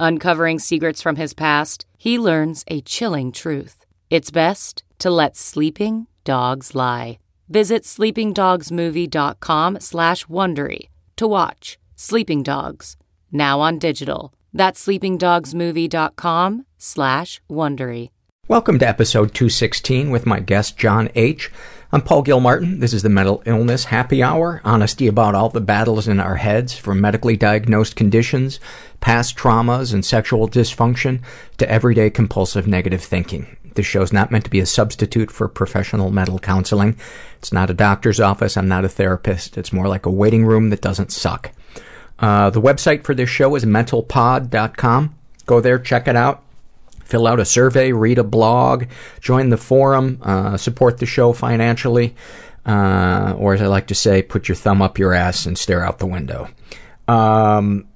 Uncovering secrets from his past, he learns a chilling truth. It's best to let sleeping dogs lie. Visit sleepingdogsmovie.com slash Wondery to watch Sleeping Dogs, now on digital. That's sleepingdogsmovie.com slash Wondery. Welcome to episode 216 with my guest, John H. I'm Paul Gilmartin. This is the Mental Illness Happy Hour. Honesty about all the battles in our heads, from medically diagnosed conditions, past traumas, and sexual dysfunction, to everyday compulsive negative thinking. This show's not meant to be a substitute for professional mental counseling. It's not a doctor's office. I'm not a therapist. It's more like a waiting room that doesn't suck. Uh, the website for this show is mentalpod.com. Go there, check it out fill out a survey, read a blog, join the forum, uh, support the show financially, uh, or as I like to say, put your thumb up your ass and stare out the window. Um,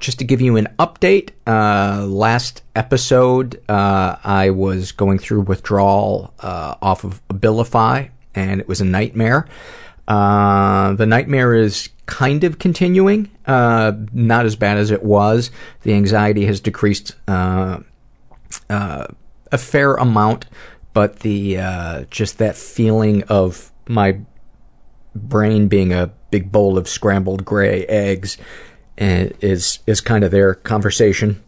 just to give you an update, uh, last episode uh, I was going through withdrawal uh, off of Abilify, and it was a nightmare. Uh, the nightmare is kind of continuing, uh, not as bad as it was. The anxiety has decreased uh, a fair amount, but the just that feeling of my brain being a big bowl of scrambled gray eggs uh, is is kind of their conversation.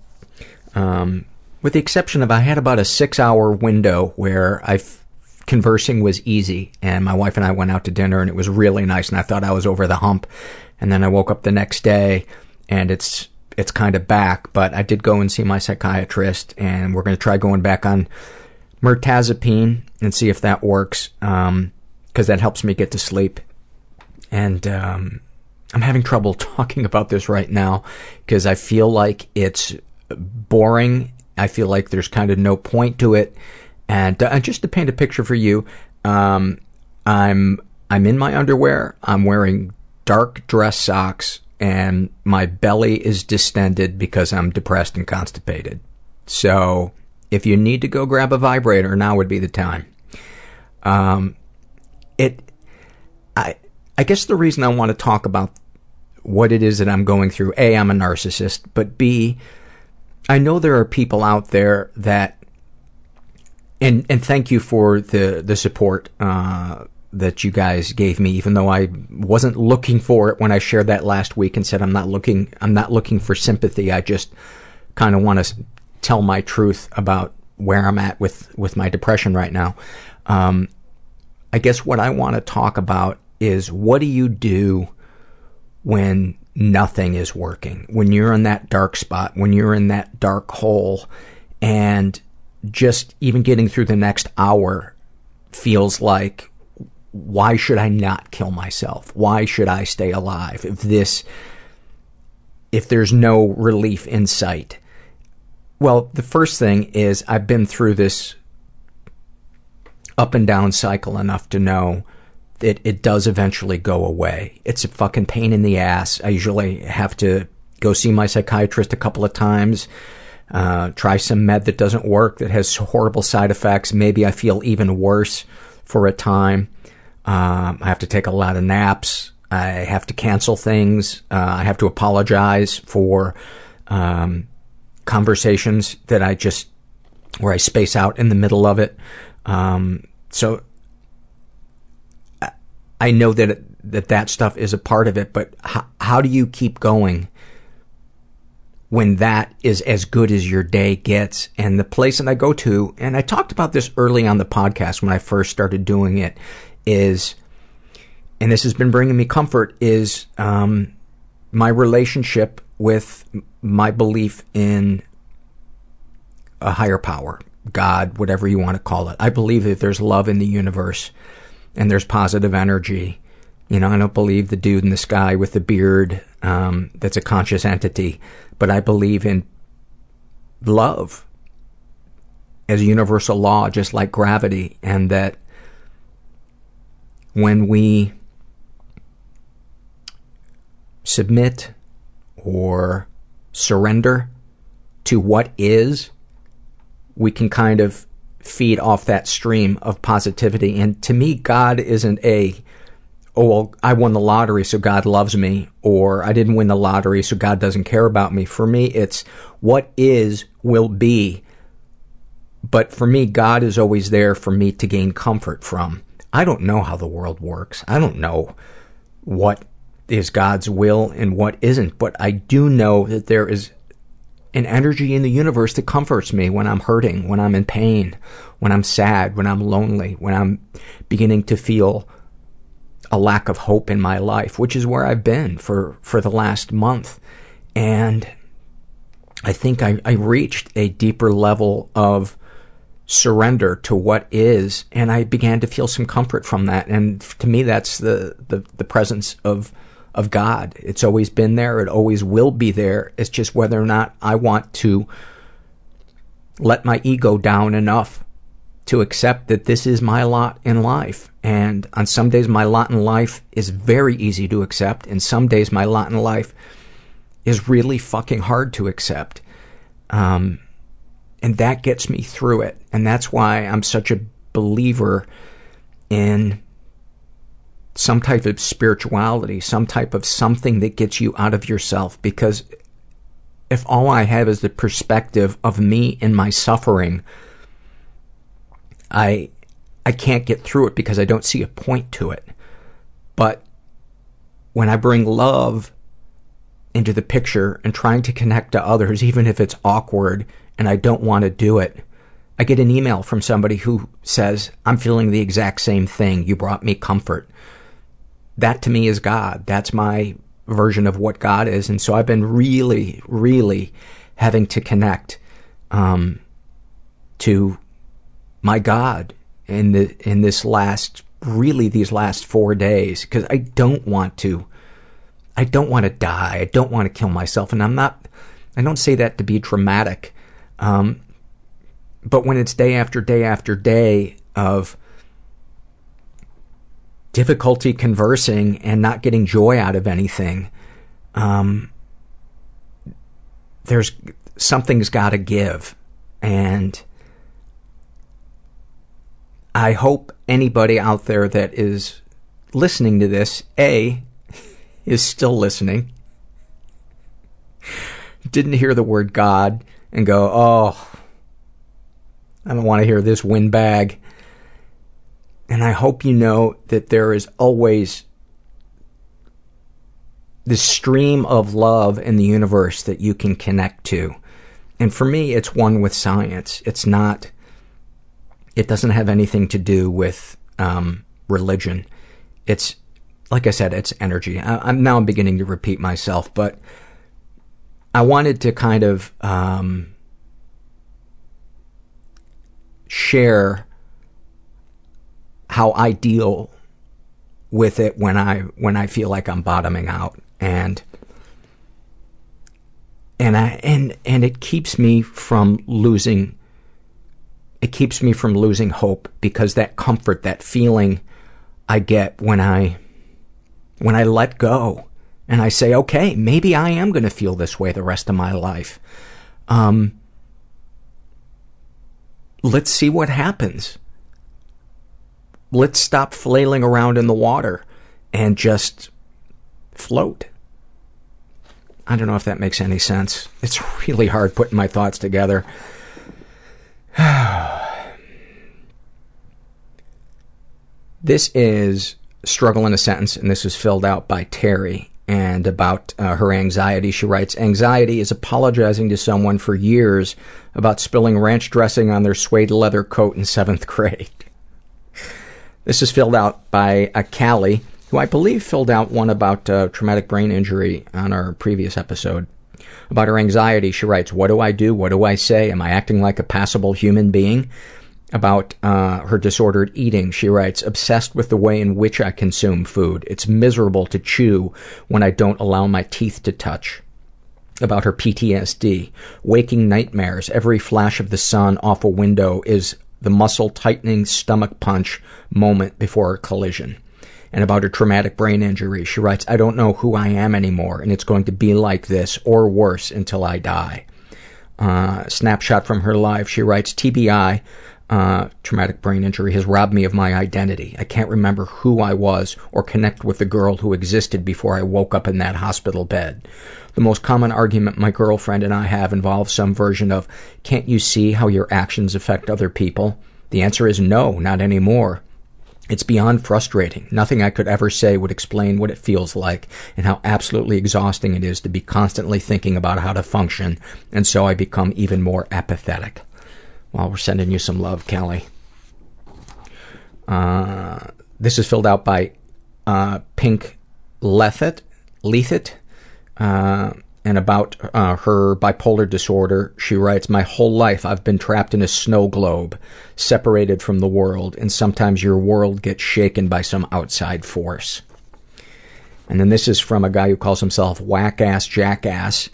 Um, with the exception of I had about a six hour window where I conversing was easy and my wife and I went out to dinner and it was really nice and I thought I was over the hump. And then I woke up the next day and it's, it's kind of back, but I did go and see my psychiatrist and we're going to try going back on mirtazapine and see if that works. Um, cause that helps me get to sleep. And, um, I'm having trouble talking about this right now because I feel like it's boring. I feel like there's kind of no point to it and uh, just to paint a picture for you, um, I'm I'm in my underwear. I'm wearing dark dress socks, and my belly is distended because I'm depressed and constipated. So, if you need to go grab a vibrator, now would be the time. Um, it, I, I guess the reason I want to talk about what it is that I'm going through. A, I'm a narcissist, but B, I know there are people out there that and and thank you for the the support uh, that you guys gave me, even though I wasn't looking for it when I shared that last week and said I'm not looking I'm not looking for sympathy. I just kind of want to tell my truth about where I'm at with with my depression right now. Um, I guess what I want to talk about is what do you do when nothing is working, when you're in that dark spot, when you're in that dark hole, and just even getting through the next hour feels like why should I not kill myself? Why should I stay alive if this if there's no relief in sight? Well, the first thing is I've been through this up and down cycle enough to know that it does eventually go away. It's a fucking pain in the ass. I usually have to go see my psychiatrist a couple of times uh, try some med that doesn't work, that has horrible side effects. Maybe I feel even worse for a time. Um, I have to take a lot of naps. I have to cancel things. Uh, I have to apologize for um, conversations that I just where I space out in the middle of it. Um, so I know that that that stuff is a part of it, but how, how do you keep going when that is as good as your day gets? And the place that I go to, and I talked about this early on the podcast when I first started doing it, is, and this has been bringing me comfort, is um, my relationship with my belief in a higher power, God, whatever you want to call it. I believe that there's love in the universe and there's positive energy. You know, I don't believe the dude in the sky with the beard um, that's a conscious entity, but I believe in love as a universal law, just like gravity, and that when we submit or surrender to what is, we can kind of feed off that stream of positivity. And to me, God isn't a, oh, well, I won the lottery, so God loves me, or I didn't win the lottery, so God doesn't care about me. For me, it's what is will be. But for me, God is always there for me to gain comfort from. I don't know how the world works. I don't know what is God's will and what isn't, but I do know that there is an energy in the universe that comforts me when I'm hurting, when I'm in pain, when I'm sad, when I'm lonely, when I'm beginning to feel a lack of hope in my life, which is where I've been for, for the last month. And I think I, I reached a deeper level of surrender to what is, and I began to feel some comfort from that. And to me, that's the, the, the presence of of God. It's always been there. It always will be there. It's just whether or not I want to let my ego down enough to accept that this is my lot in life. And on some days, my lot in life is very easy to accept, and some days, my lot in life is really fucking hard to accept. Um, and that gets me through it. And that's why I'm such a believer in some type of spirituality, some type of something that gets you out of yourself. Because if all I have is the perspective of me and my suffering, I I can't get through it because I don't see a point to it. But when I bring love into the picture and trying to connect to others, even if it's awkward and I don't want to do it, I get an email from somebody who says, I'm feeling the exact same thing. You brought me comfort that to me is God. That's my version of what God is. And so I've been really, really having to connect um, to my God in the in this last really these last four days because I don't want to I don't want to die. I don't want to kill myself, and I'm not. I don't say that to be dramatic, um, but when it's day after day after day of difficulty conversing and not getting joy out of anything, um, there's something's got to give, and I hope anybody out there that is listening to this, a, is still listening, didn't hear the word God and go, oh, I don't want to hear this windbag and I hope you know that there is always this stream of love in the universe that you can connect to. And for me, it's one with science. It's not, it doesn't have anything to do with um, religion. It's, like I said, it's energy. I, am now I'm beginning to repeat myself, but I wanted to kind of um, share how I deal with it when I when I feel like I'm bottoming out and and I and and it keeps me from losing it keeps me from losing hope because that comfort that feeling I get when I when I let go and I say okay maybe I am going to feel this way the rest of my life um let's see what happens. Let's stop flailing around in the water and just float. I don't know if that makes any sense. It's really hard putting my thoughts together. this is Struggle in a Sentence, and this is filled out by Terry. And about uh, her anxiety, she writes Anxiety is apologizing to someone for years about spilling ranch dressing on their suede leather coat in seventh grade. This is filled out by a Callie, who I believe filled out one about uh, traumatic brain injury on our previous episode. About her anxiety, she writes, What do I do? What do I say? Am I acting like a passable human being? About uh, her disordered eating, she writes, Obsessed with the way in which I consume food. It's miserable to chew when I don't allow my teeth to touch. About her PTSD, waking nightmares. Every flash of the sun off a window is the muscle tightening stomach punch moment before a collision and about her traumatic brain injury. She writes, I don't know who I am anymore, and it's going to be like this or worse until I die. Uh, snapshot from her life. She writes, TBI, uh, traumatic brain injury, has robbed me of my identity. I can't remember who I was or connect with the girl who existed before I woke up in that hospital bed. The most common argument my girlfriend and I have involves some version of, can't you see how your actions affect other people? The answer is no, not anymore. It's beyond frustrating. Nothing I could ever say would explain what it feels like and how absolutely exhausting it is to be constantly thinking about how to function, and so I become even more apathetic. Well, we're sending you some love, Kelly. Uh, this is filled out by uh, Pink Lethet, Lethet, and about uh, her bipolar disorder, she writes, My whole life I've been trapped in a snow globe, separated from the world, and sometimes your world gets shaken by some outside force. And then this is from a guy who calls himself Whack Ass Jackass,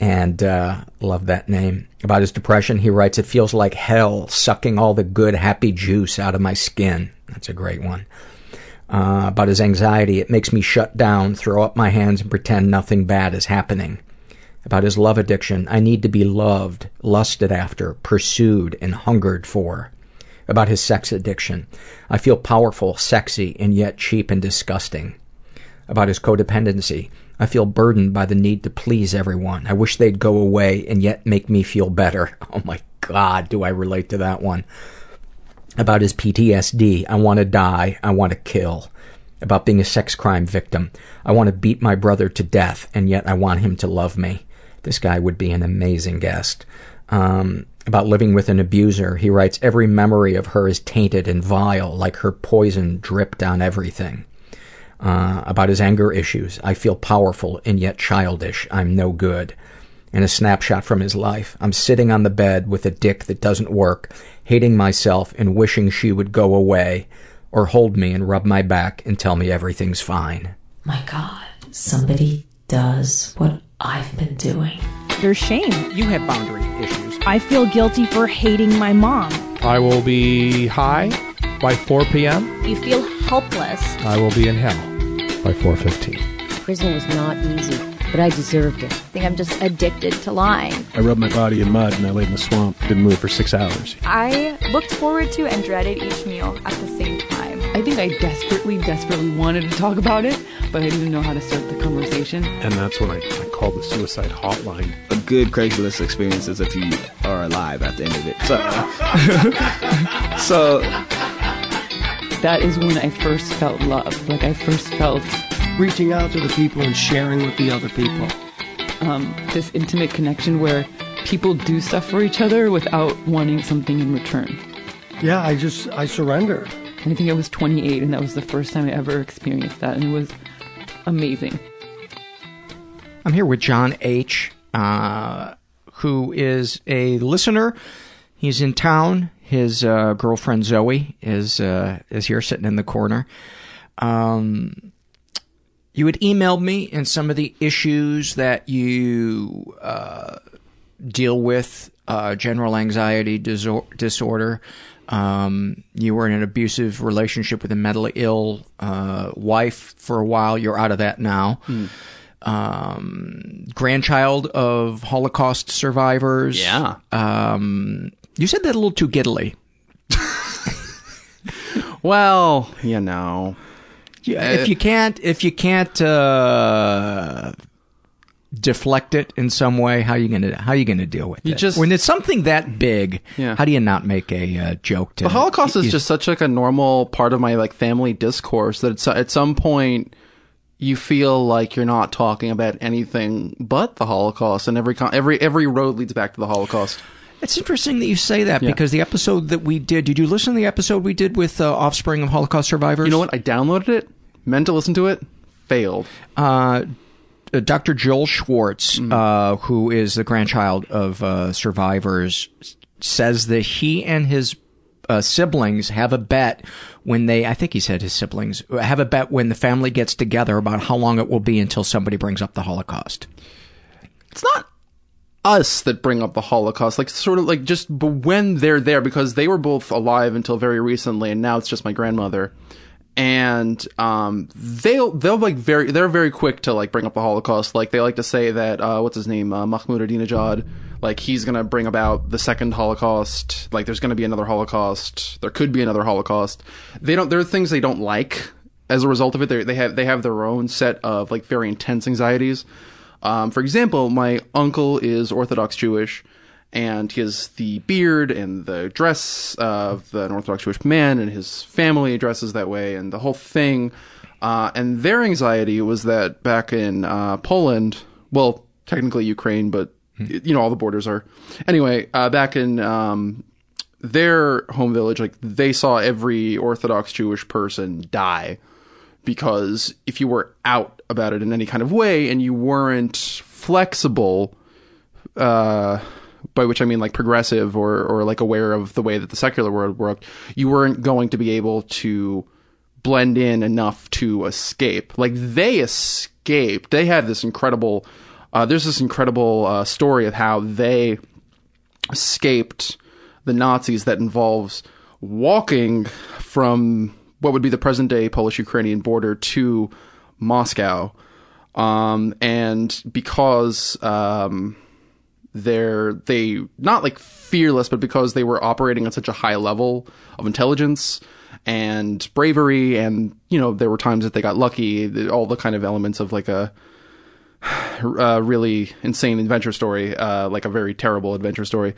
and uh, love that name. About his depression, he writes, It feels like hell sucking all the good, happy juice out of my skin. That's a great one. Uh, about his anxiety, it makes me shut down, throw up my hands, and pretend nothing bad is happening about his love addiction. I need to be loved, lusted after, pursued, and hungered for. About his sex addiction. I feel powerful, sexy, and yet cheap and disgusting. About his codependency. I feel burdened by the need to please everyone. I wish they'd go away and yet make me feel better. Oh my god, do I relate to that one. About his PTSD. I want to die. I want to kill. About being a sex crime victim. I want to beat my brother to death, and yet I want him to love me. This guy would be an amazing guest. Um, about living with an abuser, he writes, Every memory of her is tainted and vile, like her poison dripped on everything. Uh, about his anger issues, I feel powerful and yet childish. I'm no good. And a snapshot from his life. I'm sitting on the bed with a dick that doesn't work, hating myself and wishing she would go away, or hold me and rub my back and tell me everything's fine. My God, somebody does what I've been doing. There's shame. You have boundary issues. I feel guilty for hating my mom. I will be high by 4 p.m. You feel helpless. I will be in hell by 4:15. Prison was not easy, but I deserved it. I think I'm just addicted to lying. I rubbed my body in mud and I laid in the swamp. Didn't move for six hours. I looked forward to and dreaded each meal at the same time. I think I desperately, desperately wanted to talk about it, but I didn't know how to start the conversation. And that's when I, I called the suicide hotline. A good Craigslist experience is if you are alive at the end of it. So, so that is when I first felt love. Like I first felt reaching out to the people and sharing with the other people. Um, this intimate connection where people do stuff for each other without wanting something in return. Yeah, I just I surrendered. I think I was 28, and that was the first time I ever experienced that, and it was amazing. I'm here with John H., uh, who is a listener. He's in town. His uh, girlfriend Zoe is uh, is here, sitting in the corner. Um, you had emailed me and some of the issues that you uh, deal with, uh, general anxiety disor- disorder. Um, you were in an abusive relationship with a mentally ill uh, wife for a while. You're out of that now. Mm. Um, grandchild of Holocaust survivors. Yeah. Um, You said that a little too giddily. Well, you know. Yeah, if you can't, if you can't uh, deflect it in some way, how you gonna how you gonna deal with You it? just- when it's something that big, Yeah. how do you not make a uh, joke? To The Holocaust is you- just such like a normal part of my like family discourse that it's, at some point you feel like you're not talking about anything but the Holocaust, and every every every road leads back to the Holocaust. It's interesting that you say that Yeah. because the episode that we did. Did you listen to the episode we did with uh, Offspring of Holocaust Survivors? You know what? I downloaded it, meant to listen to it, failed. uh, uh, Dr. Joel Schwartz, uh, who is the grandchild of uh, survivors, says that he and his uh, siblings have a bet when they, I think he said his siblings, have a bet when the family gets together about how long it will be until somebody brings up the Holocaust. It's not us that bring up the Holocaust, like sort of like just when they're there because they were both alive until very recently, and now it's just my grandmother. And um, they'll they'll like very they're very quick to like bring up the Holocaust. Like they like to say that uh, what's his name uh, Mahmoud Ahmadinejad, like he's gonna bring about the second Holocaust. Like there's gonna be another Holocaust. There could be another Holocaust. They don't. There are things they don't like as a result of it. They they have they have their own set of like very intense anxieties. Um, for example, my uncle is Orthodox Jewish, and he has the beard and the dress of an Orthodox Jewish man, and his family dresses that way, and the whole thing. Uh, and their anxiety was that back in uh, Poland, well, technically Ukraine, but you know all the borders are. Anyway, uh, back in um, their home village, like they saw every Orthodox Jewish person die because if you were out about it in any kind of way and you weren't flexible, uh, by which I mean like progressive or, or like aware of the way that the secular world worked, you weren't going to be able to blend in enough to escape. Like they escaped. They had this incredible, uh, there's this incredible uh, story of how they escaped the Nazis that involves walking from what would be the present day Polish Ukrainian border to Moscow. Um, and because um, they're they not like fearless, but because they were operating at such a high level of intelligence and bravery, and you know there were times that they got lucky, all the kind of elements of like a really insane adventure story, uh, like a very terrible adventure story.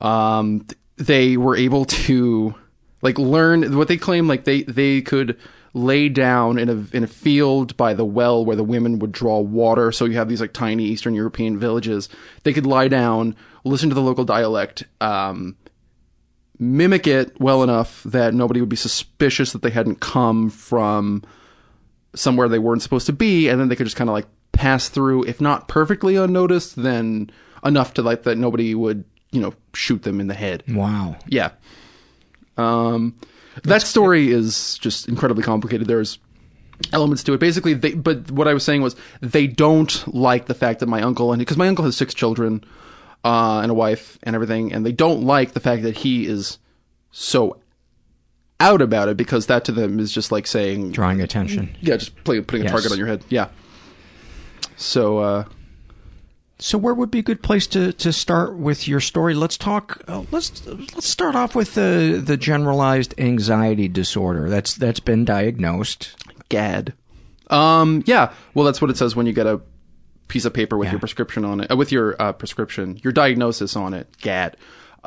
Um, they were able to like learn what they claim like they they could lay down in a in a field by the well where the women would draw water. So you have these like tiny Eastern European villages. They could lie down, listen to the local dialect, um, mimic it well enough that nobody would be suspicious that they hadn't come from somewhere they weren't supposed to be, and then they could just kind of like pass through, if not perfectly unnoticed, then enough to like that nobody would, you know, shoot them in the head. Wow. Yeah. Um, that story is just incredibly complicated. There's elements to it. Basically, they, but what I was saying was they don't like the fact that my uncle and because my uncle has six children, uh, and a wife and everything, and they don't like the fact that he is so out about it because that to them is just like saying Drawing attention. yeah, just play, putting a Yes. target on your head. Yeah. So, uh, So where would be a good place to, to start with your story? Let's talk. Uh, let's let's start off with the the generalized anxiety disorder. That's that's been diagnosed. GAD. Um, yeah. Well, that's what it says when you get a piece of paper with your prescription on it, uh, with your uh, prescription, your diagnosis on it. GAD.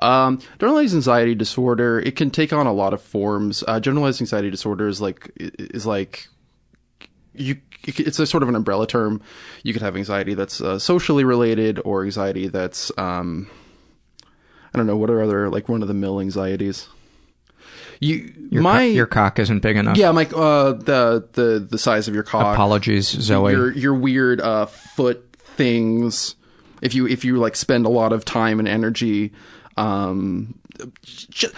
Um, generalized anxiety disorder. It can take on a lot of forms. Uh, generalized anxiety disorder is like is like you. It's a sort of an umbrella term. You could have anxiety that's uh, socially related, or anxiety that's um, I don't know. What are other like one of the mill anxieties? You Your my co- your cock isn't big enough. yeah, Mike. Uh, the the the size of your cock. Apologies, Zoe. Your your weird uh foot things. If you if you like spend a lot of time and energy, um, j-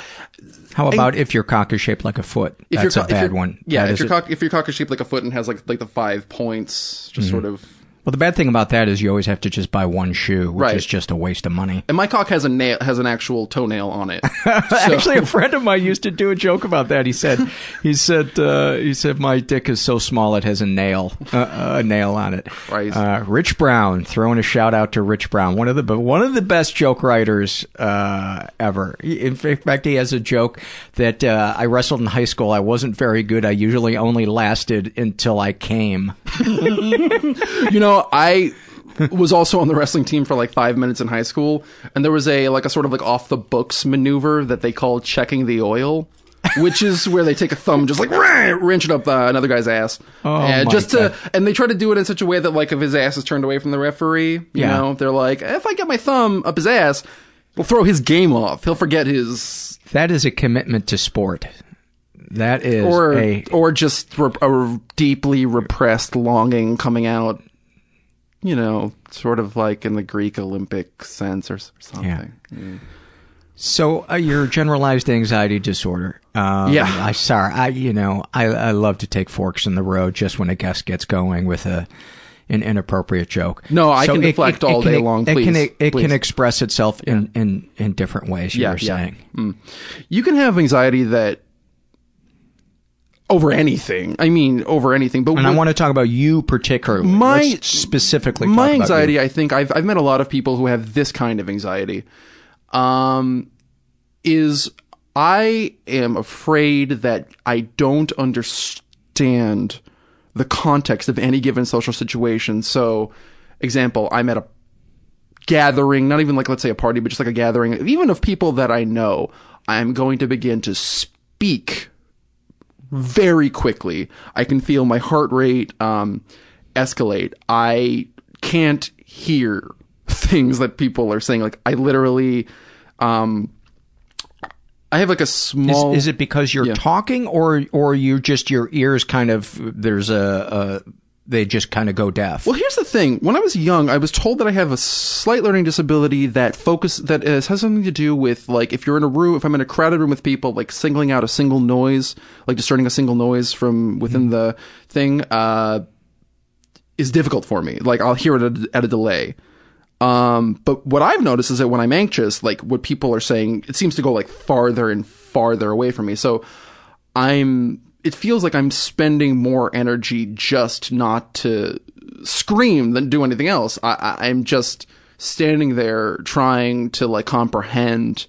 How about if your cock is shaped like a foot? if That's your a bad one. Yeah, That if your cock if your cock is shaped like a foot and has like like the five points, just Mhm. sort of Well, the bad thing about that is you always have to just buy one shoe, which Right. is just a waste of money. And my cock has a nail has an actual toenail on it. Actually, a friend of mine used to do a joke about that. He said, he said, uh, he said, my dick is so small it has a nail, uh, a nail on it. Right. Uh, Rich Brown, throwing a shout out to Rich Brown, one of the one of the best joke writers uh, ever. He- In fact, he has a joke that uh, I wrestled in high school. I wasn't very good. I usually only lasted until I came. you know, I was also on the wrestling team for like five minutes in high school, and there was a like a sort of like off the books maneuver that they call checking the oil. Which is where they take a thumb, just like wrench it up uh, another guy's ass, Oh, and just God. to, and they try to do it in such a way that like if his ass is turned away from the referee, you Yeah. know, they're like, if I get my thumb up his ass, we'll throw his game off. He'll forget his That is a commitment to sport. That is or a or just a deeply repressed longing coming out. You know, sort of like in the Greek Olympic sense or, or something. Mm. So uh, your generalized anxiety disorder. Um, Yeah. I sorry. I you know I I love to take forks in the road just when a guest gets going with a an inappropriate joke. No, I So can deflect all can, day long, It can please, it, please. can express itself in in in different ways. You Yeah, were yeah. saying. Mm. You can have anxiety that over anything. I mean, over anything. But And I want to talk about you particularly. My- Let's specifically. talk my anxiety i think I've, I've met a lot of people who have this kind of anxiety um is i am afraid that i don't understand the context of any given social situation so example i'm at a gathering not even like let's say a party but just like a gathering even of people that i know i'm going to begin to speak very quickly. I can feel my heart rate um, escalate. I can't hear things that people are saying. Like I literally, um, I have like a Is, small. is it because you're Yeah. talking, or or you just your ears kind of there's a, a they just kind of go deaf? Well, here's the thing. When I was young, I was told that I have a slight learning disability that focus that is, has something to do with like if you're in a room, if I'm in a crowded room with people, like singling out a single noise, like discerning a single noise from within the thing, uh, is difficult for me. Like I'll hear it at, a- at a delay. Um, but what I've noticed is that when I'm anxious, like what people are saying, it seems to go like farther and farther away from me. So I'm, it feels like I'm spending more energy just not to scream than do anything else. I, I, I'm just standing there trying to like comprehend,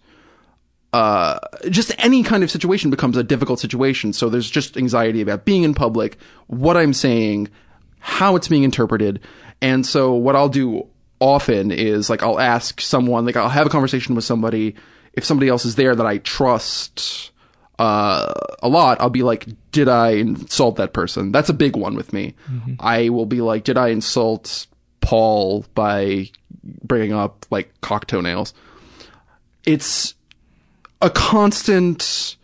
uh, just any kind of situation becomes a difficult situation. So there's just anxiety about being in public, what I'm saying, how it's being interpreted. And so what I'll do often is like I'll ask someone, like I'll have a conversation with somebody. If somebody else is there that I trust uh, a lot, I'll be like, did I insult that person? That's a big one with me. I will be like, did I insult Paul by bringing up like cock toenails? It's a constant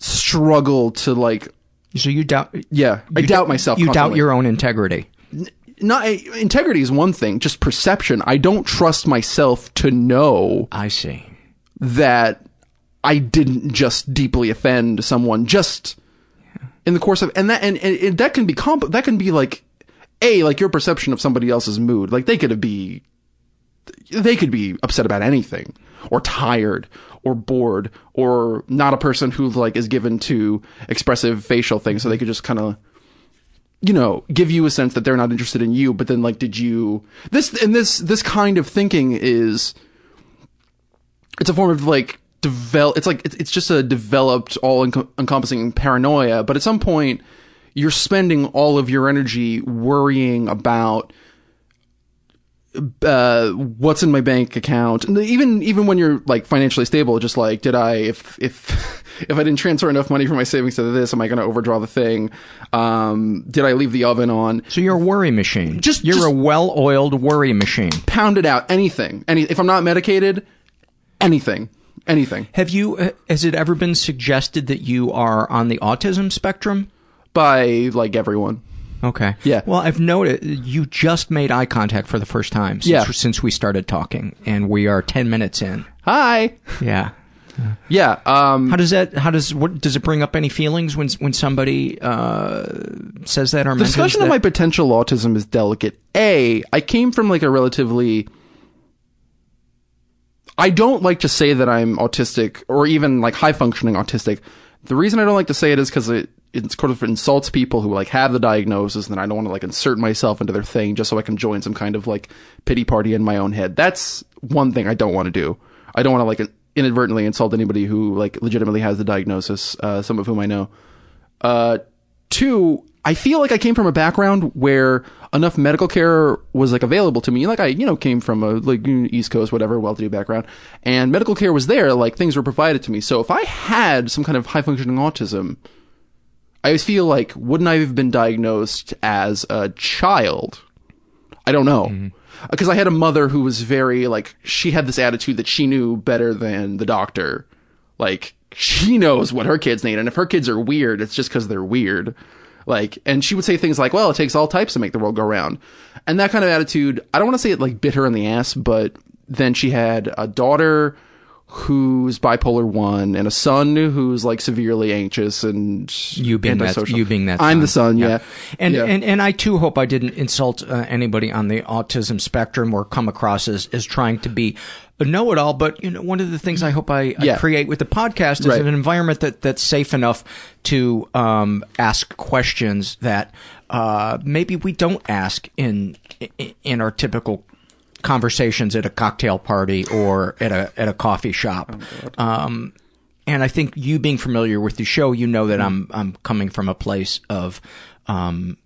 struggle to like So you doubt? yeah i doubt d- myself You doubt your own integrity. not integrity is one thing just perception i don't trust myself to know I see. that i didn't just deeply offend someone just in the course of and that and, and, and that can be comp that can be like a like your perception of somebody else's mood. Like they could be they could be upset about anything or tired or bored or not a person who like is given to expressive facial things. So they could just kind of you know give you a sense that they're not interested in you but then like did you this and this this kind of thinking is it's a form of like develop it's like it's, it's just a developed all encom- encompassing paranoia but at some point you're spending all of your energy worrying about uh, what's in my bank account. And even even when you're like financially stable just like did i if if if i didn't transfer enough money from my savings to this am i going to overdraw the thing? Um did i leave the oven on? So you're a worry machine. Just- you're just- a well-oiled worry machine. pound it out. Anything. Any if i'm not medicated anything anything Have you? uh, Has it ever been suggested that you are on the autism spectrum? by like everyone Okay. Yeah. Well, I've noted you just made eye contact for the first time since, Yeah. since we started talking, and we are ten minutes in. hi Yeah. Yeah. Um, how does that? How does what does it bring up any feelings when when somebody uh, says that or the discussion that? of my potential autism is delicate. A, I came from like a relatively. I don't like to say that I'm autistic or even like high functioning autistic. The reason I don't like to say it is because it it sort of insults people who like have the diagnosis, and I don't want to like insert myself into their thing just so I can join some kind of like pity party in my own head. That's one thing I don't want to do. I don't want to like inadvertently insult anybody who like legitimately has the diagnosis. Uh, some of whom I know. Uh, two, I feel like I came from a background where enough medical care was like available to me. Like I, you know, came from a like East Coast, whatever, well-to-do background, and medical care was there. Like things were provided to me. So if I had some kind of high-functioning autism, I always feel like wouldn't I have been diagnosed as a child? I don't know. Mm-hmm. Uh, because I had a mother who was very like she had this attitude that she knew better than the doctor. Like she knows what her kids need, and if her kids are weird, it's just because they're weird. Like, and she would say things like, "Well, it takes all types to make the world go round," and that kind of attitude. I don't want to say it like bit her in the ass, but then she had a daughter who's bipolar one and a son who's like severely anxious and you being that, antisocial. you being that. I'm son. the son, yeah. And, Yeah. and and I too hope I didn't insult uh, anybody on the autism spectrum or come across as, as trying to be a know-it-all. But you know, one of the things I hope I, I create with the podcast is Right. an environment that that's safe enough to um, ask questions that uh, maybe we don't ask in in- in our typical conversations at a cocktail party or at a at a coffee shop. um, and I think you being familiar with the show, you know that I'm I'm coming from a place of um,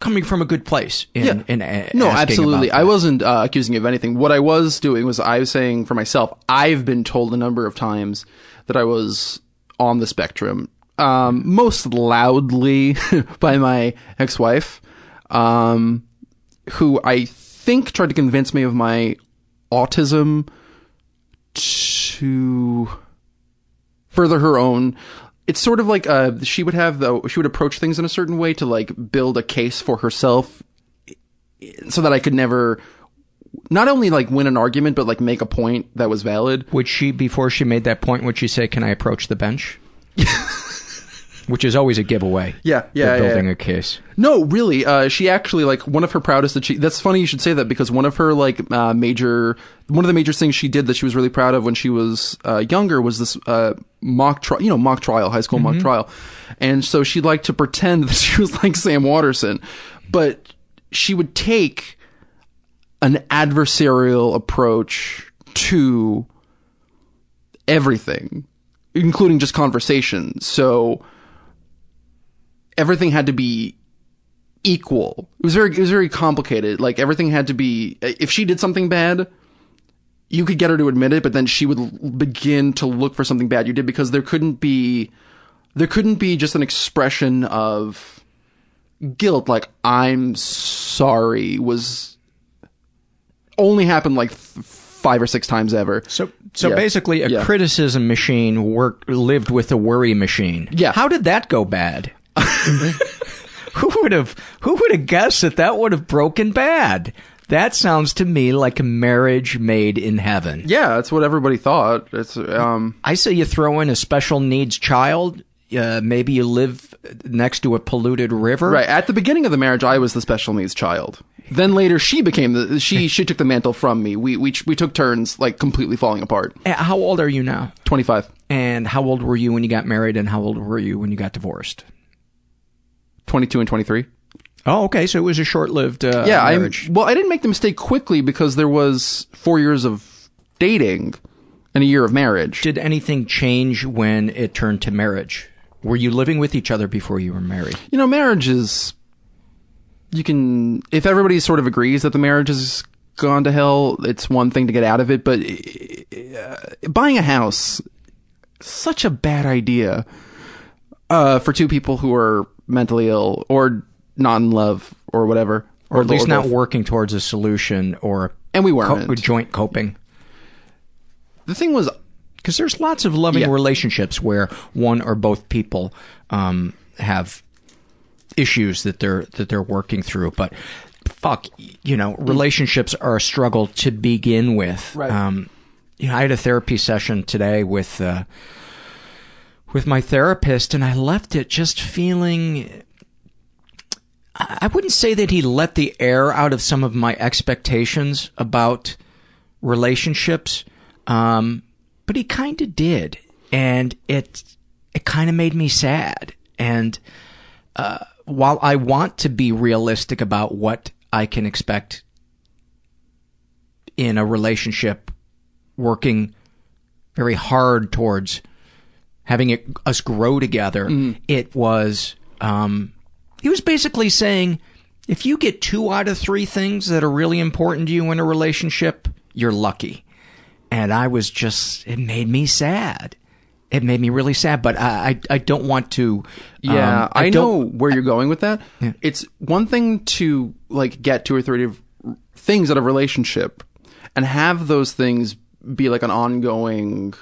coming from a good place. In, Yeah. in a- no, absolutely. I wasn't uh, accusing you of anything. What I was doing was I was saying for myself, I've been told a number of times that I was on the spectrum, um, most loudly by my ex-wife, um, who I think tried to convince me of my autism to further her own it's sort of like uh she would have the she would approach things in a certain way to like build a case for herself so that I could never not only like win an argument but like make a point that was valid. Would she before she made that point? Would she say, "Can I approach the bench?" Which is always a giveaway. Yeah, yeah, yeah, building yeah. a case. No, really. Uh, she actually like one of her proudest. That she. That's funny you should say that because one of her like uh, major, one of the major things she did that she was really proud of when she was uh, younger was this uh, mock trial. You know, mock trial, high school mock trial, and so she'd like to pretend that she was like Sam Waterston, but she would take an adversarial approach to everything, including just conversation. So everything had to be equal. It was very it was very complicated. Like everything had to be if she did something bad, you could get her to admit it, but then she would begin to look for something bad you did because there couldn't be there couldn't be just an expression of guilt like I'm sorry was only happened like th- five or six times ever. So, so Yeah. basically, a Yeah. criticism machine work lived with a worry machine. Yeah. How did that go bad? who would have Who would have guessed that that would have broken bad? That sounds to me like a marriage made in heaven. Yeah, that's what everybody thought. It's um I say you throw in a special needs child. Uh, maybe you live next to a polluted river. Right at the beginning of the marriage, I was the special needs child. Then later, she became the she she took the mantle from me. We we we took turns, like completely falling apart. Uh, How old are you now? Twenty five. And how old were you when you got married? And how old were you when you got divorced? 22 and 23. Oh, okay. So it was a short-lived uh, yeah, I marriage. well, I didn't make the mistake quickly because there was four years of dating and a year of marriage. Did anything change when it turned to marriage? Were you living with each other before you were married? You know, marriage is you can if everybody sort of agrees that the marriage has gone to hell, it's one thing to get out of it, but uh, buying a house such a bad idea uh, for two people who are mentally ill or not in love or whatever, Or at least not both. working towards a solution or And we co- weren't. joint coping. The thing was, Because there's lots of loving Yeah. relationships where one or both people um, have issues that they're that they're working through, but fuck, you know, relationships are a struggle to begin with. Right. Um, you know, I had a therapy session today with uh, with my therapist, and I left it just feeling. I wouldn't say that he let the air out of some of my expectations about relationships, um, but he kind of did, and it it kind of made me sad. And uh, while I want to be realistic about what I can expect in a relationship, working very hard towards having it, us grow together, it was um, he was basically saying if you get two out of three things that are really important to you in a relationship, you're lucky. And I was just, it made me sad. It made me really sad, but I, I, I don't want to. Yeah, um, I, know where you're going with that. Yeah. It's one thing to like get two or three things out of a relationship and have those things be like an ongoing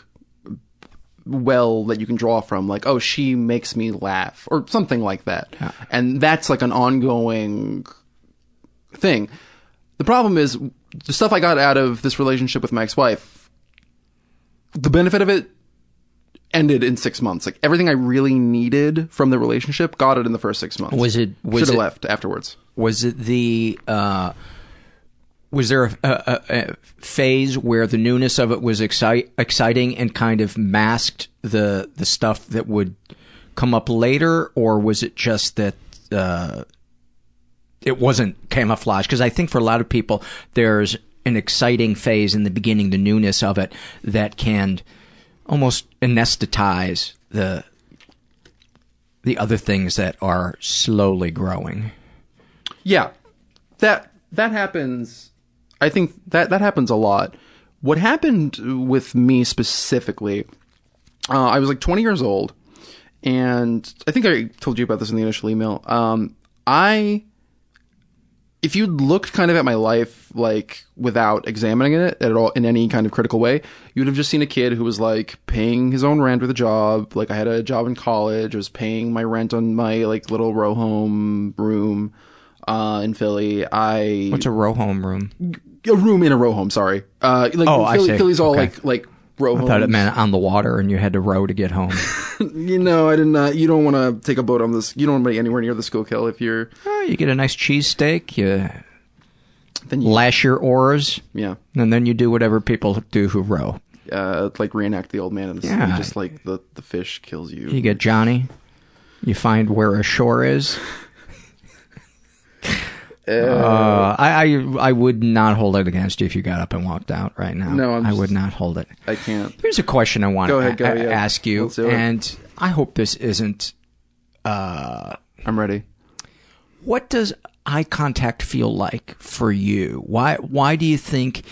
well that you can draw from like oh she makes me laugh or something like that. And that's like an ongoing thing. The problem is the stuff i got out of this relationship with my ex-wife the benefit of it ended in six months. Like everything i really needed from the relationship got it in the first six months. Was it- was should have it- left afterwards. Was it the uh, was there a, a, a phase where the newness of it was excite, exciting and kind of masked the the stuff that would come up later, or was it just that uh, it wasn't camouflage? Because I think for a lot of people, there's an exciting phase in the beginning, the newness of it, that can almost anesthetize the the other things that are slowly growing. Yeah, that that happens. I think that that happens a lot. What happened with me specifically? Uh, I was like 20 years old, and I think I told you about this in the initial email. Um, I, if you looked kind of at my life like without examining it at all in any kind of critical way, you would have just seen a kid who was like paying his own rent with a job. Like I had a job in college, I was paying my rent on my like little row home room uh, in Philly. I What's a row home room? A room in a row home. Sorry, uh, like Oh, I Philly, see. Philly's all Okay. like like row I homes. thought it meant on the water and you had to row to get home. you know, I didn't. Uh, you don't want to take a boat on this. You don't want to be anywhere near the Schuylkill if you're. Oh, you get a nice cheesesteak, you Then you, lash your oars, yeah, and then you do whatever people do who row. uh, like reenact the old man in the sea. Yeah. Just like the the fish kills you. You get Johnny, you find where a shore is. Uh, I, I I would not hold it against you if you got up and walked out right now. No, I'm I just- would not hold it. I can't. Here's a question I want Go to go, a- yeah. ask you, Let's do it. and I hope this isn't. Uh, I'm ready. what does eye contact feel like for you? Why why do you think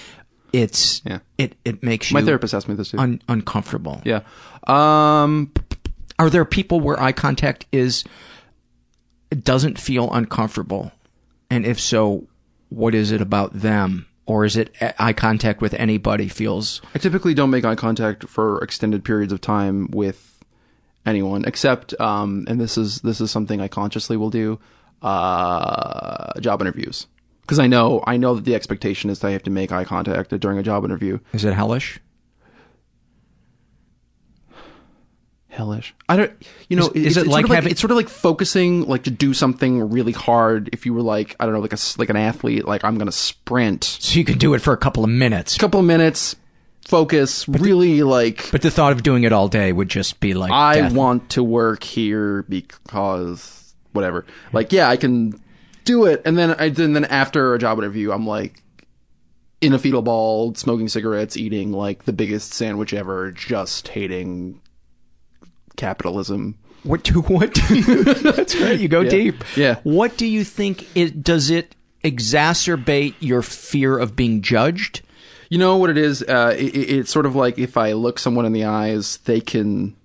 it's Yeah. it it makes you My therapist asked me this too. un- uncomfortable? yeah. Um. Are there people where eye contact is it doesn't feel uncomfortable? And if so, what is it about them? Or is it eye contact with anybody feels I typically don't make eye contact for extended periods of time with anyone, except, um, and this is this is something I consciously will do, uh, job interviews, because I know I know that the expectation is that I have to make eye contact during a job interview. is it hellish? Hellish. I don't. You know, Is- is it's, it like sort of like having- it's sort of like focusing, like to do something really hard. If you were like, I don't know, like a like an athlete, like I'm gonna sprint, So you can do it for a couple of minutes. couple of minutes, focus, really like. But the thought of doing it all day would just be like I death. want to work here because whatever. Like, yeah, I can do it, and then I then then after a job interview, I'm like in a fetal ball, smoking cigarettes, eating like the biggest sandwich ever, just hating capitalism. What do what do you, That's great. You go Yeah. deep. Yeah. What do you think it does it exacerbate your fear of being judged? You know what it is? Uh, it- it's sort of like if I look someone in the eyes, they can.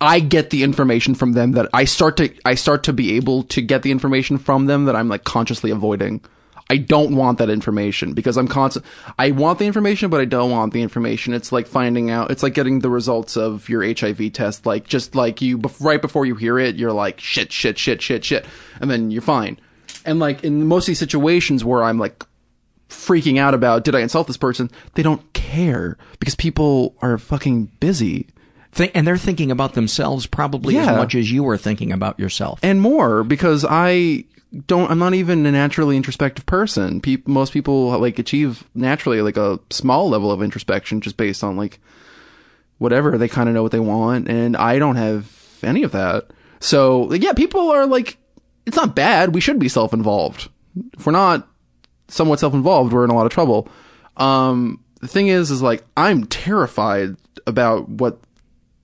I get the information from them that I start to I start to be able to get the information from them that I'm like consciously avoiding. I don't want that information because I'm constant. I want the information, but I don't want the information. It's like finding out. It's like getting the results of your HIV test. Like just like you, right before you hear it, you're like shit, shit, shit, shit, shit, and then you're fine. And like in most of these situations where I'm like freaking out about did I insult this person? They don't care because people are fucking busy. Think, and they're thinking about themselves probably as much as you are thinking about yourself. and more because I don't. I'm not even a naturally introspective person. Peop most people like achieve naturally like a small level of introspection just based on like whatever they kind of know what they want, and I don't have any of that. So yeah, people are like, it's not bad. We should be self-involved. If we're not somewhat self-involved, we're in a lot of trouble. Um, the thing is, is like I'm terrified about what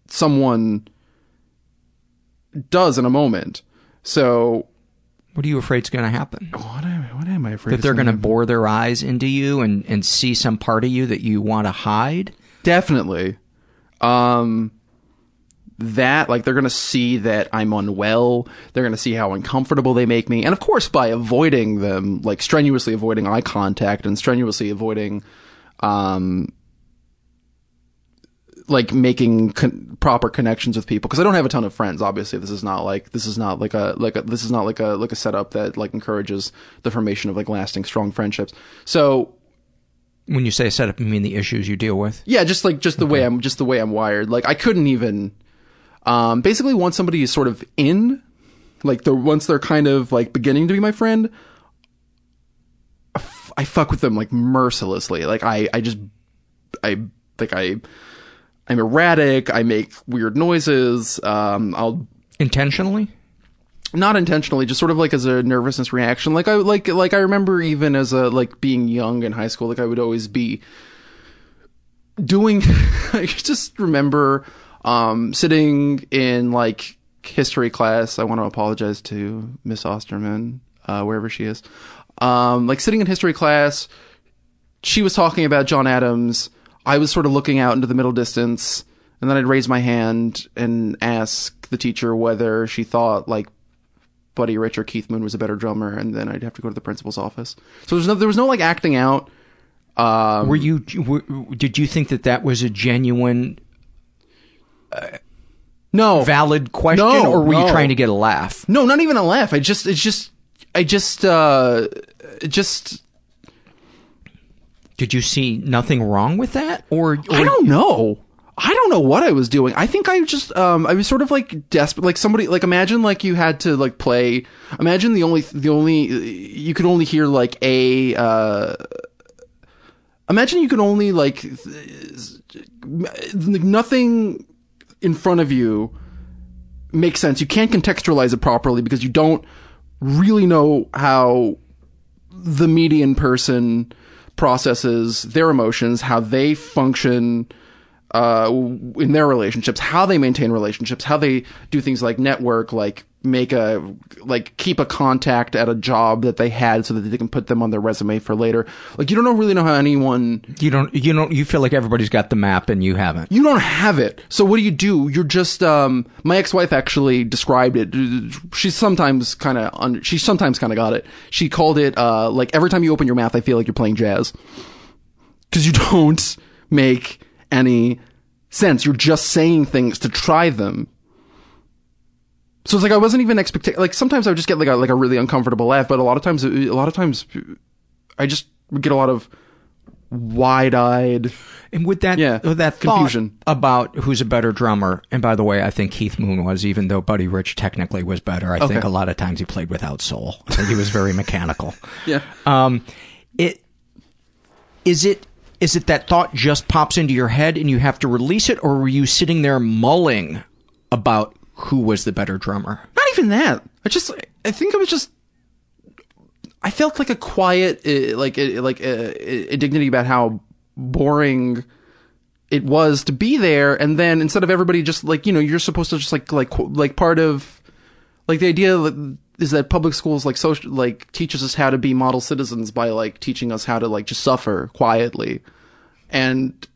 someone does in a moment. So What are you afraid's going to happen? what am, what am I afraid That is they're going to bore their eyes into you and, and see some part of you that you want to hide? Definitely. Um that like they're going to see that I'm unwell. They're going to see how uncomfortable they make me. And of course by avoiding them, like strenuously avoiding eye contact and strenuously avoiding um like making con- proper connections with people because I don't have a ton of friends. Obviously, this is not like this is not like a like a this is not like a like a setup that like encourages the formation of like lasting strong friendships. So When you say setup, you mean the issues you deal with? yeah, just like just the way I'm just the way I'm wired. Like I couldn't even um basically once somebody is sort of in like the once they're kind of like beginning to be my friend I f- I fuck with them like mercilessly. Like I I just I like I I'm erratic, I make weird noises, um I'll Intentionally? not intentionally, just sort of like as a nervousness reaction. Like I like like I remember even as a like being young in high school, like I would always be doing. I just remember um, sitting in like history class. I want to apologize to Miss Osterman uh, wherever she is. Um, like sitting in history class, she was talking about John Adams. I was sort of looking out into the middle distance, and then I'd raise my hand and ask the teacher whether she thought like Buddy Rich or Keith Moon was a better drummer, and then I'd have to go to the principal's office. So there's no, there was no like acting out. Um, Were you? Were, did you think that that was a genuine, Uh, no valid question, No, or were you trying to get a laugh? No, not even a laugh. I just, it's just, I just, uh, it just, Did you see nothing wrong with that, or, or I don't know. I don't know what I was doing. I think I just, um, I was sort of like desperate, like somebody, like imagine like you had to like play, imagine the only, the only, you could only hear like a, uh, imagine you could only like, th- like nothing in front of you makes sense. You can't contextualize it properly because you don't really know how the median person processes their emotions, how they function uh, in their relationships, how they maintain relationships, how they do things like network, like make a like keep a contact at a job that they had so that they can put them on their resume for later. Like you don't really know how anyone you don't you don't you feel like everybody's got the map and you haven't. you don't have it. So what do you do? You're just um my ex-wife actually described it. She's sometimes kind of un- she sometimes kind of got it. She called it uh like every time you open your mouth I feel like you're playing jazz. Cuz you don't make any sense. You're just saying things to try them. So it's like I wasn't even expecting. Like sometimes I would just get like a like a really uncomfortable laugh, but a lot of times, a lot of times, I just would get a lot of wide-eyed. And with that, Yeah, with that confusion. about who's a better drummer, and by the way, I think Keith Moon was, even though Buddy Rich technically was better. I think a lot of times he played without soul. I think he was very mechanical. Yeah. Um, it is it is it that thought just pops into your head and you have to release it, or were you sitting there mulling about who was the better drummer? Not even that. I just, I think it was just, I felt like a quiet, uh, like, uh, like, uh, indignity about how boring it was to be there. And then instead of everybody just like, you know, you're supposed to just like, like, like part of, like the idea is that public schools like social, like teaches us how to be model citizens by like teaching us how to like just suffer quietly. And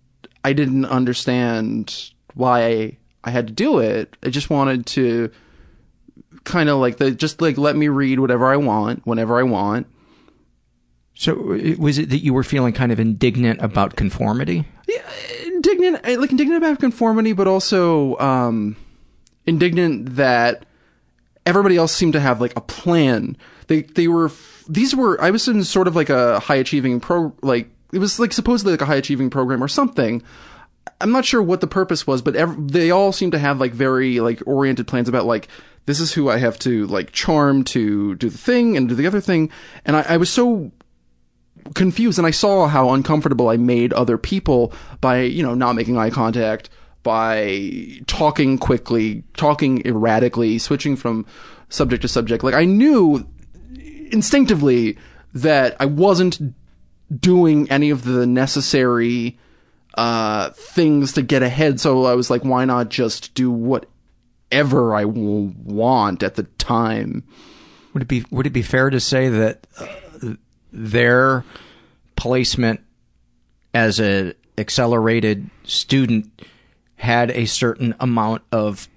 I didn't understand why I had to do it. I just wanted to kind of like the just like let me read whatever I want whenever I want. So was it that you were feeling kind of indignant about conformity? Yeah, Indignant, eh, like indignant about conformity, but also um, indignant that everybody else seemed to have like a plan. they they were these were I was in sort of like a high achieving pro like it was like supposedly like a high achieving program or something. I'm not sure what the purpose was, but they all seem to have like very like oriented plans about like this is who I have to like charm to do the thing and do the other thing, and I, I was so confused and I saw how uncomfortable I made other people by, you know, not making eye contact, by talking quickly, talking erratically, switching from subject to subject. Like I knew instinctively that I wasn't doing any of the necessary uh things to get ahead, so I was like why not just do whatever I w- want at the time. Would it be would it be fair to say that uh, their placement as a accelerated student had a certain amount of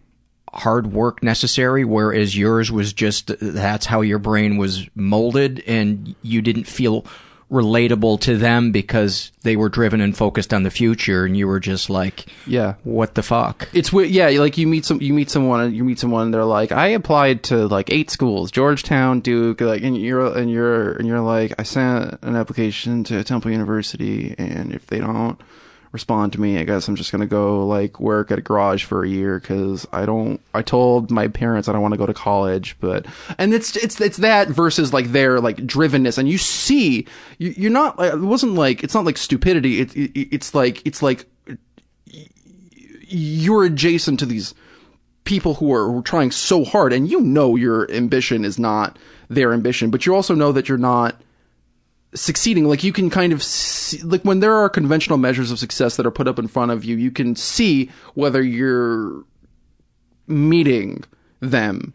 hard work necessary whereas yours was just that's how your brain was molded and you didn't feel relatable to them because they were driven and focused on the future and you were just like yeah. what the fuck? It's weird yeah like you meet some you meet someone and you meet someone and they're like i applied to like eight schools georgetown duke like and you're and you're and you're like i sent an application to temple university and if they don't respond to me i guess i'm just gonna go like work at a garage for a year because i don't i told my parents i don't want to go to college but and it's it's it's that versus like their like drivenness. And you see you, you're not like it wasn't like it's not like stupidity. It, it it's like it's like you're adjacent to these people who are trying so hard. And you know your ambition is not their ambition but you also know that you're not succeeding. Like you can kind of see, like when there are conventional measures of success that are put up in front of you you can see whether you're meeting them.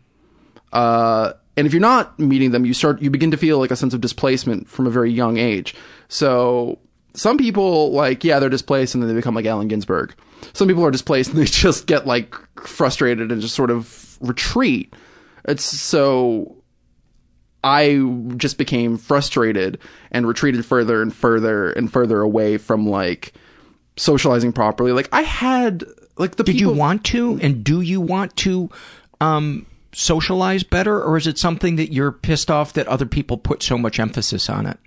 Uh and if you're not meeting them you start you begin to feel like a sense of displacement from a very young age. So some people like yeah they're displaced and then they become like Allen Ginsberg. Some people are displaced and they just get like frustrated and just sort of retreat. It's so I just became frustrated and retreated further and further and further away from like socializing properly. Like I had like the Did people- you want to and do you want to um socialize better or is it something that you're pissed off that other people put so much emphasis on it?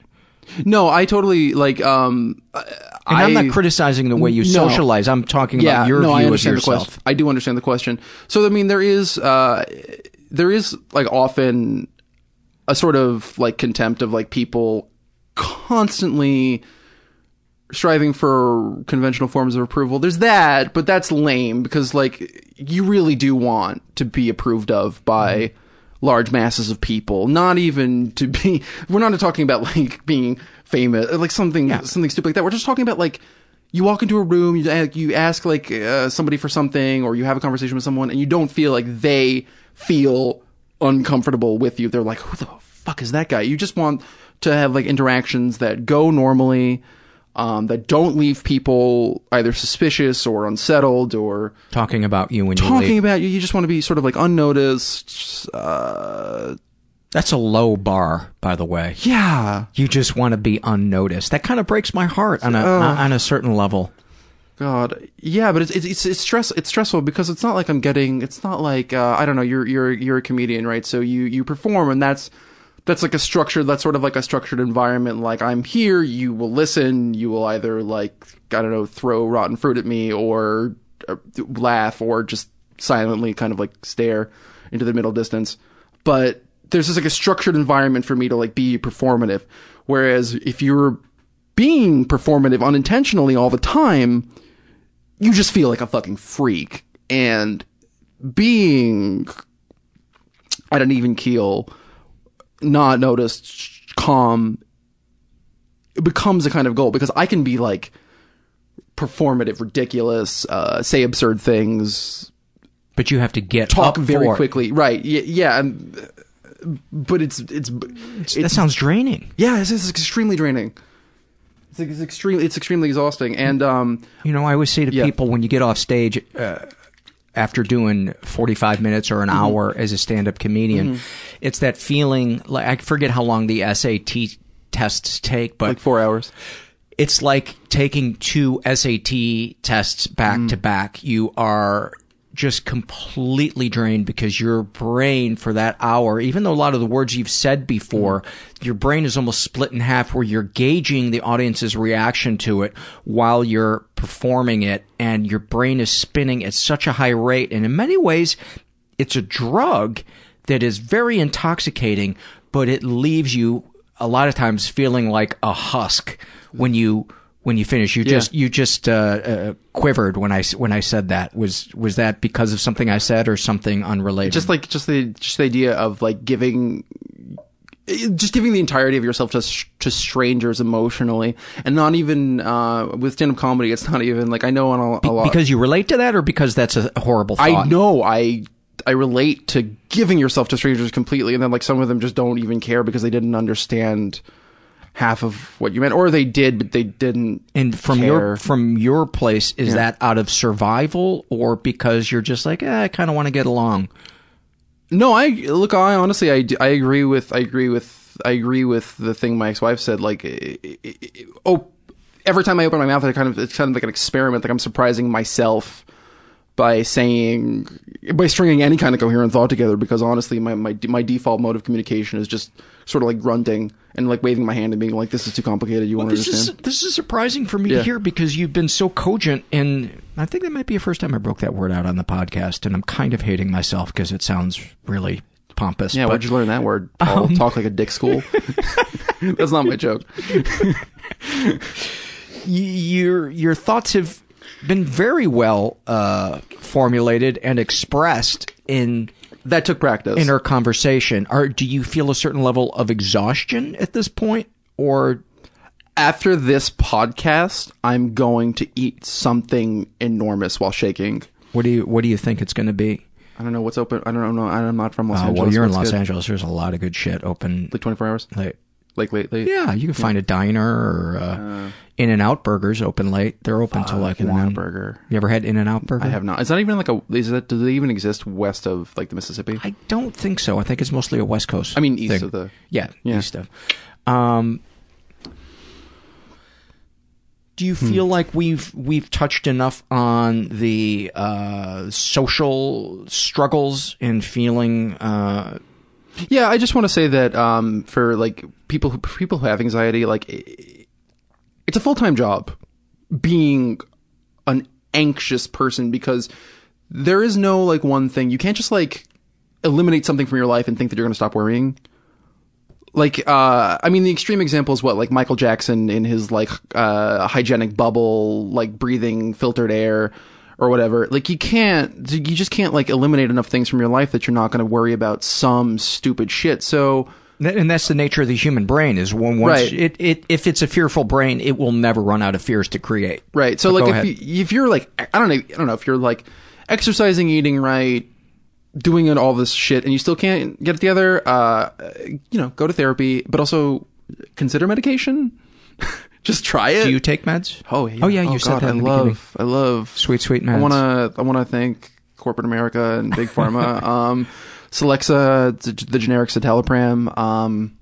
No, I totally like um And I, I'm not criticizing the way you No. socialize. I'm talking yeah, about your no, I view of understand the yourself. question. I do understand the question. So I mean there is uh there is like often a sort of like contempt of like people constantly striving for conventional forms of approval. There's that, but that's lame because like you really do want to be approved of by large masses of people, not even to be we're not talking about like being famous like something something stupid like that. We're just talking about like you walk into a room, you you ask like uh, somebody for something or you have a conversation with someone and you don't feel like they feel uncomfortable with you. They're like, "Who the fuck is that guy?" You just want to have like interactions that go normally um, that don't leave people either suspicious or unsettled or talking about you when you talking leave. about you. You just want to be sort of like unnoticed. Uh, That's a low bar, by the way. Yeah. You just want to be unnoticed. That kind of breaks my heart on a Ugh. on a certain level. God, yeah, but it's it's it's, stress it's stressful because it's not like I'm getting. It's not like uh, I don't know. You're you're you're a comedian, right? So you you perform, and that's that's like a structured. That's sort of like a structured environment. Like I'm here, you will listen. You will either like I don't know, throw rotten fruit at me, or uh, laugh, or just silently kind of like stare into the middle distance. But there's just like a structured environment for me to like be performative. Whereas if you're being performative unintentionally all the time, you just feel like a fucking freak. And being at an even keel, not noticed, calm, it becomes a kind of goal because I can be like performative, ridiculous, uh, say absurd things, But you have to get talk up very for it. quickly. Right. Yeah. yeah and, but it's, it's, that sounds draining. Yeah, it's, it's extremely draining. It's, it's extremely, it's extremely exhausting. And, um, You know, I always say to Yeah. people when you get off stage uh, after doing 45 minutes or an Mm-hmm. hour as a stand-up comedian, Mhm. it's that feeling like I forget how long the SAT tests take, but like four hours. It's like taking two SAT tests back Mm. to back. You are just completely drained because your brain for that hour, even though a lot of the words you've said before, mm-hmm. your brain is almost split in half where you're gauging the audience's reaction to it while you're performing it and your brain is spinning at such a high rate. And in many ways, it's a drug that is very intoxicating, but it leaves you a lot of times feeling like a husk when you when you finish. You Yeah. just you just uh, uh, quivered when I when I said that. Was was that because of something I said or something unrelated? just like just the just the idea of like giving just giving the entirety of yourself to to strangers emotionally and not even uh with stand-up comedy it's not even like i know on a, a lot because you relate to that or because that's a horrible thought. i know i i relate to giving yourself to strangers completely and then like some of them just don't even care because they didn't understand half of what you meant or they did but they didn't And from care. your from your place, is Yeah. that out of survival or because you're just like, eh, I kind of want to get along? No, I look. I honestly, I, I agree with. I agree with. I agree with the thing my ex-wife said. Like, oh, every time I open my mouth, I kind of it's kind of like an experiment. Like I'm surprising myself by saying by stringing any kind of coherent thought together. Because honestly, my my my default mode of communication is just sort of like grunting and like waving my hand and being like, "This is too complicated. You won't This is understand." this is surprising for me Yeah. to hear because you've been so cogent, and I think that might be the first time I broke that word out on the podcast, and I'm kind of hating myself because it sounds really pompous. Yeah, but- where'd you learn that word? Um, Talk like a dick school. That's not my joke. your your thoughts have been very well uh, formulated and expressed in that took practice in our conversation. Are do you feel a certain level of exhaustion at this point, or after this podcast, I'm going to eat something enormous while shaking. what do you what do you think it's going to be? I don't know what's open. I don't know. I'm not from Los Oh, Angeles. well, you're in Los good? Angeles. There's a lot of good shit open. Like 24 hours. Like, like late, late. yeah, you can find a diner or uh, In and Out Burgers open late. They're open till like In-N-Out one. Burger. You ever had In and Out Burger? I have not. Is that even like a? Is that? Do they even exist west of like the Mississippi? I don't think so. I think it's mostly a West Coast. I mean, east thing. of the. Yeah, Yeah. east of. Um, do you Hmm. feel like we've we've touched enough on the uh, social struggles and feeling? Uh, Yeah, I just want to say that um, for like people who people who have anxiety, like it's a full time job being an anxious person because there is no like one thing you can't just like eliminate something from your life and think that you're going to stop worrying. Like, uh, I mean, the extreme example is what, like Michael Jackson in his like uh, hygienic bubble, like breathing filtered air or whatever. Like, you can't, you just can't like eliminate enough things from your life that you're not going to worry about some stupid shit. So, And that's the nature of the human brain. Is when once Right. it, it if it's a fearful brain, it will never run out of fears to create. Right. So But like if ahead. you, if you're like I don't know I don't know if you're like exercising, eating right, doing it all this shit, and you still can't get it together, uh, you know, go to therapy, but also consider medication. Just try it. Do you take meds? Oh yeah. Oh, yeah, you said God, that I the love beginning. I love Sweet, sweet I meds. want to I want to thank corporate America and big pharma. um, Celexa, the, generic citalopram, um,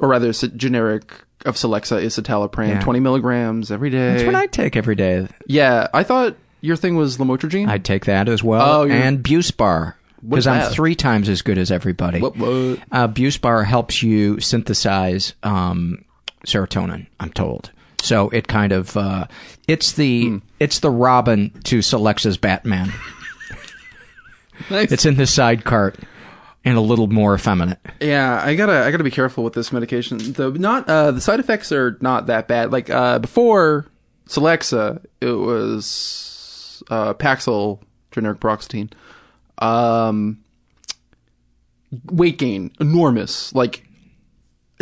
or rather, generic of Celexa is citalopram, Yeah. 20 milligrams every day. That's what I take every day. Yeah, I thought your thing was lamotrigine. I'd take that as well. Oh, and Buspar. Because I'm three times as good as everybody. What- what? Uh, Buspar helps you synthesize um, serotonin. I'm told. So it kind of uh, it's the Hmm. it's the Robin to Celexa's Batman. Nice. It's in the side cart and a little more effeminate. Yeah, I gotta I gotta be careful with this medication. The not uh the side effects are not that bad. Like uh before Celexa, it was uh Paxil generic paroxetine. Um weight gain enormous, like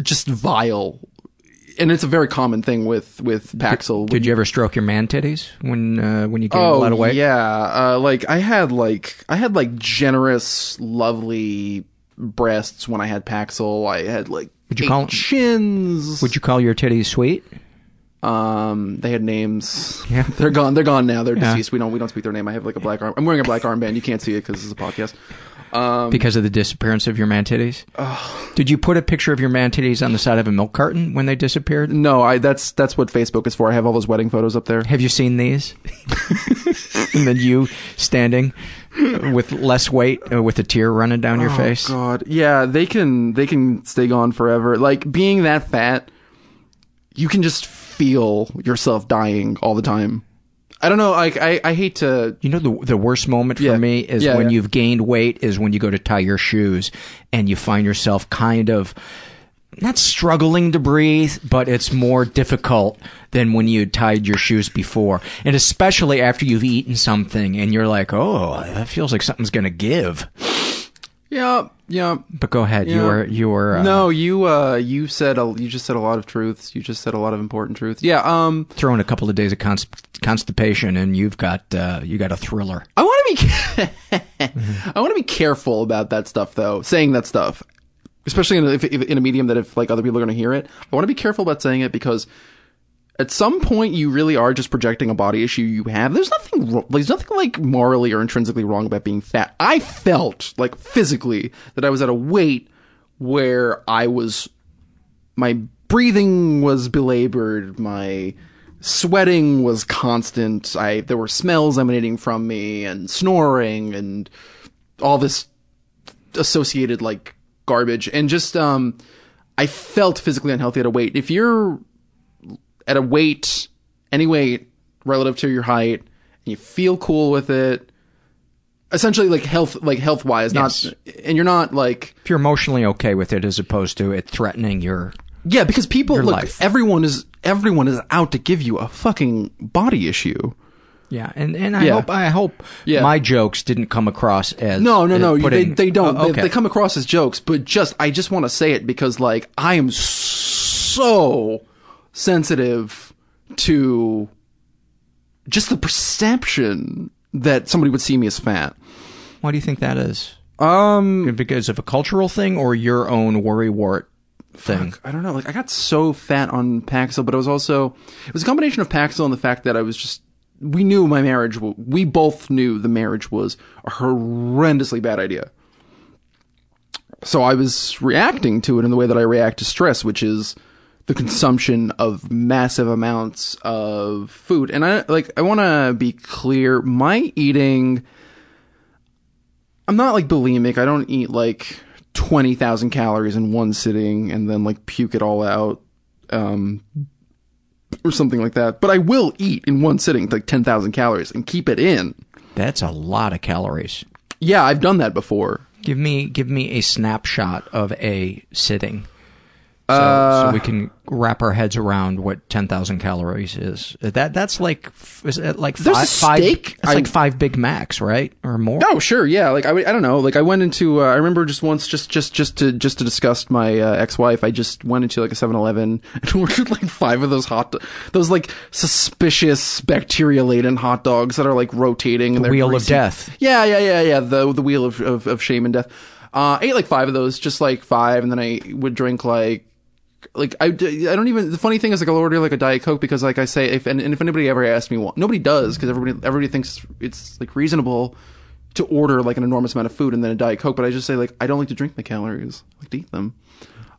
just vile. And it's a very common thing with with Paxil. Did you ever stroke your man titties when uh, when you gained oh, a lot of weight? Yeah, uh, like I had like I had like generous, lovely breasts when I had Paxil. I had like Would you call- chins? Would you call your titties sweet? Um, they had names. Yeah. they're gone. They're gone now. They're Yeah. deceased. We don't. We don't speak their name. I have like a black arm. I'm wearing a black armband. You can't see it because this is a podcast. Um, because of the disappearance of your man titties. Did you put a picture of your man titties on the side of a milk carton when they disappeared? no, I. That's that's what Facebook is for. I have all those wedding photos up there. Have you seen these? and then you standing with less weight, uh, with a tear running down your Oh, face. God, yeah, they can they can stay gone forever. Like being that fat, you can just feel yourself dying all the time. I don't know. Like I, I hate to. You know the the worst moment for Yeah. me is Yeah, when yeah. you've gained weight is when you go to tie your shoes and you find yourself kind of not struggling to breathe, but it's more difficult than when you tied your shoes before. And especially after you've eaten something and you're like, "Oh, that feels like something's going to give." Yeah, yeah. But go ahead. You Yeah. were you were uh, no, you uh, you said a, you just said a lot of truths. You just said a lot of important truths. Yeah. Um, throw in a couple of days of const- constipation and you've got uh, you got a thriller. I want to be. I want to be careful about that stuff, though. Saying that stuff, especially in a, if, if, in a medium that if like other people are going to hear it, I want to be careful about saying it because at some point you really are just projecting a body issue you have. There's nothing. There's nothing like morally or intrinsically wrong about being fat. I felt like physically that I was at a weight where I was my breathing was belabored my sweating was constant i there were smells emanating from me and snoring and all this associated like garbage and just um i felt physically unhealthy at a weight if you're at a weight any weight relative to your height and you feel cool with it essentially like health like health wise Yes. not and you're not like If you're emotionally okay with it as opposed to it threatening your yeah, because people Your look. life. Everyone is everyone is out to give you a fucking body issue. Yeah, and, and I Yeah. hope I hope Yeah. my jokes didn't come across as No, no, no. you- They, they don't. Oh, They- they, come across as jokes, but just I just want to say it because like I am so sensitive to just the perception that somebody would see me as fat. Why do you think that is? Um, because of a cultural thing or your own worrywart thing? I don't know. Like I got so fat on Paxil, but it was also it was a combination of Paxil and the fact that I was just we knew my marriage. We both knew the marriage was a horrendously bad idea. So I was reacting to it in the way that I react to stress, which is the consumption of massive amounts of food. And I like I want to be clear, my eating I'm not like bulimic. I don't eat like 20,000 calories in one sitting and then like puke it all out. Um, or something like that. But I will eat in one sitting like 10,000 calories and keep it in. That's a lot of calories. Yeah, I've done that before. Give me give me a snapshot of a sitting. So, Uh, so we can wrap our heads around what ten thousand calories is. That that's like is it like There's a five, five- steak. It's I- like five Big Macs, right, or more? Oh, sure, yeah. Like I, I don't know. Like I went into. Uh, I remember just once, just just just to just to disgust my uh, ex-wife. I just went into like a 7-Eleven and ordered like five of those hot, do- those like suspicious bacteria-laden hot dogs that are like rotating. and The they're wheel of death. Yeah, yeah, yeah, yeah. The the wheel of of, of shame and death. Uh, I ate like five of those, just like five, and then I would drink like like I, I don't even the funny thing is like I'll order like a diet coke because like I say if and, and if anybody ever asks me what nobody does because everybody everybody thinks it's like reasonable to order like an enormous amount of food and then a diet coke but I just say like I don't like to drink my calories I like to eat them.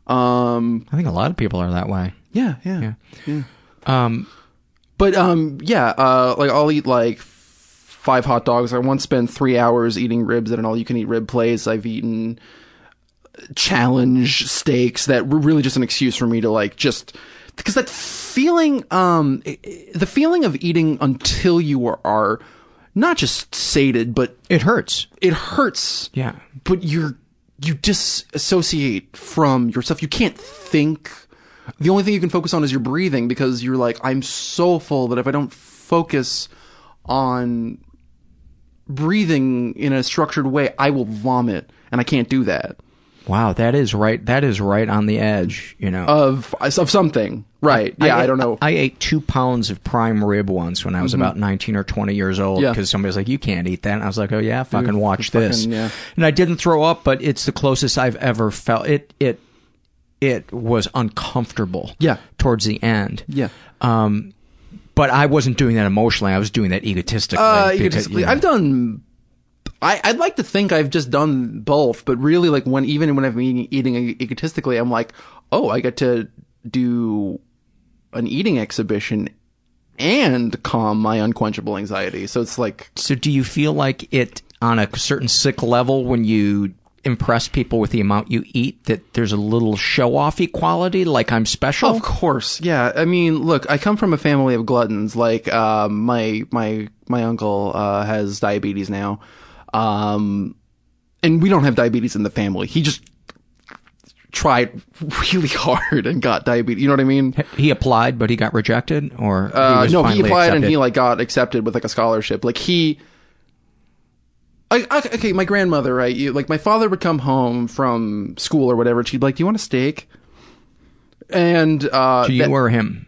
Um I think a lot of people are that way. yeah yeah. Yeah. yeah. Um, but um yeah uh like I'll eat like five hot dogs. I once spent three hours eating ribs at an all you can eat rib place. I've eaten challenge steaks that were really just an excuse for me to like just because that feeling um the feeling of eating until you are, are not just sated but it hurts. it hurts. Yeah. But you're you disassociate from yourself. You can't think. The only thing you can focus on is your breathing because you're like i'm so full that if i don't focus on breathing in a structured way i will vomit and i can't do that wow, that is right. That is right on the edge. You know. of of something right yeah i, ate- don't know I ate two pounds of prime rib once when I was Mhm. about 19 or 20 years old Yeah. because somebody was like, you can't eat that. And I was like, oh yeah, fucking You're watch fucking- this. yeah. And I didn't throw up, but it's the closest I've ever felt. It, it, it was uncomfortable. Yeah. Towards the end. Yeah. Um, but I wasn't doing that emotionally. I was doing that egotistically. Uh, because, egotistically, you know, I've done. I, I'd like to think I've just done both, but really, like when even when I'm eating, eating egotistically, I'm like, oh, I get to do an eating exhibition and calm my unquenchable anxiety. So it's like, So do you feel like it on a certain sick level when you impress people with the amount you eat that there's a little show off equality like I'm special? Of course, yeah. I mean, look, I come from a family of gluttons. Like, um, my my my uncle uh, has diabetes now, um, and we don't have diabetes in the family. He just tried really hard and got diabetes. You know what I mean? He applied but he got rejected or Uh, he no, he applied and he like got accepted with like a scholarship. Like he. I, I- okay, my grandmother, right? You, like my father would come home from school or whatever. And she'd be like, "Do you want a steak?" And uh, to you that- or him?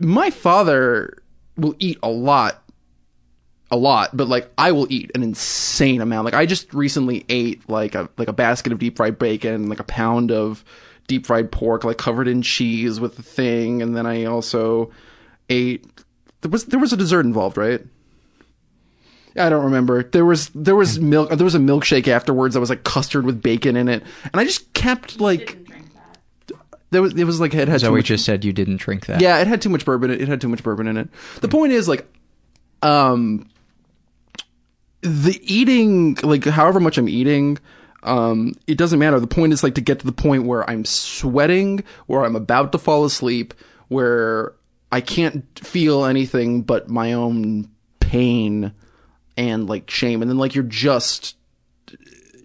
my father will eat a lot a lot but like i will eat an insane amount like i just recently ate like a like a basket of deep fried bacon like a pound of deep fried pork like covered in cheese with the thing and then i also ate there was there was a dessert involved right I don't remember. There was there was milk. There was a milkshake afterwards that was like custard with bacon in it, and I just kept like. There was it was like it had too Zoe much just said you didn't drink that. yeah, it had too much bourbon. It had too much bourbon in it. The point is, like, um, the eating, like, however much I'm eating, um, it doesn't matter. The point is, like, to get to the point where I'm sweating, where I'm about to fall asleep, where I can't feel anything but my own pain and like shame, and then like you're just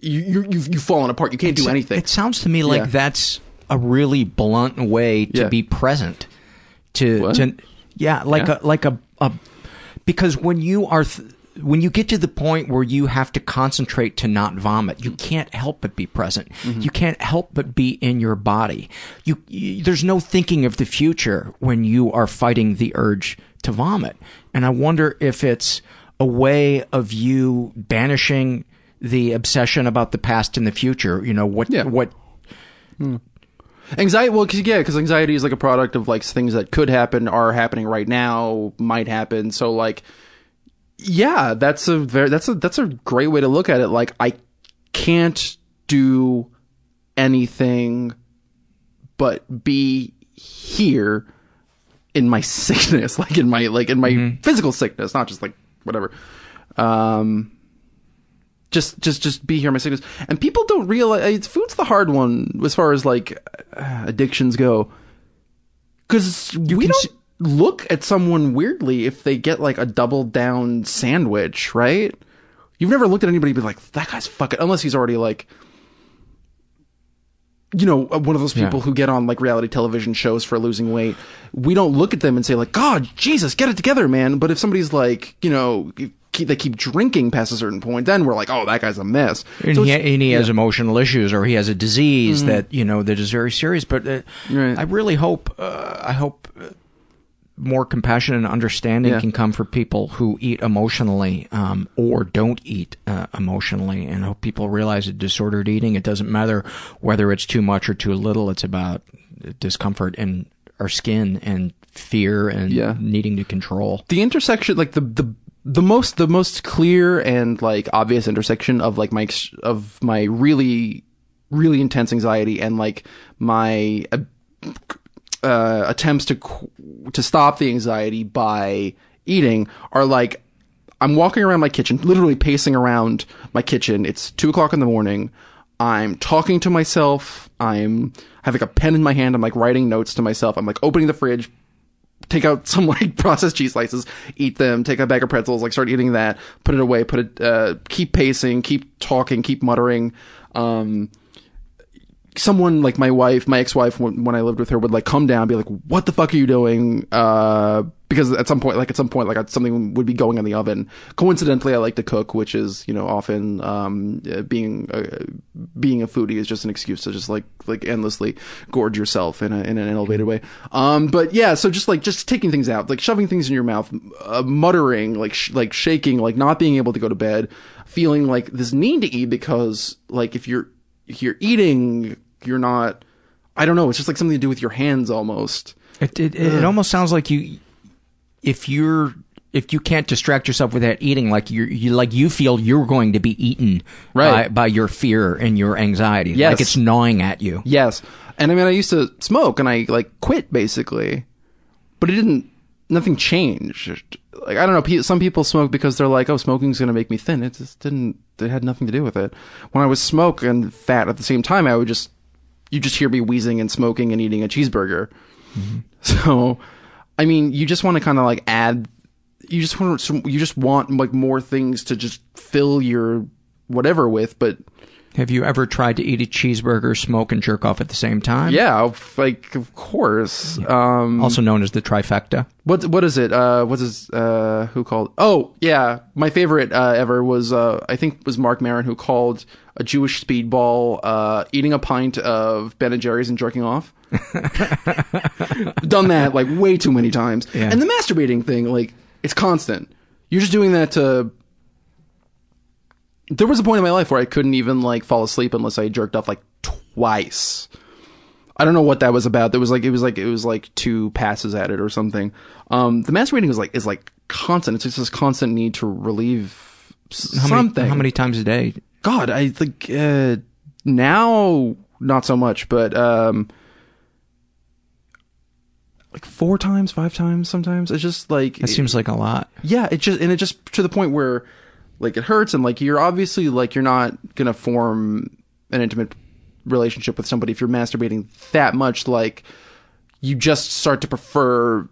you you you've, you've fallen apart. You can't do anything. It sounds to me like Yeah. that's a really blunt way to Yeah. be present. To What? to yeah, like Yeah. a like a, a because when you are th- when you get to the point where you have to concentrate to not vomit, you can't help but be present. Mm-hmm. You can't help but be in your body. You, you there's no thinking of the future when you are fighting the urge to vomit. And I wonder if it's a way of you banishing the obsession about the past and the future. You know what Yeah. what Anxiety, well, cause, yeah, because anxiety is like a product of like things that could happen, are happening right now, might happen. So like, yeah, that's a very that's a that's a great way to look at it. Like, I can't do anything but be here in my sickness, like in my like in my physical sickness, not just like whatever. Um, just just just be here in my sickness and people don't realize it's, food's the hard one as far as like uh, addictions go because we don't look at someone weirdly if they get like a double down sandwich right you've never looked at anybody and be like that guy's fucking unless he's already like you know uh, one of those people Yeah. who get on like reality television shows for losing weight we don't look at them and say like god jesus get it together man but if somebody's like you know keep, they keep drinking past a certain point then we're like oh that guy's a mess and So he, and he has yeah. emotional issues or he has a disease Mhm. that you know that is very serious but uh, Right. i really hope uh, i hope uh, more compassion and understanding Yeah. can come for people who eat emotionally um, or don't eat uh, emotionally and hope people realize that disordered eating it doesn't matter whether it's too much or too little it's about discomfort in our skin and fear and Yeah. needing to control the intersection like the the the most the most clear and like obvious intersection of like my ex- of my really really intense anxiety and like my uh, uh, attempts to to stop the anxiety by eating are like I'm walking around my kitchen, literally pacing around my kitchen. It's two o'clock in the morning. I'm talking to myself. I'm having a pen in my hand. I'm like writing notes to myself. I'm like opening the fridge, take out some like processed cheese slices, eat them, take a bag of pretzels, like start eating that, put it away, put it, uh, keep pacing, keep talking, keep muttering. Um, someone like my wife, my ex-wife, when, when I lived with her, would like come down be like, "What the fuck are you doing?" Uh, because at some point, like at some point, like something would be going in the oven. Coincidentally, I like to cook, which is you know often um, uh, being uh, being a foodie is just an excuse to just like like endlessly gorge yourself in a, in an elevated way. Um, but yeah, so just like just taking things out, like shoving things in your mouth, uh, muttering, like sh- like shaking, like not being able to go to bed, feeling like this need to eat because like if you're you're eating, you're not I don't know. It's just like something to do with your hands almost. It it, it, almost sounds like you, if you're if you can't distract yourself with that eating, like you you like you feel you're going to be eaten Right. by, by your fear and your anxiety, Yes. like it's gnawing at you. Yes. And I mean, I used to smoke and I like quit basically, but it didn't, nothing changed. Like, I don't know. Some people smoke because they're like, oh, smoking's going to make me thin. It just didn't, it had nothing to do with it. When I was smoke and fat at the same time, I would just, you just hear me wheezing and smoking and eating a cheeseburger. Mm-hmm. So, I mean, you just want to kind of like add, you just want you just want like more things to just fill your whatever with, but Have you ever tried to eat a cheeseburger, smoke, and jerk off at the same time? yeah, like of course. Um, Also known as the trifecta. What what is it? Uh, what's his? Uh, who called? Oh yeah, my favorite uh, ever was uh, I think was Marc Maron who called a Jewish speedball uh, eating a pint of Ben and Jerry's and jerking off. Done that like way too many times. Yeah. And the masturbating thing, like it's constant. You're just doing that to. There was a point in my life where I couldn't even like fall asleep unless I jerked off like twice. I don't know what that was about. There was like it was like it was like two passes at it or something. Um, the masturbating is like is like constant. It's just this constant need to relieve How something. many how many times a day? God, I think uh, now not so much, but um, like four times, five times, sometimes. It's just like That seems like a lot. yeah, it just and it just to the point where like it hurts and like you're obviously like you're not gonna form an intimate relationship with somebody if you're masturbating that much. Like you just start to prefer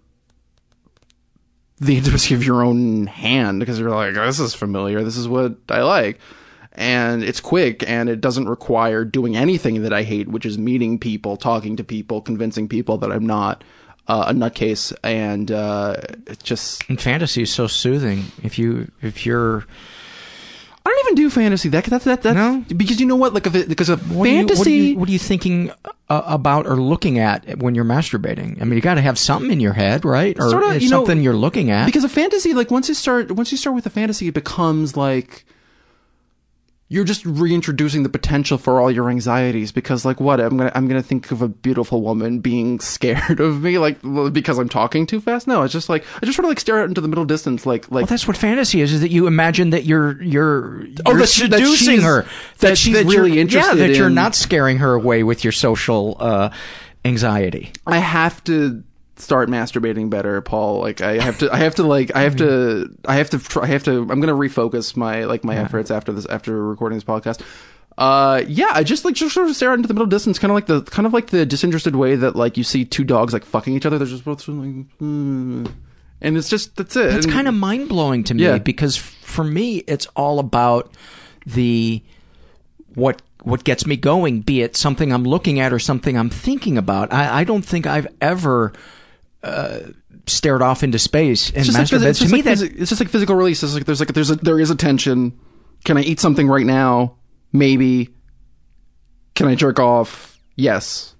the intimacy of your own hand because you're like, this is familiar. This is what I like. And it's quick and it doesn't require doing anything that I hate, which is meeting people, talking to people, convincing people that I'm not uh, a nutcase. And uh, it's just And fantasy is so soothing. If you if you're don't even do fantasy. That that's that that's No? because you know what? Like if it, because a what are you- fantasy. what are you, what are you thinking uh, about or looking at when you're masturbating? I mean, you got to have something in your head, right? Or Sorta, it's you know, something you're looking at. because a fantasy like once you start once you start with a fantasy it becomes like you're just reintroducing the potential for all your anxieties because like what? I'm gonna i'm gonna think of a beautiful woman being scared of me like because i'm talking too fast? No it's just like i just sort of like stare out into the middle distance like like well, that's what fantasy is: is that you imagine that you're you're, Oh, you're that she- that seducing she's- her, that she's you're- really Yeah, interested that you're not scaring her away with your social uh, anxiety. I have to start masturbating better, Paul. Like I have to, I have to like, I have to, I have to, try, I have to. I'm gonna refocus my like my efforts after this, after recording this podcast. Uh, yeah, I just like just sort of stare out into the middle distance, kind of like the kind of like the disinterested way that like you see two dogs like fucking each other. They're just both like, hmm. and it's just that's it. That's And- kind of mind blowing to me Yeah. because for me, it's all about the what what gets me going, be it something I'm looking at or something I'm thinking about. I, I don't think I've ever uh, stared off into space and It's just, like, masturbated. it's, to me, like that it's just like physical release. It's like there's like there's a there is a tension. Can I eat something right now? Maybe. Can I jerk off? Yes.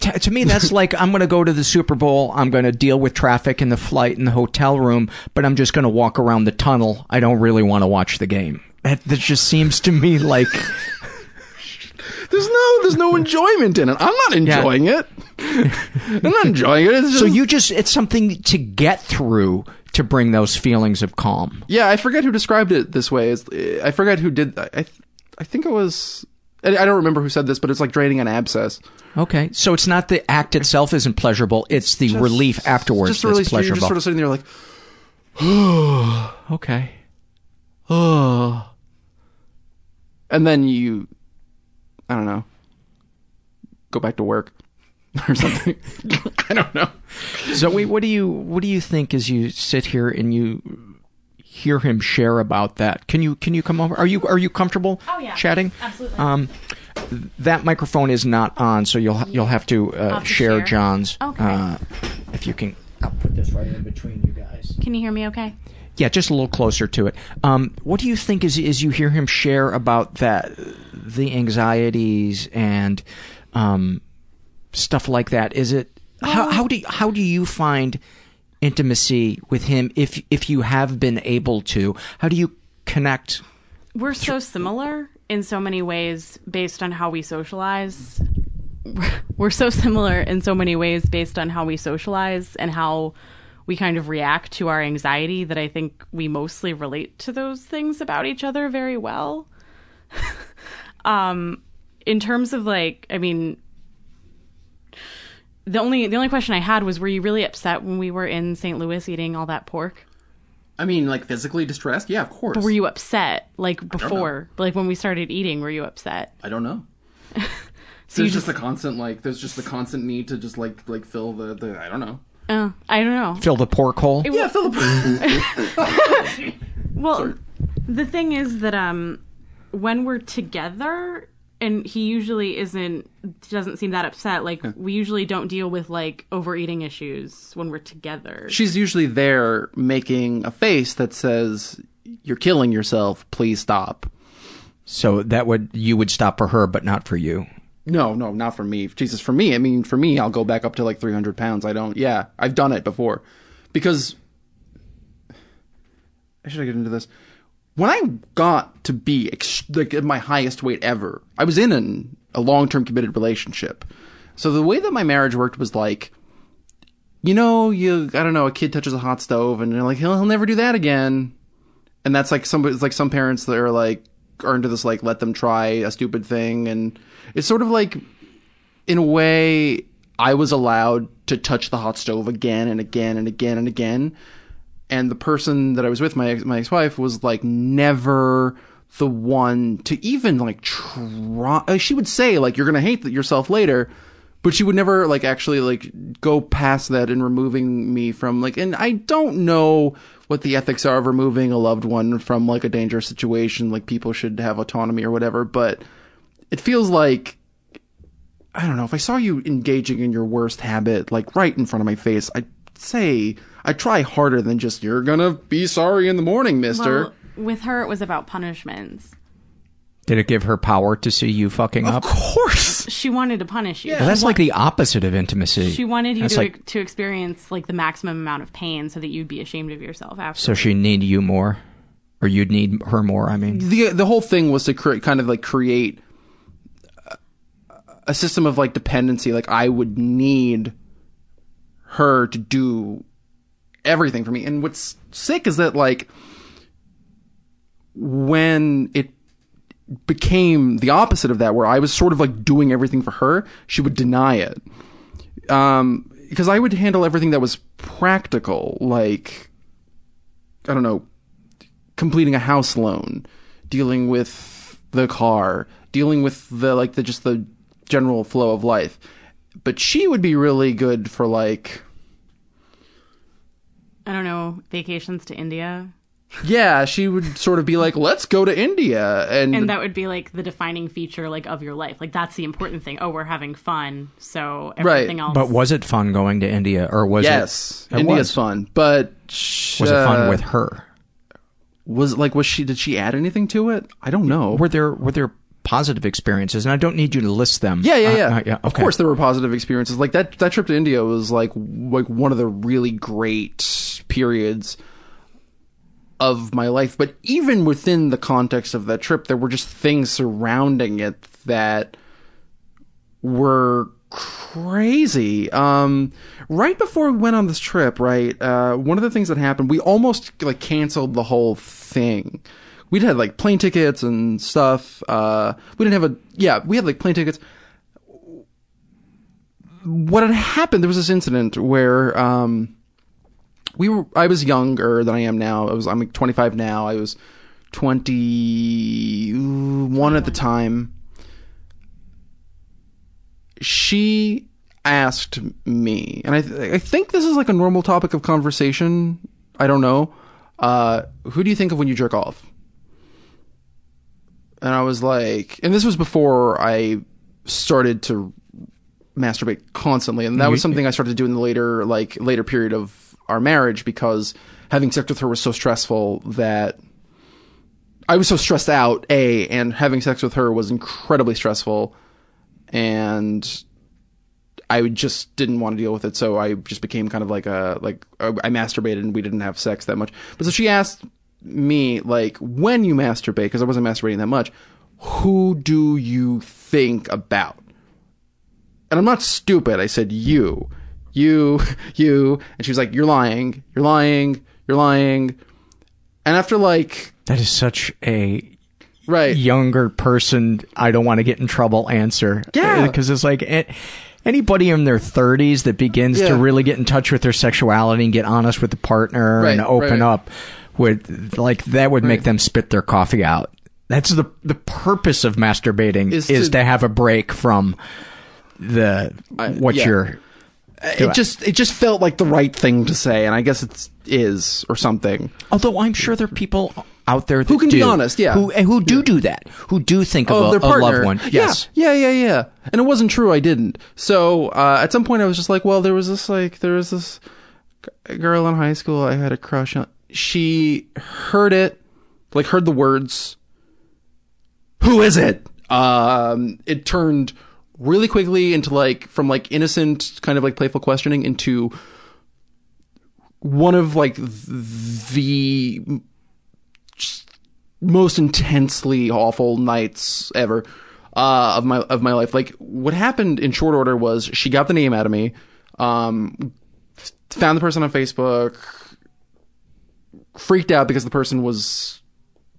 to, to me that's like I'm going to go to the Super Bowl. I'm going to deal with traffic in the flight in the hotel room, but I'm just going to walk around the tunnel. I don't really want to watch the game. That, that just seems to me like There's no there's no enjoyment in it. I'm not enjoying it. I'm not enjoying it. Just, so you just it's something to get through to bring those feelings of calm. yeah, I forget who described it this way. It's, I forget who did. I I, think it was. I don't remember who said this, but it's like draining an abscess. Okay, so it's not the act itself isn't pleasurable; it's the relief afterwards Just that's really, you're pleasurable. just sort of sitting there like, okay, oh, and then you, I don't know, go back to work or something. I don't know. Zoe, what do you what do you think as you sit here and you hear him share about that? Can you can you come over? Are you are you comfortable Oh, yeah. chatting? Absolutely. Um, that microphone is not on, so you'll you'll have to uh, have to share, share? John's. Okay. Uh, if you can, I'll put this right in between you guys. Can you hear me okay? Yeah, just a little closer to it. Um, what do you think is as you hear him share about that, the anxieties and um, stuff like that? Is it how how do how do you find intimacy with him if if you have been able to? How do you connect? We're so similar in so many ways based on how we socialize. we're so similar in so many ways based on how we socialize and how we kind of react to our anxiety that I think we mostly relate to those things about each other very well. um, in terms of like, I mean, the only the only question I had was, were you really upset when we were in St. Louis eating all that pork? I mean, like physically distressed? Yeah, of course. But were you upset like before, like when we started eating? Were you upset? I don't know. So there's just just- the constant like there's just the constant need to just like like fill the, the I don't know. Uh, I don't know. Fill the pork hole. It Yeah, fill the pork Well, the thing is that um, when we're together, and he usually isn't doesn't seem that upset. Like we usually don't deal with like overeating issues when we're together. She's usually there making a face that says you're killing yourself, please stop. So that would you would stop for her, but not for you. No, no, not for me. Jesus, for me, I mean, for me, I'll go back up to like 300 pounds. I don't, yeah, I've done it before. Because, I should I get into this. When I got to be ex- like my highest weight ever, I was in an, a long term committed relationship. So the way that my marriage worked was like, you know, you, I don't know, a kid touches a hot stove and they're like, he'll, he'll never do that again. And that's like some, it's like some parents that are like, are into this, like, let them try a stupid thing. And it's sort of like, in a way, I was allowed to touch the hot stove again and again and again and again. And the person that I was with, my ex- my ex wife, was like never the one to even like try. uh, She would say like you're gonna hate yourself later, but she would never like actually like go past that and removing me from like. And I don't know what the ethics are of removing a loved one from like a dangerous situation. Like people should have autonomy or whatever, but it feels like I don't know, if I saw you engaging in your worst habit, like right in front of my face, I'd say I'd try harder than just, you're gonna be sorry in the morning, mister. Well, with her, it was about punishments. Did it give her power to see you fucking up? Of course. She wanted to punish you. Well, that's like the opposite of intimacy. She wanted you That's to like- to experience like the maximum amount of pain, so that you'd be ashamed of yourself after. so she need you more, or you'd need her more. I mean, the the whole thing was to create kind of like create a- a system of like dependency. Like i would need her to do everything for me. And what's sick is that like when it became the opposite of that where i was sort of like doing everything for her she would deny it. Um because i would handle everything that was practical like i don't know completing a house loan, dealing with the car, dealing with the like the just the general flow of life. But she would be really good for like I don't know vacations to India, yeah, she would sort of be like, "Let's go to India." And, and that would be like the defining feature like of your life. Like that's the important thing. Oh, we're having fun, so everything else. but was it fun going to India, or was yes, it? it India's was. fun, but sh- Was it fun uh, with her? Was like was she did she add anything to it? I don't know. Were there were there positive experiences? And I don't need you to list them. Yeah, yeah, Uh, yeah. uh, yeah. Of course, there were positive experiences. Like that that trip to India was like like one of the really great periods of my life. But even within the context of that trip, there were just things surrounding it that were crazy. Um, right before we went on this trip, right, uh, one of the things that happened, we almost like canceled the whole thing. We'd had like plane tickets and stuff. Uh, we didn't have a, yeah, we had like plane tickets. What had happened, there was this incident where, um, we were, I was younger than I am now. I was, I'm like 25 now. I was 21 at the time she asked me, and I, th- I think this is like a normal topic of conversation. I don't know. Uh, who do you think of when you jerk off? And I was like, and this was before I started to masturbate constantly, and that was mm-hmm. something I started to do in the later, like later period of our marriage because having sex with her was so stressful that I was so stressed out. A and having sex with her was incredibly stressful and I just didn't want to deal with it, so I just became kind of like a like I masturbated and we didn't have sex that much. But so she asked me like, when you masturbate, because I wasn't masturbating that much, who do you think about? and I'm not stupid. I said you, you, you, and she was like, "You're lying, you're lying, you're lying." And after like That is such a right younger person, I don't want to get in trouble answer. Yeah. Because it's like a- anybody in their 30s that begins Yeah. to really get in touch with their sexuality and get honest with the partner Right, and open right. up would like that would make them spit their coffee out. That's the the purpose of masturbating Is is, to- to, have a break from the uh, what yeah. you're uh, it just it just felt like the right thing to say, and I guess it is or something. Although I'm sure there are people out there that Who can be honest, yeah. who eh, who do do that, who do think oh, of Oh, a, their a partner. loved one. Yes, Yeah, yeah, yeah, yeah. And it wasn't true. I didn't. So uh, at some point, I was just like, well, there was this like there was this girl in high school I had a crush on. She heard it, like heard the words. Who is it? Um, it turned really quickly into like from like innocent kind of like playful questioning into one of like the most intensely awful nights ever uh, of my of my life. Like what happened in short order was she got the name out of me, um, found the person on Facebook, freaked out because the person was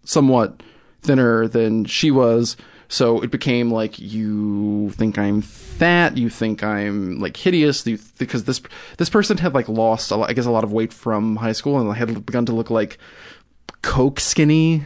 somewhat thinner than she was. So it became like you think I'm fat, you think I'm like hideous, you, because this this person had like lost, a lot, I guess, a lot of weight from high school and had begun to look like coke skinny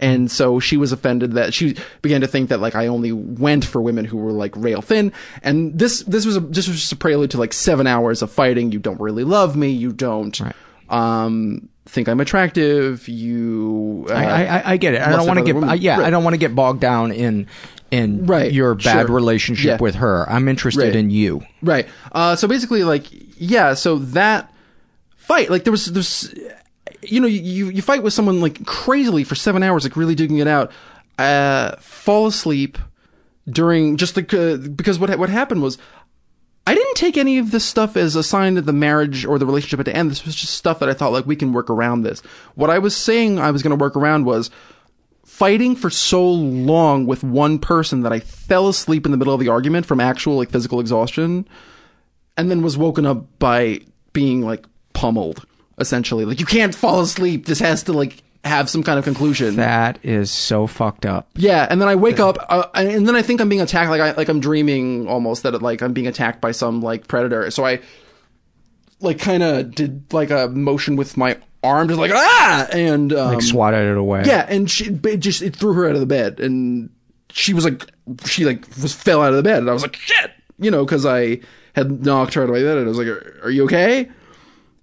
and so she was offended that she began to think that like I only went for women who were like rail thin. And this this was a, this was just a prelude to like seven hours of fighting. You don't really love me. You don't um, think I'm attractive. You uh, I, I, I get it. I don't want to get yeah. Right. I don't want to get bogged down in in Right. your bad Sure. relationship Yeah. with her. I'm interested Right. in you. Right. Uh, so basically, like, yeah. So that fight, like, there was, there's, you know, you you fight with someone like crazily for seven hours, like really digging it out. Uh, fall asleep during just like uh, because what what happened was. Take any of this stuff as a sign that the marriage or the relationship had to end. This was just stuff that I thought like we can work around this. What I was saying I was going to work around was fighting for so long with one person that I fell asleep in the middle of the argument from actual like physical exhaustion and then was woken up by being like pummeled essentially. Like you can't fall asleep. This has to like have some kind of conclusion. That is so fucked up. Yeah, and then I wake up, uh, and then I think I'm being attacked. Like I like I'm dreaming almost that like I'm being attacked by some like predator. So I like kind of did like a motion with my arm, just like ah, and um, Like swatted it away. Yeah, and she it just it threw her out of the bed, and she was like she like was fell out of the bed, and I was like shit, you know, because I had knocked her out of my bed, and I was like, are, are you okay?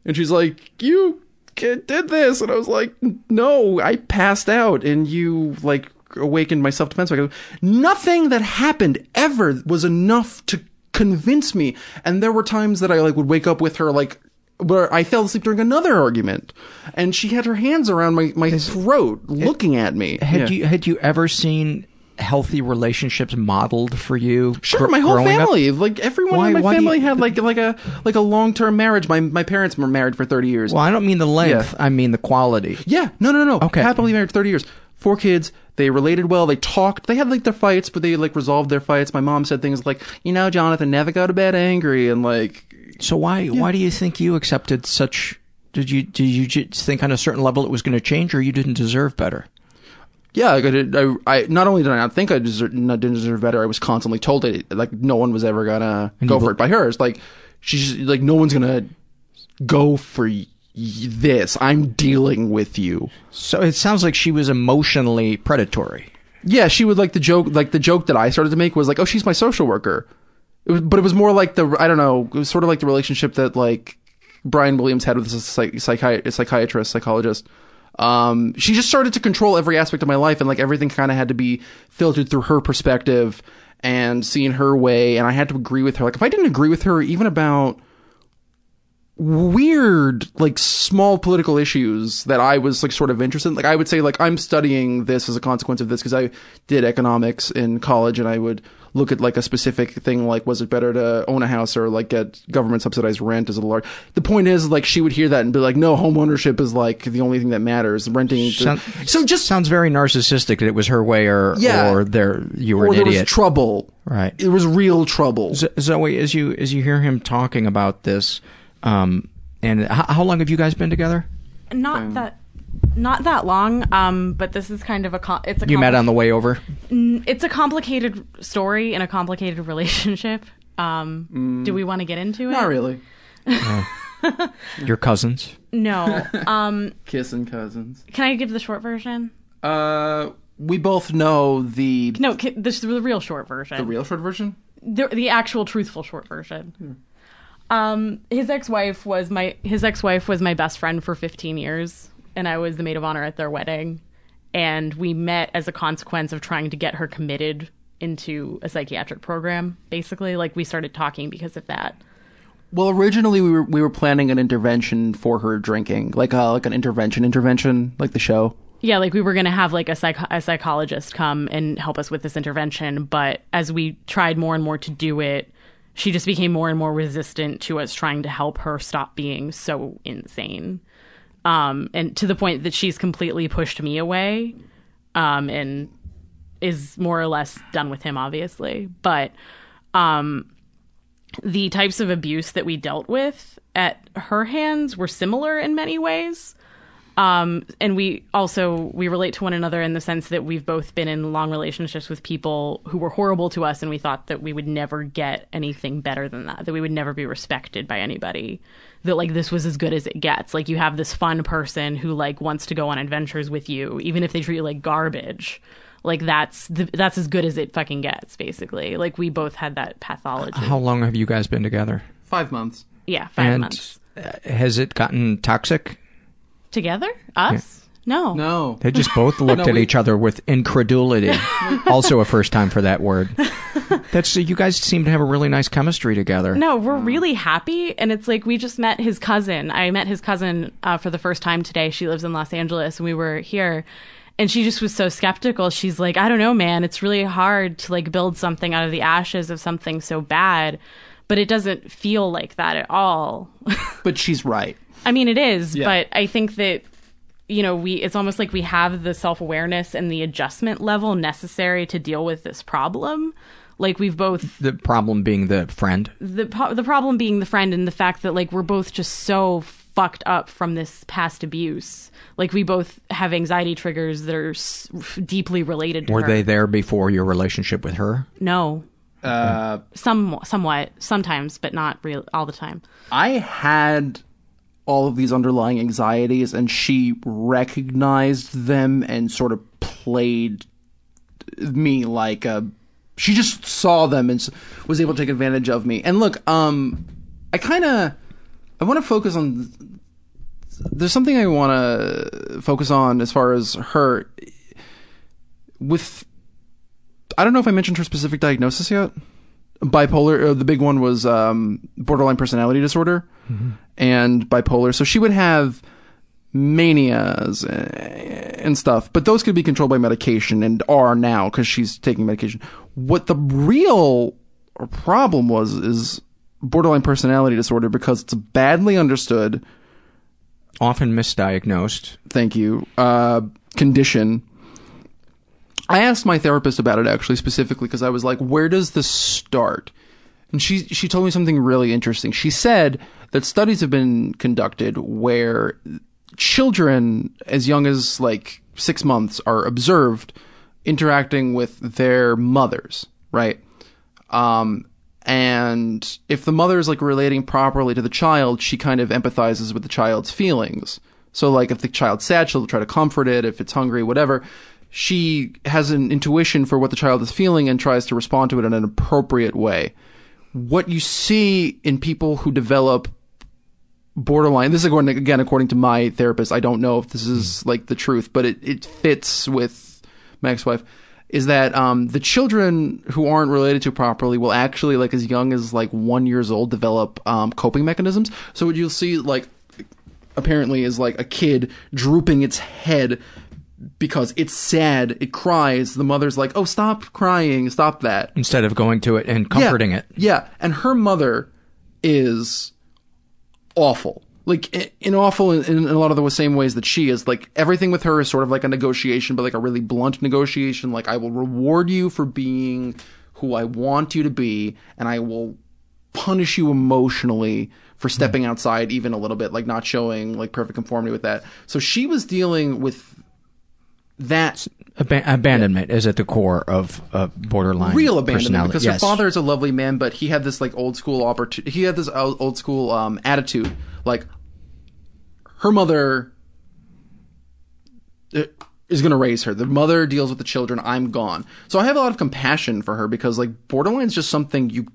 And she's like, you kid did this, and I was like, no, I passed out, and you like awakened my self defense. Nothing that happened ever was enough to convince me. And there were times that I like would wake up with her like where I fell asleep during another argument, and she had her hands around my my throat, looking at me. Had Yeah. you had you ever seen healthy relationships modeled for you? Sure, gr- my whole growing up? family, like everyone Why- in my family you- had like like a like a long term marriage. My my parents were married for thirty years. Well, I don't mean the length. I mean the quality. Yeah, no, no, no. Okay. happily married thirty years, four kids. They related well. They talked. They had like their fights, but they like resolved their fights. My mom said things like, "You know, Jonathan, never go to bed angry," and like, So why why do you think you accepted such? Did you did you just think on a certain level it was going to change, or you didn't deserve better? Yeah, like I, did, I, I not only did I not think I deserved, not, didn't deserve better, I was constantly told that like no one was ever gonna And go for it by her. It's like she's just, like no one's gonna go for y- this. I'm dealing with you. So it sounds like she was emotionally predatory. Yeah, she would like the joke. Like the joke that I started to make was like, "Oh, she's my social worker," it was, but it was more like the I don't know. It was sort of like the relationship that like Brian Wilson had with a psych- psychi- a psychiatrist, psychologist. Um, she just started to control every aspect of my life, and like everything kind of had to be filtered through her perspective and seen her way, and I had to agree with her. Like if I didn't agree with her, even about weird like small political issues that I was like sort of interested in. Like I would say like I'm studying this as a consequence of this because I did economics in college and I would look at like a specific thing, like was it better to own a house or like get government subsidized rent as a large. The point is, like she would hear that and be like, no, home ownership is like the only thing that matters. Renting. Sound- so just sounds very narcissistic that it was her way or Yeah. or there you were or an there idiot. was trouble. Right. It was real trouble. Z- Zoe, as you as you hear him talking about this, um, and h- how long have you guys been together? Not that, not that long. Um, but this is kind of a com- it's a You met on the way over. N- It's a complicated story and a complicated relationship. Um, do we want to get into it? Not really. Your cousins. No. Um, Kissing cousins. can I give the short version? Uh, we both know the No, this is the real short version. the real short version. the, the actual truthful short version. Um, his ex-wife was my his ex-wife was my best friend for 15 years, and I was the maid of honor at their wedding. And we met as a consequence of trying to get her committed into a psychiatric program. Basically, like we started talking because of that. Well, originally we were we were planning an intervention for her drinking, like a like an intervention intervention, like the show. Yeah, like we were going to have like a, psych- a psychologist come and help us with this intervention, but as we tried more and more to do it, she just became more and more resistant to us trying to help her stop being so insane. Um, and to the point that she's completely pushed me away um, and is more or less done with him, obviously. But um, the types of abuse that we dealt with at her hands were similar in many ways um, and we also we relate to one another in the sense that we've both been in long relationships with people who were horrible to us and we thought that we would never get anything better than that that we would never be respected by anybody that like this was as good as it gets like you have this fun person who like wants to go on adventures with you even if they treat you like garbage like that's the, that's as good as it fucking gets basically like we both had that pathology How long have you guys been together? Five months. yeah five and months has it gotten toxic? together us no No. They just both looked No, at we- each other with incredulity. also, a first time for that word. That's you guys seem to have a really nice chemistry together. No, we're really happy, and it's like we just met his cousin. I met his cousin uh, for the first time today. She lives in Los Angeles, and we were here, and she just was so skeptical. She's like, "I don't know, man. It's really hard to like build something out of the ashes of something so bad, but it doesn't feel like that at all." But she's right. I mean, it is, Yeah. but I think that you know, we it's almost like we have the self-awareness and the adjustment level necessary to deal with this problem. Like we've both The problem being the friend. the po- the problem being the friend and the fact that like we're both just so fucked up from this past abuse. Like we both have anxiety triggers that are s- deeply related to Were her. they there before your relationship with her? No, Uh, some somewhat, sometimes, but not real all the time. I had all of these underlying anxieties, and she recognized them and sort of played me like a. She just saw them and was able to take advantage of me. And look, um, I kind of, I want to focus on. There's something I want to focus on as far as her. With, I don't know if I mentioned her specific diagnosis yet bipolar uh, the big one was um, borderline personality disorder and bipolar so she would have manias and stuff but those could be controlled by medication and are now because she's taking medication what the real problem was is borderline personality disorder because it's badly understood Often misdiagnosed. thank you uh, condition I asked my therapist about it actually specifically because I was like, where does this start? And she she told me something really interesting. She said that studies have been conducted where children as young as like 6 months are observed interacting with their mothers, right? Um and if the mother is like relating properly to the child, she kind of empathizes with the child's feelings. So like if the child's sad, she'll try to comfort it. If it's hungry, whatever, she has an intuition for what the child is feeling and tries to respond to it in an appropriate way. What you see in people who develop borderline, this is according, again, according to my therapist, I don't know if this is like the truth, but it, it fits with my ex-wife, is that, um, the children who aren't related to properly will actually, like, as young as, like, one years old, develop, um, coping mechanisms. So what you'll see, like, apparently is like a kid drooping its head because it's sad. It cries. The mother's like, "Oh, stop crying. Stop that." Instead of going to it and comforting yeah, it. Yeah, and her mother is awful. Like in awful in, in a lot of the same ways that she is. Like everything with her is sort of like a negotiation, but like a really blunt negotiation. Like I will reward you for being who I want you to be, and I will punish you emotionally for stepping hmm. outside even a little bit, like not showing like perfect conformity with that. So she was dealing with that Ab- abandonment is at the core of uh, borderline real abandonment because yes. her father is a lovely man, but he had this like old school opportunity. He had this old old school um, attitude, like her mother uh, is going to raise her. The mother deals with the children. I'm gone. So I have a lot of compassion for her because like borderline is just something you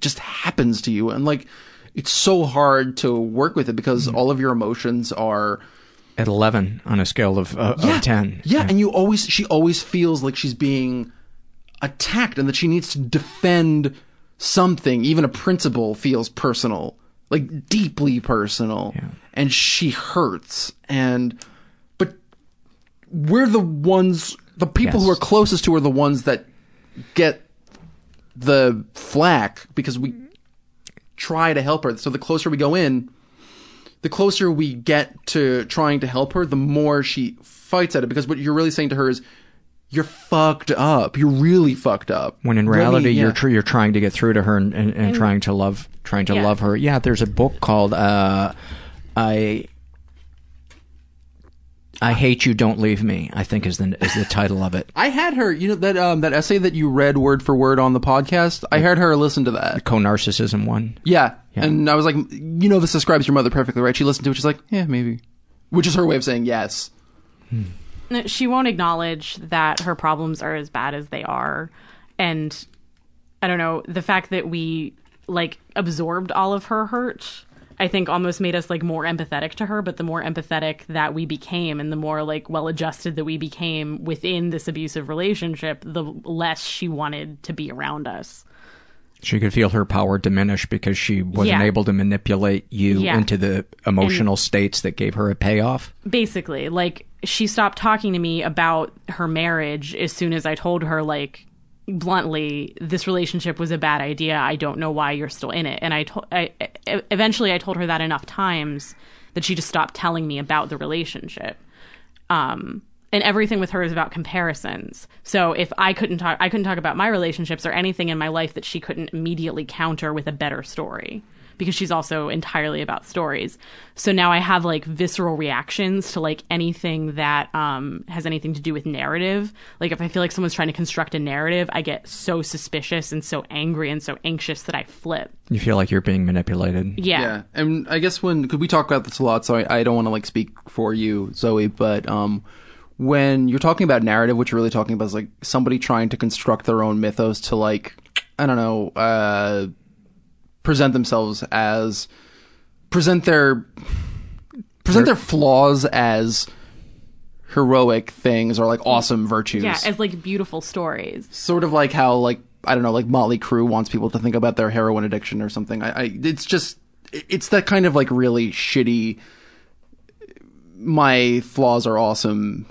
just happens to you, and like it's so hard to work with it because Mm-hmm. all of your emotions are at 11 on a scale of, uh, yeah. of 10. Yeah, and you always she always feels like she's being attacked and that she needs to defend something. Even a principle feels personal, like deeply personal, Yeah. and she hurts. And but we're the ones, the people who are closest to her, are the ones that get the flack because we try to help her. So the closer we go in, the closer we get to trying to help her, the more she fights at it. Because what you're really saying to her is, "You're fucked up. You're really fucked up." When in Really, reality, yeah. you're tr- you're trying to get through to her and, and, and, And- trying to love trying to Yeah. love her. Yeah, there's a book called uh, "I I Hate You, Don't Leave Me." I think is the is the title of it. I had her. You know that um, that essay that you read word for word on the podcast. I had her listen to that. Co-narcissism one. Yeah. and I was like, "You know, this describes your mother perfectly, right?" She listened to it. She's like, "Yeah, maybe," which is her way of saying yes. No, She won't acknowledge that her problems are as bad as they are. And I don't know, the fact that we like absorbed all of her hurt, I think almost made us like more empathetic to her, but the more empathetic that we became and the more like well adjusted that we became within this abusive relationship, the less she wanted to be around us. She could feel her power diminish because she wasn't Yeah. able to manipulate you Yeah. into the emotional states that gave her a payoff. basically like she stopped talking to me about her marriage as soon as i told her like bluntly this relationship was a bad idea. I don't know why you're still in it. And i i I- eventually i told her that enough times that she just stopped telling me about the relationship. Um and everything with her is about comparisons. So if i couldn't talk i couldn't talk about my relationships or anything in my life that she couldn't immediately counter with a better story because she's also entirely about stories so now i have like visceral reactions to like anything that um has anything to do with narrative like if i feel like someone's trying to construct a narrative i get so suspicious and so angry and so anxious that i flip You feel like you're being manipulated. Yeah. Yeah, and I guess when because we talk about this a lot, so I, I don't want to like speak for you, Zoe, but um, when you're talking about narrative, what you're really talking about is like somebody trying to construct their own mythos to like I don't know, uh, present themselves as present their present their flaws as heroic things or like awesome virtues. yeah as like beautiful stories sort of like how like I don't know, like Mötley Crüe wants people to think about their heroin addiction or something. I, I it's just it's that kind of like really shitty. My flaws are awesome,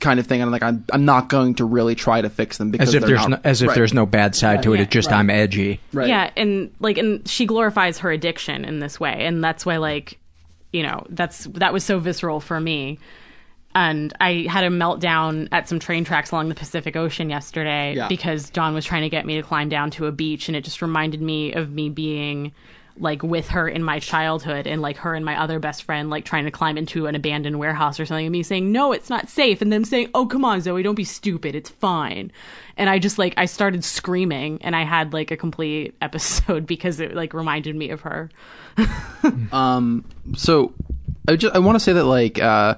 kind of thing, and I'm like I'm I'm not going to really try to fix them because As if there's not- no, as if Right. there's no bad side to it. Yeah. It's just Right. I'm edgy. Right. Yeah, and like and she glorifies her addiction in this way and that's why like you know, that's that was so visceral for me. And I had a meltdown at some train tracks along the Pacific Ocean yesterday Yeah. because Dawn was trying to get me to climb down to a beach and it just reminded me of me being like with her in my childhood and like her and my other best friend like trying to climb into an abandoned warehouse or something and me saying no it's not safe and them saying oh come on zoe don't be stupid it's fine and i just like i started screaming and i had like a complete episode because it like reminded me of her Um. So, I just I want to say that like uh,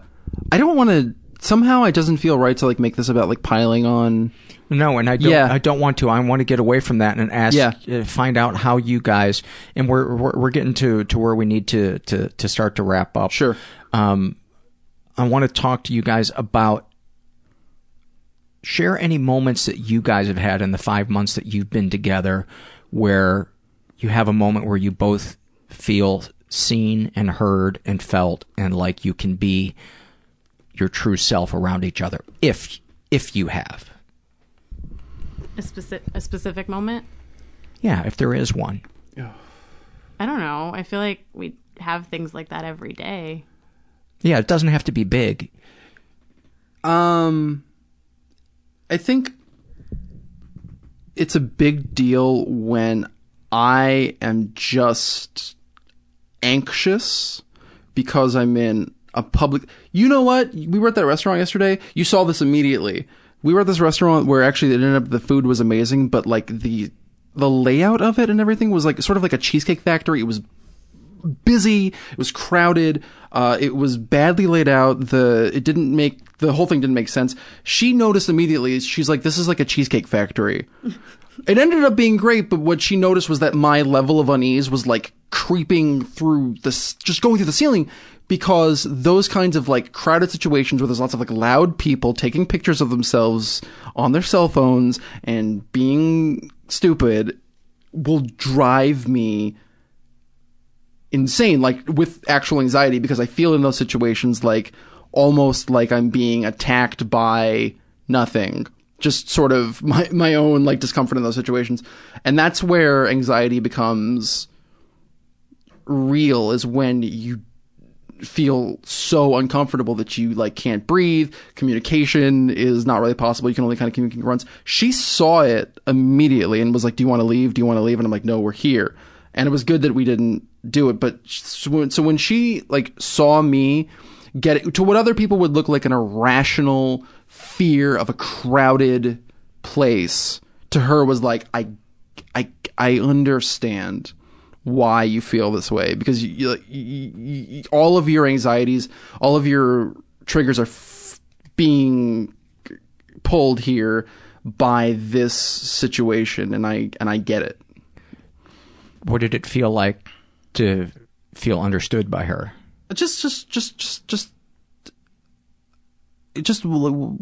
I don't want to. Somehow, it doesn't feel right to like make this about like piling on. No, and I don't. Yeah. I don't want to. I want to get away from that and ask, Yeah. uh, find out how you guys. And we're we're, we're getting to, to where we need to, to to start to wrap up. Sure. Um, I want to talk to you guys about share any moments that you guys have had in the five months that you've been together, where you have a moment where you both feel seen and heard and felt, and like you can be your true self around each other if if you have. A specific a specific moment. Yeah, if there is one. I don't know. I feel like we have things like that every day. Yeah, it doesn't have to be big. Um, I think it's a big deal when I am just anxious because I'm in a public. You know what? We were at that restaurant yesterday. You saw this immediately. We were at this restaurant where actually it ended up the food was amazing, but like the the layout of it and everything was like sort of like a cheesecake factory. It was busy. It was crowded. Uh, it was badly laid out. The it didn't make the whole thing didn't make sense. She noticed immediately. She's like, "This is like a cheesecake factory." it ended up being great, but what she noticed was that my level of unease was like creeping through this, just going through the ceiling. Because those kinds of like crowded situations where there's lots of like loud people taking pictures of themselves on their cell phones and being stupid will drive me insane, like with actual anxiety, because I feel in those situations like almost like I'm being attacked by nothing. Just sort of my, my own like discomfort in those situations. And that's where anxiety becomes real is when you feel so uncomfortable that you like can't breathe. Communication is not really possible. You can only kind of communicate runs. She saw it immediately and was like, "Do you want to leave? Do you want to leave?" And I'm like, "No, we're here." And it was good that we didn't do it. But so when she like saw me get it, to what other people would look like an irrational fear of a crowded place, to her was like, "I, I, I understand." Why you feel this way because you, you, you, all of your anxieties, all of your triggers are f- being pulled here by this situation, and I and I get it. What did it feel like to feel understood by her? Just, just, just, just, just. Just you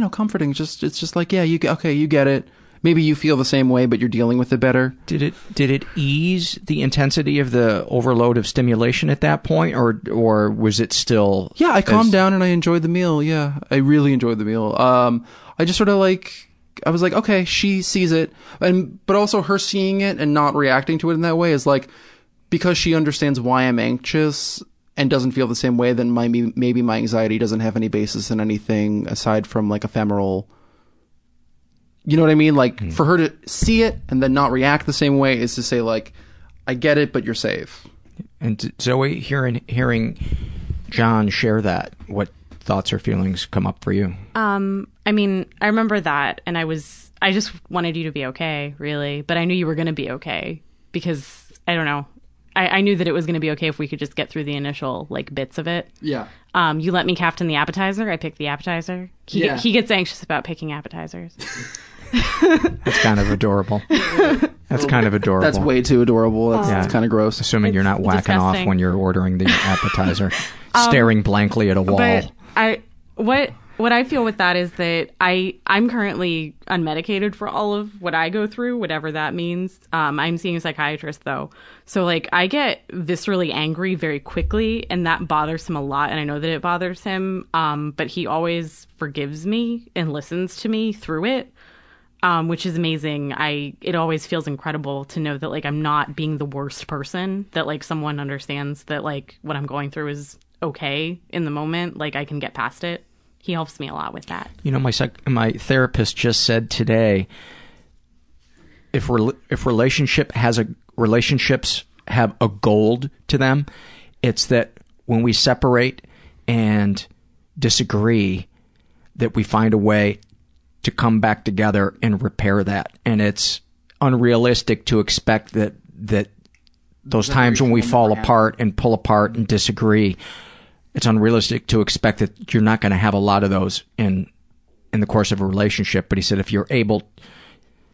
know, comforting. Just it's just like yeah, you okay, you get it maybe you feel the same way, but you're dealing with it better. Did it did it ease the intensity of the overload of stimulation at that point, or or was it still? Yeah, I calmed as... down and I enjoyed the meal. Yeah, I really enjoyed the meal. Um, I just sort of like I was like, okay, she sees it, and but also her seeing it and not reacting to it in that way is like because she understands why I'm anxious and doesn't feel the same way. Then my maybe my anxiety doesn't have any basis in anything aside from like ephemeral you know what I mean? Like mm. for her to see it and then not react the same way is to say like, I get it, but you're safe. And Zoe, hearing hearing John share that, what thoughts or feelings come up for you? Um, I mean, I remember that, and I was I just wanted you to be okay, really, but I knew you were going to be okay because I don't know. I, I knew that it was going to be okay if we could just get through the initial like bits of it. Yeah. Um, you let me captain the appetizer. I picked the appetizer. He yeah. he gets anxious about picking appetizers. That's kind of adorable. That's kind of adorable. That's way too adorable. That's, yeah. kind of gross. Assuming it's you're not whacking disgusting. off when you're ordering the appetizer, um, staring blankly at a wall. But I what what I feel with that is that I I'm currently unmedicated for all of what I go through, whatever that means. Um, I'm seeing a psychiatrist though, so like I get viscerally angry very quickly, and that bothers him a lot. And I know that it bothers him, um, but he always forgives me and listens to me through it um, which is amazing. I it always feels incredible to know that like I'm not being the worst person. That like someone understands that like what I'm going through is okay in the moment. Like I can get past it. He helps me a lot with that. You know, my my therapist just said today, if re- if relationship has a relationships have a gold to them, it's that when we separate and disagree, that we find a way to come back together and repair that. And it's unrealistic to expect that that those times when we fall apart and pull apart and disagree, it's unrealistic to expect that you're not going to have a lot of those in in the course of a relationship. But he said if you're able,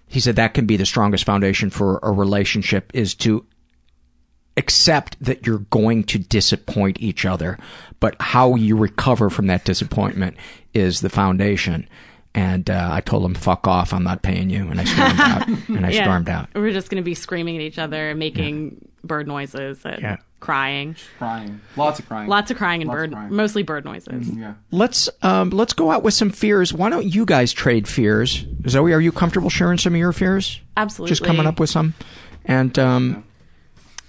he said that can be the strongest foundation for a relationship is to accept that you're going to disappoint each other, but how you recover from that disappointment is the foundation and uh, I told him, "Fuck off! I'm not paying you." And I stormed out. And I yeah. stormed out. We're just going to be screaming at each other, making bird noises and Yeah. crying. Crying. Lots of crying. Lots of crying and Lots bird, crying. mostly bird noises. Yeah. Let's um, let's go out with some fears. Why don't you guys trade fears? Zoe, are you comfortable sharing some of your fears? Absolutely. Just coming up with some. And um,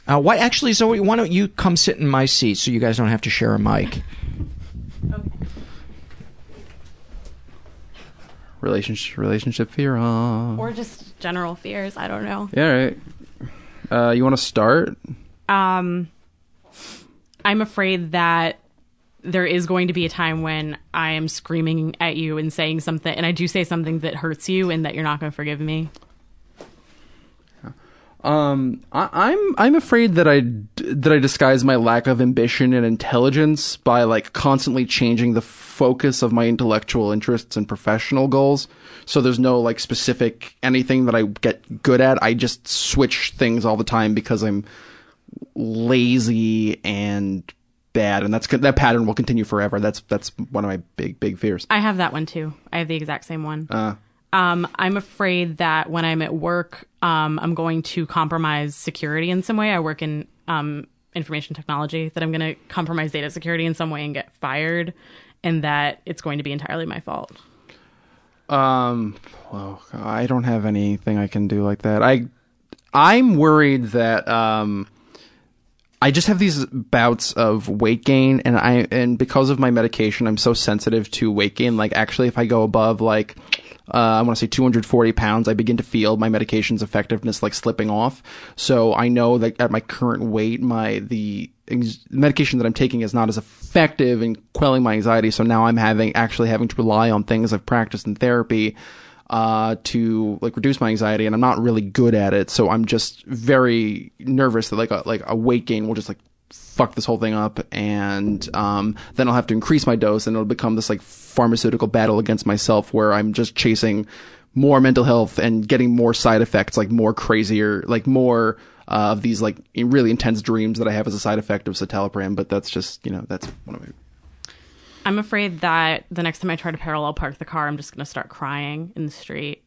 uh, why actually, Zoe? Why don't you come sit in my seat so you guys don't have to share a mic? Relationship relationship fear. Or just general fears. I don't know. Yeah. Right. Uh, you want to start? Um, I'm afraid that there is going to be a time when I am screaming at you and saying something, and I do say something that hurts you, and that you're not going to forgive me. Um, I, I'm I'm afraid that I that I disguise my lack of ambition and intelligence by like constantly changing the focus of my intellectual interests and professional goals. So there's no like specific anything that I get good at. I just switch things all the time because I'm lazy and bad, and that's that pattern will continue forever. That's that's one of my big big fears. I have that one too. I have the exact same one. Uh, Um, I'm afraid that when I'm at work, um, I'm going to compromise security in some way. I work in um, information technology, that I'm going to compromise data security in some way and get fired, and that it's going to be entirely my fault. Um, well, I don't have anything I can do like that. I, I'm worried that um, I just have these bouts of weight gain, and I and because of my medication, I'm so sensitive to weight gain. Like, actually, if I go above like. Uh, I want to say 240 pounds. I begin to feel my medication's effectiveness like slipping off. So I know that at my current weight, my the ex- medication that I'm taking is not as effective in quelling my anxiety. So now I'm having actually having to rely on things I've practiced in therapy uh, to like reduce my anxiety, and I'm not really good at it. So I'm just very nervous that like a like a weight gain will just like fuck this whole thing up, and um, then I'll have to increase my dose, and it'll become this like pharmaceutical battle against myself where I'm just chasing more mental health and getting more side effects, like more crazier, like more uh, of these like really intense dreams that I have as a side effect of citalopram. But that's just you know that's one of my I'm afraid that the next time I try to parallel park the car, I'm just going to start crying in the street.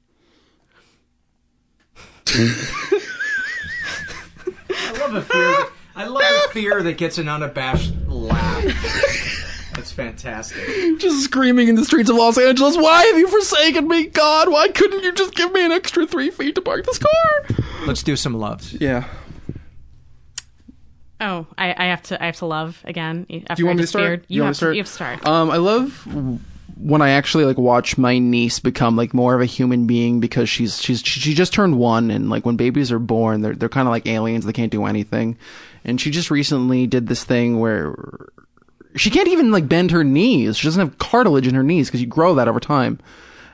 I love a fear. I love a fear that gets an unabashed laugh. That's fantastic. just screaming in the streets of Los Angeles. Why have you forsaken me, God? Why couldn't you just give me an extra three feet to park this car? Let's do some loves. Yeah. Oh, I, I have to. I have to love again. After Do you want I me to start? feared. You You, have me to start? You have to start. Um, I love when I actually like watch my niece become like more of a human being because she's she's she just turned one and like when babies are born they're they're kind of like aliens they can't do anything, and she just recently did this thing where she can't even like bend her knees. She doesn't have cartilage in her knees because you grow that over time,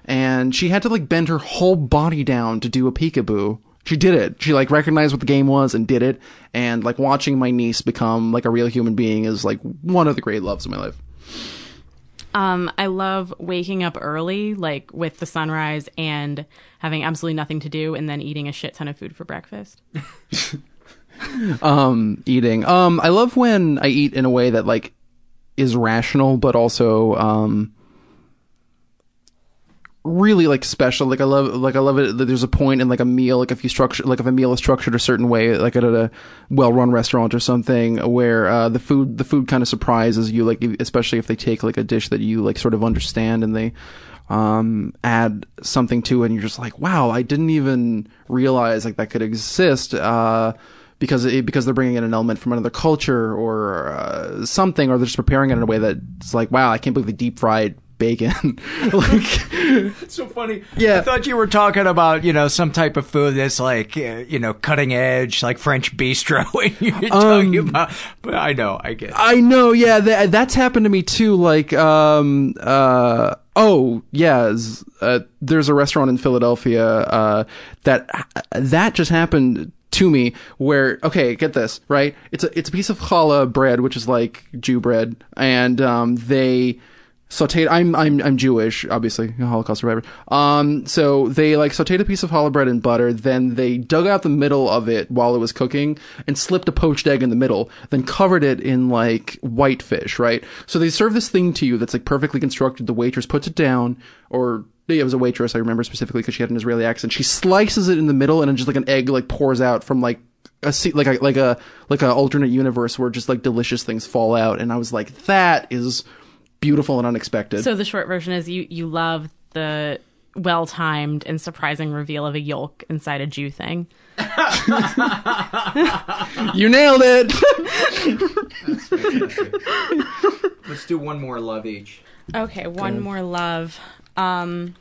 and she had to like bend her whole body down to do a peekaboo. She did it. She like recognized what the game was and did it. And like watching my niece become like a real human being is like one of the great loves of my life. Um, I love waking up early, like with the sunrise, and having absolutely nothing to do, and then eating a shit ton of food for breakfast. um eating um i love when i eat in a way that like is rational but also um really like special. Like i love like i love it that there's a point in like a meal like if you structure like if a meal is structured a certain way like at a well-run restaurant or something where uh the food the food kind of surprises you like especially if they take like a dish that you like sort of understand and they um add something to it and you're just like wow i didn't even realize like that could exist uh because it, because they're bringing in an element from another culture or uh, something, or they're just preparing it in a way that's like, wow, I can't believe they deep fried bacon. like, It's so funny. Yeah. I thought you were talking about, you know, some type of food that's like, uh, you know, cutting edge, like French bistro. When you're talking about, but I know, I get it. I know, yeah, that, that's happened to me too. Like, um, uh, oh, yeah, uh, there's a restaurant in Philadelphia, uh, that, that just happened to me where, okay, get this, right? It's a, it's a piece of challah bread, which is like Jew bread, and, um, they, sauteed. I'm I'm I'm Jewish, obviously, Holocaust survivor. Um, so they like sauteed a piece of challah bread in butter. Then they dug out the middle of it while it was cooking and slipped a poached egg in the middle. Then covered it in like white fish, right? So they serve this thing to you that's like perfectly constructed. The waitress puts it down, or yeah, it was a waitress. I remember specifically because she had an Israeli accent. She slices it in the middle, and then just like an egg like pours out from like a se- like a like a like a alternate universe where just like delicious things fall out, and I was like, that is beautiful and unexpected. So the short version is you you love the well timed and surprising reveal of a yolk inside a Jew thing. you nailed it. Let's do one more love each. Okay, one more love. Um,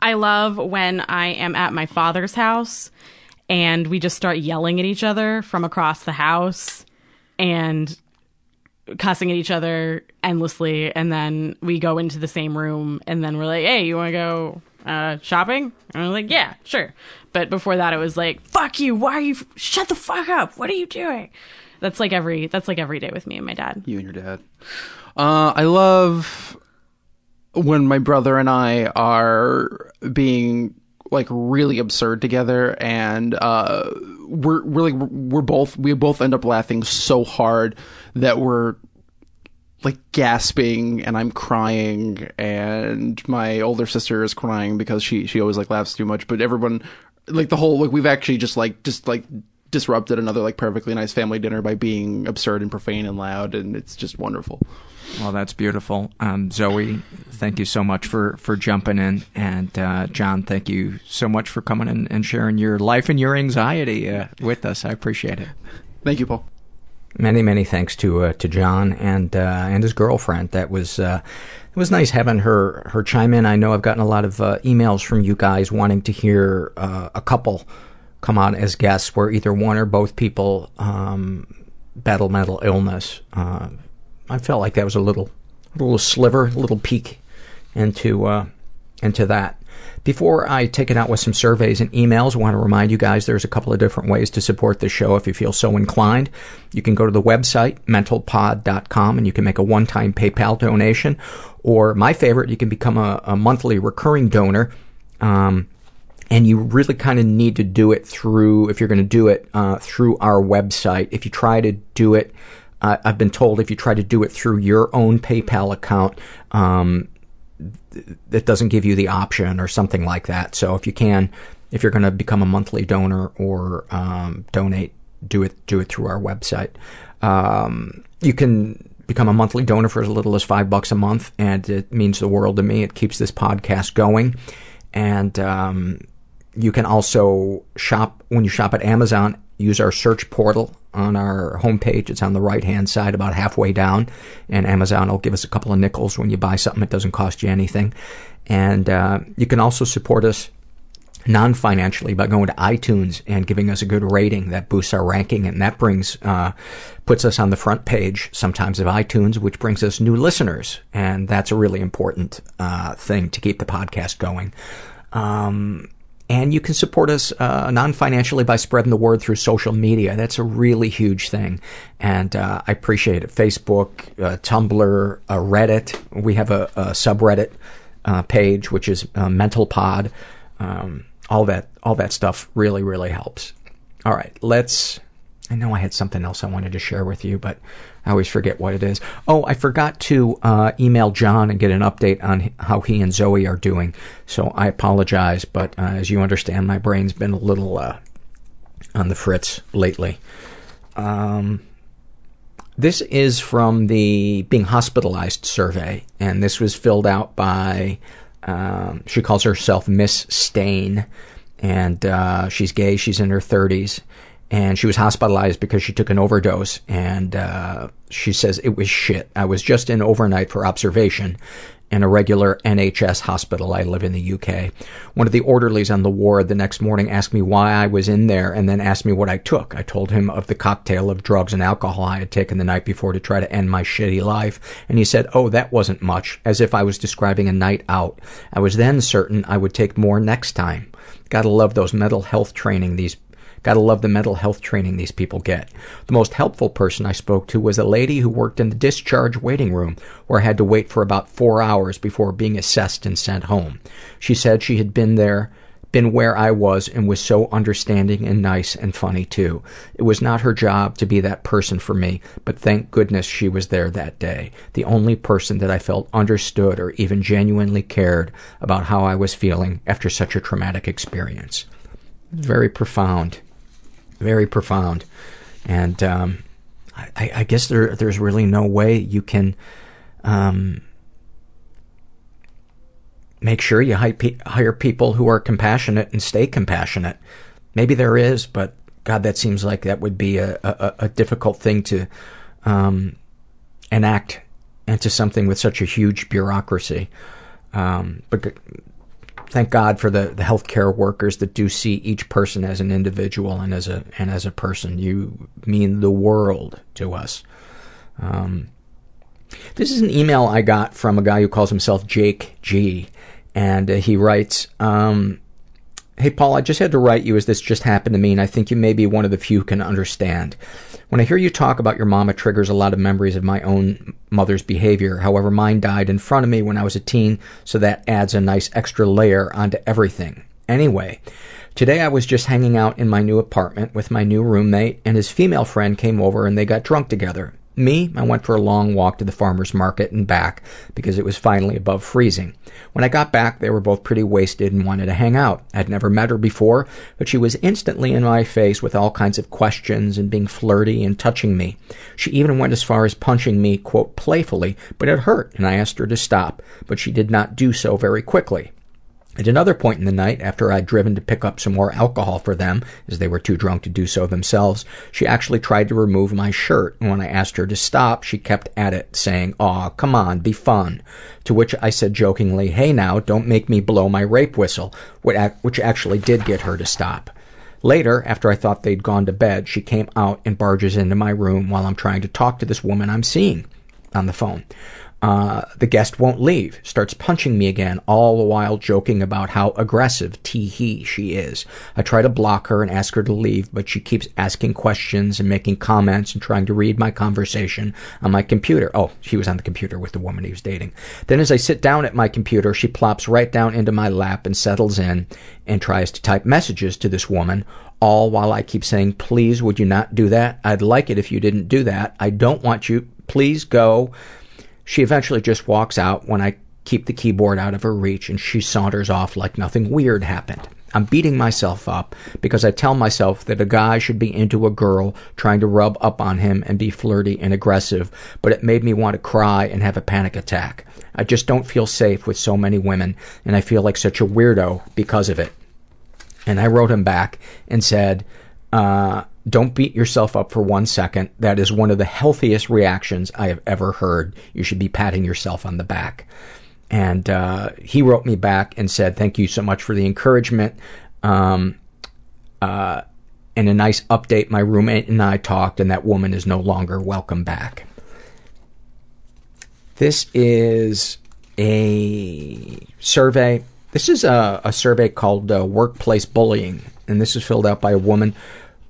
I love when I am at my father's house and we just start yelling at each other from across the house and cussing at each other endlessly. And then we go into the same room and then we're like hey you want to go uh, shopping? And i'm like yeah sure. But before that it was like fuck you. Why are you shut the fuck up. What are you doing? That's like every that's like every day with me and my dad. You and your dad. Uh, i love when my brother and i are being like really absurd together and uh we're really we're, we're both we both end up laughing so hard that we're like gasping and I'm crying and my older sister is crying because she she always like laughs too much but everyone like the whole like we've actually just like just like disrupted another like perfectly nice family dinner by being absurd and profane and loud and it's just wonderful. Well, that's beautiful. Um, Zoe, thank you so much for, for jumping in. And uh, John, thank you so much for coming in and sharing your life and your anxiety uh, with us. I appreciate it. Thank you, Paul. Many, many thanks to uh, to John and uh, and his girlfriend. That was uh, it was nice having her her chime in. I know I've gotten a lot of uh, emails from you guys wanting to hear a couple come on as guests where either one or both people um, battle mental illness. I felt like that was a little, little sliver, a little peek into uh, into that. Before I take it out with some surveys and emails, I want to remind you guys there's a couple of different ways to support the show if you feel so inclined. You can go to the website, mentalpod.com, and you can make a one-time PayPal donation. Or my favorite, you can become a, a monthly recurring donor. Um, and you really kind of need to do it through, if you're going to do it, uh, through our website. If you try to do it I've been told if you try to do it through your own PayPal account, um, it doesn't give you the option or something like that. So if you can, if you're going to become a monthly donor or um, donate, do it do it through our website. Um, you can become a monthly donor for as little as five bucks a month, and it means the world to me. It keeps this podcast going, and um, you can also shop when you shop at Amazon. Use our search portal on our homepage. It's on the right hand side, about halfway down, and Amazon will give us a couple of nickels when you buy something. It doesn't cost you anything, and uh, you can also support us non-financially by going to iTunes and giving us a good rating that boosts our ranking and that brings uh, puts us on the front page sometimes of iTunes which brings us new listeners and that's a really important uh, thing to keep the podcast going um, and you can support us uh, non-financially by spreading the word through social media. That's a really huge thing, and uh, I appreciate it. Facebook, uh, Tumblr, uh, Reddit. We have a, a subreddit uh, page, which is uh, Mental Pod. Um, all that, all that stuff really, really helps. All right, let's. I know I had something else I wanted to share with you, but I always forget what it is. Oh, I forgot to uh, email John and get an update on how he and Zoe are doing. So I apologize, but uh, as you understand, my brain's been a little uh, on the fritz lately. Um, this is from the being hospitalized survey, and this was filled out by, um, she calls herself Miss Stain, and uh, she's gay, she's in her 30s and she was hospitalized because she took an overdose and uh, she says it was shit. I was just in overnight for observation in a regular NHS hospital. I live in the UK. One of the orderlies on the ward the next morning asked me why I was in there and then asked me what I took. I told him of the cocktail of drugs and alcohol I had taken the night before to try to end my shitty life. And he said, oh, that wasn't much, as if I was describing a night out. I was then certain I would take more next time. Gotta love those mental health training these Gotta love the mental health training these people get. The most helpful person I spoke to was a lady who worked in the discharge waiting room, where I had to wait for about four hours before being assessed and sent home. She said she had been there been where I was and was so understanding and nice and funny too. It was not her job to be that person for me, but thank goodness she was there that day. The only person that I felt understood or even genuinely cared about how I was feeling after such a traumatic experience. Very profound. Very profound. And um, I, I guess there there's really no way you can um, make sure you hire people who are compassionate and stay compassionate. Maybe there is, but God, that seems like that would be a, a, a difficult thing to um, enact into something with such a huge bureaucracy. Um, but thank God for the, the healthcare workers that do see each person as an individual and as a and as a person. You mean the world to us. Um, this is an email I got from a guy who calls himself Jake G, and uh, he writes, um, "Hey Paul, I just had to write you as this just happened to me, and I think you may be one of the few who can understand. When I hear you talk about your mom, it triggers a lot of memories of my own mother's behavior. However, mine died in front of me when I was a teen, so that adds a nice extra layer onto everything. Anyway, today I was just hanging out in my new apartment with my new roommate, and his female friend came over and they got drunk together. Me, I went for a long walk to the farmer's market and back because it was finally above freezing. When I got back, they were both pretty wasted and wanted to hang out. I'd never met her before, but she was instantly in my face with all kinds of questions and being flirty and touching me. She even went as far as punching me, quote, playfully, but it hurt and I asked her to stop, but she did not do so very quickly. At another point in the night, after I'd driven to pick up some more alcohol for them, as they were too drunk to do so themselves, she actually tried to remove my shirt, and when I asked her to stop, she kept at it, saying, Aw, come on, be fun. To which I said jokingly, Hey now, don't make me blow my rape whistle, which actually did get her to stop. Later, after I thought they'd gone to bed, she came out and barges into my room while I'm trying to talk to this woman I'm seeing on the phone. Uh, the guest won't leave, starts punching me again, all the while joking about how aggressive, tee-hee, she is. I try to block her and ask her to leave, but she keeps asking questions and making comments and trying to read my conversation on my computer. Oh, she was on the computer with the woman he was dating. Then as I sit down at my computer, she plops right down into my lap and settles in and tries to type messages to this woman, all while I keep saying, please, would you not do that? I'd like it if you didn't do that. I don't want you. Please go. She eventually just walks out when I keep the keyboard out of her reach and she saunters off like nothing weird happened. I'm beating myself up because I tell myself that a guy should be into a girl trying to rub up on him and be flirty and aggressive, but it made me want to cry and have a panic attack. I just don't feel safe with so many women and I feel like such a weirdo because of it. And I wrote him back and said, uh, don't beat yourself up for one second. That is one of the healthiest reactions I have ever heard. You should be patting yourself on the back. And uh, he wrote me back and said, Thank you so much for the encouragement. Um, uh, and a nice update. My roommate and I talked, and that woman is no longer welcome back. This is a survey. This is a, a survey called uh, Workplace Bullying, and this is filled out by a woman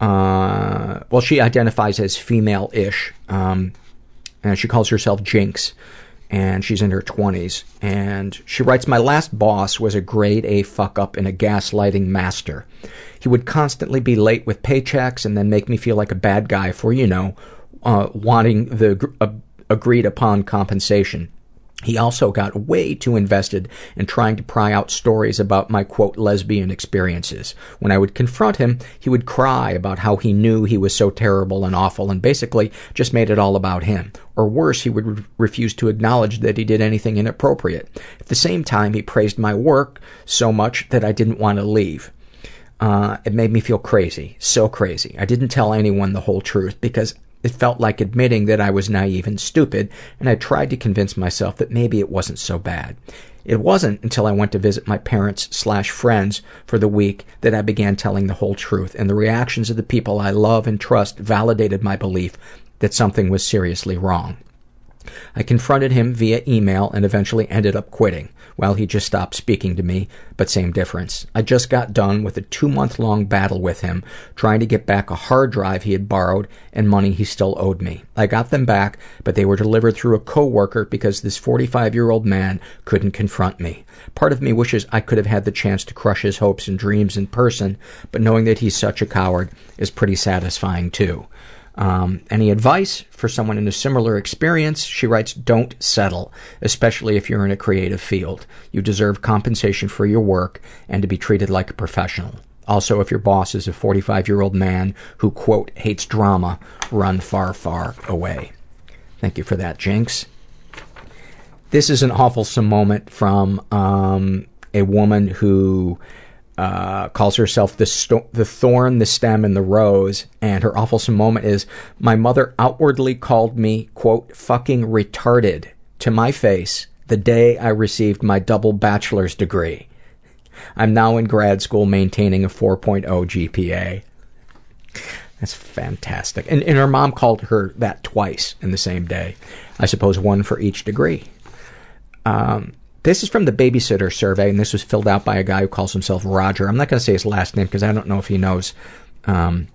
uh, well, she identifies as female-ish. Um, and she calls herself Jinx, and she's in her 20s. And she writes, My last boss was a grade A fuck up and a gaslighting master. He would constantly be late with paychecks and then make me feel like a bad guy for, you know, uh, wanting the uh, agreed upon compensation. He also got way too invested in trying to pry out stories about my quote lesbian experiences. When I would confront him, he would cry about how he knew he was so terrible and awful and basically just made it all about him. Or worse, he would re- refuse to acknowledge that he did anything inappropriate. At the same time, he praised my work so much that I didn't want to leave. Uh, it made me feel crazy, so crazy. I didn't tell anyone the whole truth because it felt like admitting that I was naive and stupid, and I tried to convince myself that maybe it wasn't so bad. It wasn't until I went to visit my parents slash friends for the week that I began telling the whole truth, and the reactions of the people I love and trust validated my belief that something was seriously wrong. I confronted him via email and eventually ended up quitting. Well, he just stopped speaking to me, but same difference. I just got done with a two month long battle with him, trying to get back a hard drive he had borrowed and money he still owed me. I got them back, but they were delivered through a coworker because this 45 year old man couldn't confront me. Part of me wishes I could have had the chance to crush his hopes and dreams in person, but knowing that he's such a coward is pretty satisfying too. Um, any advice for someone in a similar experience? She writes, don't settle, especially if you're in a creative field. You deserve compensation for your work and to be treated like a professional. Also, if your boss is a 45 year old man who, quote, hates drama, run far, far away. Thank you for that, Jinx. This is an awful moment from um, a woman who uh, calls herself the, sto- the thorn, the stem, and the rose. And her awful moment is My mother outwardly called me, quote, fucking retarded to my face the day I received my double bachelor's degree. I'm now in grad school maintaining a 4.0 GPA. That's fantastic. And, and her mom called her that twice in the same day. I suppose one for each degree. Um, this is from the babysitter survey, and this was filled out by a guy who calls himself Roger. I'm not going to say his last name because I don't know if he knows, because um,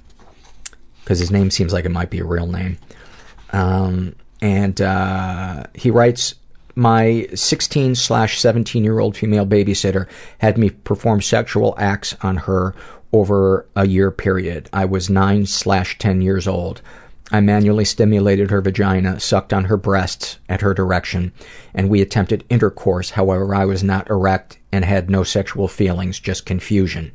his name seems like it might be a real name. Um, and uh, he writes, my 16 slash 17 year old female babysitter had me perform sexual acts on her over a year period. I was 9 slash 10 years old. I manually stimulated her vagina, sucked on her breasts at her direction, and we attempted intercourse. However, I was not erect and had no sexual feelings, just confusion.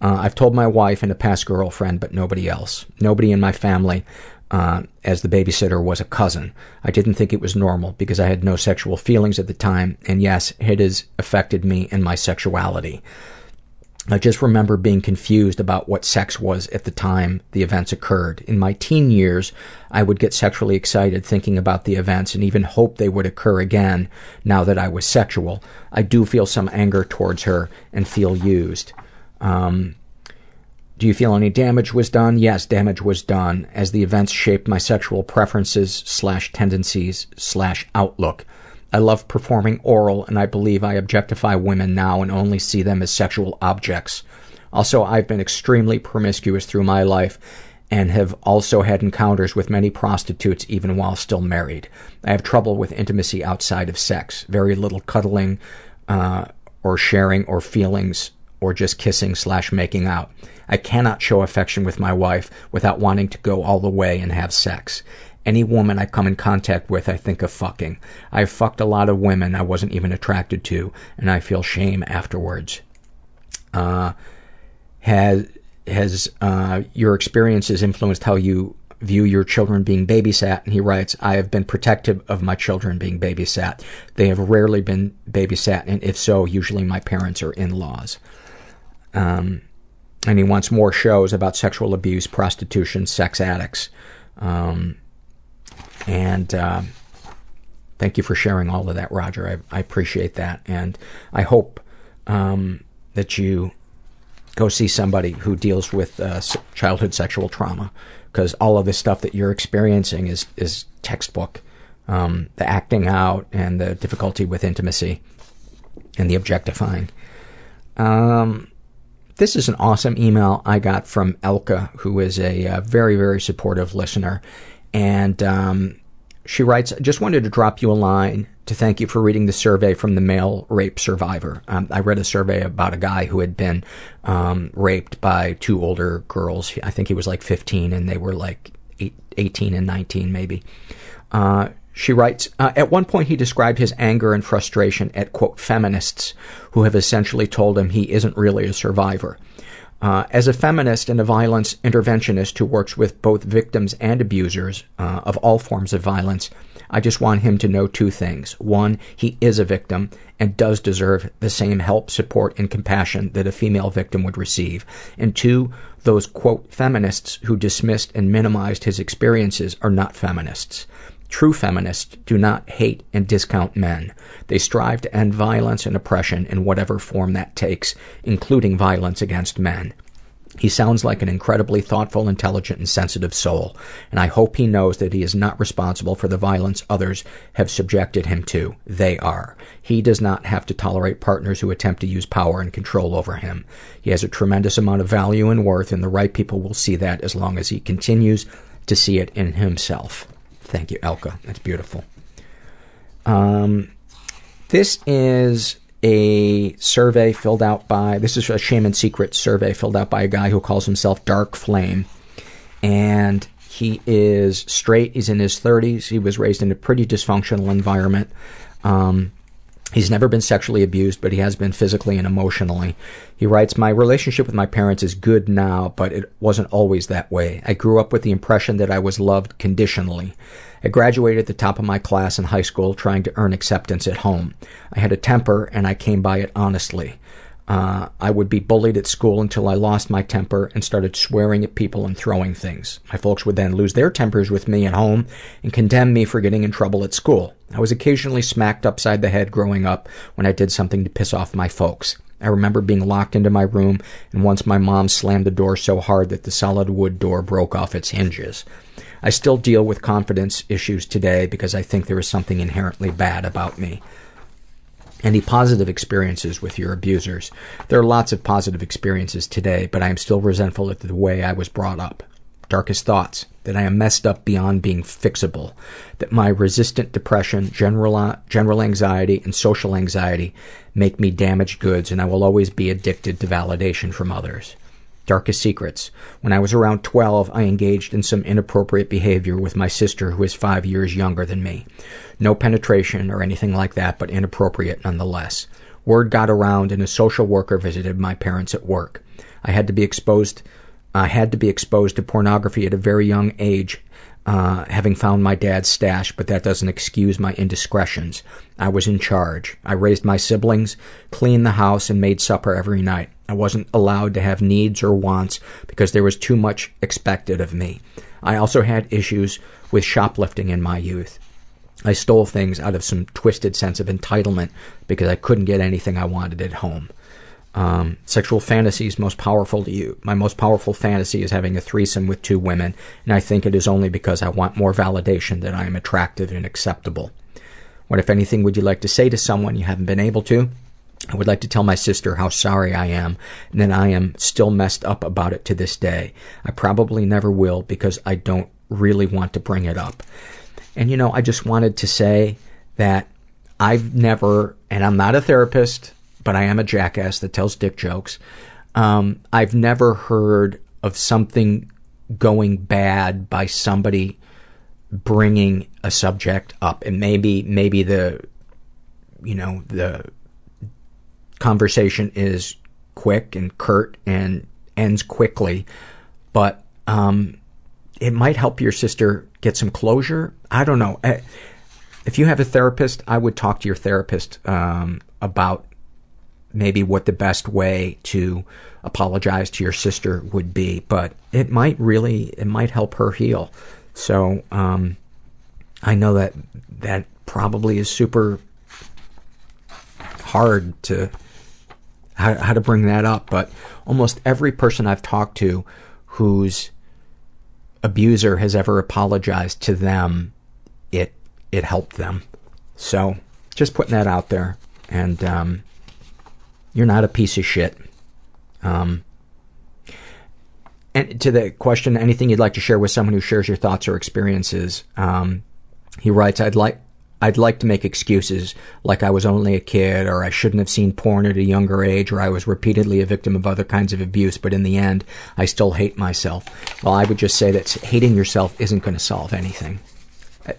Uh, I've told my wife and a past girlfriend, but nobody else. Nobody in my family, uh, as the babysitter, was a cousin. I didn't think it was normal because I had no sexual feelings at the time, and yes, it has affected me and my sexuality. I just remember being confused about what sex was at the time the events occurred. In my teen years, I would get sexually excited thinking about the events and even hope they would occur again now that I was sexual. I do feel some anger towards her and feel used. Um, do you feel any damage was done? Yes, damage was done as the events shaped my sexual preferences slash tendencies slash outlook. I love performing oral, and I believe I objectify women now and only see them as sexual objects. Also, I've been extremely promiscuous through my life and have also had encounters with many prostitutes even while still married. I have trouble with intimacy outside of sex. Very little cuddling uh, or sharing or feelings or just kissing slash making out. I cannot show affection with my wife without wanting to go all the way and have sex. Any woman I come in contact with, I think of fucking. I've fucked a lot of women I wasn't even attracted to, and I feel shame afterwards. Uh, has has uh, your experiences influenced how you view your children being babysat? And he writes, I have been protective of my children being babysat. They have rarely been babysat, and if so, usually my parents or in-laws. Um, and he wants more shows about sexual abuse, prostitution, sex addicts. Um, and uh, thank you for sharing all of that, Roger. I, I appreciate that. And I hope um, that you go see somebody who deals with uh, childhood sexual trauma because all of this stuff that you're experiencing is, is textbook. Um, the acting out and the difficulty with intimacy and the objectifying. Um, this is an awesome email I got from Elka, who is a, a uh, very, very supportive listener. And um, she writes, I just wanted to drop you a line to thank you for reading the survey from the male rape survivor. Um, I read a survey about a guy who had been um, raped by two older girls. I think he was like 15 and they were like eight, 18 and 19 maybe. Uh, she writes, uh, at one point he described his anger and frustration at, quote, feminists who have essentially told him he isn't really a survivor. Uh, as a feminist and a violence interventionist who works with both victims and abusers uh, of all forms of violence, I just want him to know two things. One, he is a victim and does deserve the same help, support, and compassion that a female victim would receive. And two, those quote feminists who dismissed and minimized his experiences are not feminists. True feminists do not hate and discount men. They strive to end violence and oppression in whatever form that takes, including violence against men. He sounds like an incredibly thoughtful, intelligent, and sensitive soul, and I hope he knows that he is not responsible for the violence others have subjected him to. They are. He does not have to tolerate partners who attempt to use power and control over him. He has a tremendous amount of value and worth, and the right people will see that as long as he continues to see it in himself. Thank you, Elka. That's beautiful. Um, this is a survey filled out by, this is a Shame and Secret survey filled out by a guy who calls himself Dark Flame. And he is straight, he's in his 30s, he was raised in a pretty dysfunctional environment. Um, He's never been sexually abused, but he has been physically and emotionally. He writes, My relationship with my parents is good now, but it wasn't always that way. I grew up with the impression that I was loved conditionally. I graduated at the top of my class in high school trying to earn acceptance at home. I had a temper and I came by it honestly. Uh, I would be bullied at school until I lost my temper and started swearing at people and throwing things. My folks would then lose their tempers with me at home and condemn me for getting in trouble at school. I was occasionally smacked upside the head growing up when I did something to piss off my folks. I remember being locked into my room and once my mom slammed the door so hard that the solid wood door broke off its hinges. I still deal with confidence issues today because I think there is something inherently bad about me. Any positive experiences with your abusers? There are lots of positive experiences today, but I am still resentful at the way I was brought up. Darkest thoughts that I am messed up beyond being fixable, that my resistant depression, general, uh, general anxiety, and social anxiety make me damaged goods, and I will always be addicted to validation from others. Darkest secrets. When I was around 12, I engaged in some inappropriate behavior with my sister who is five years younger than me. No penetration or anything like that, but inappropriate nonetheless. Word got around and a social worker visited my parents at work. I had to be exposed I had to be exposed to pornography at a very young age, uh, having found my dad's stash, but that doesn't excuse my indiscretions. I was in charge. I raised my siblings, cleaned the house, and made supper every night. I wasn't allowed to have needs or wants because there was too much expected of me. I also had issues with shoplifting in my youth. I stole things out of some twisted sense of entitlement because I couldn't get anything I wanted at home. Um, sexual fantasies most powerful to you. My most powerful fantasy is having a threesome with two women, and I think it is only because I want more validation that I am attractive and acceptable. What, if anything, would you like to say to someone you haven't been able to? I would like to tell my sister how sorry I am and that I am still messed up about it to this day. I probably never will because I don't really want to bring it up. And you know, I just wanted to say that I've never, and I'm not a therapist, but I am a jackass that tells dick jokes. Um, I've never heard of something going bad by somebody bringing a subject up, and maybe maybe the you know the conversation is quick and curt and ends quickly, but um, it might help your sister get some closure. I don't know. Eh, if you have a therapist, I would talk to your therapist um, about maybe what the best way to apologize to your sister would be. But it might really, it might help her heal. So um, I know that that probably is super hard to how, how to bring that up, but almost every person I've talked to whose abuser has ever apologized to them, it it helped them. So just putting that out there, and um, you're not a piece of shit. Um, and to the question, anything you'd like to share with someone who shares your thoughts or experiences, um, he writes, I'd like, I'd like to make excuses like I was only a kid or I shouldn't have seen porn at a younger age or I was repeatedly a victim of other kinds of abuse, but in the end, I still hate myself. Well, I would just say that hating yourself isn't going to solve anything.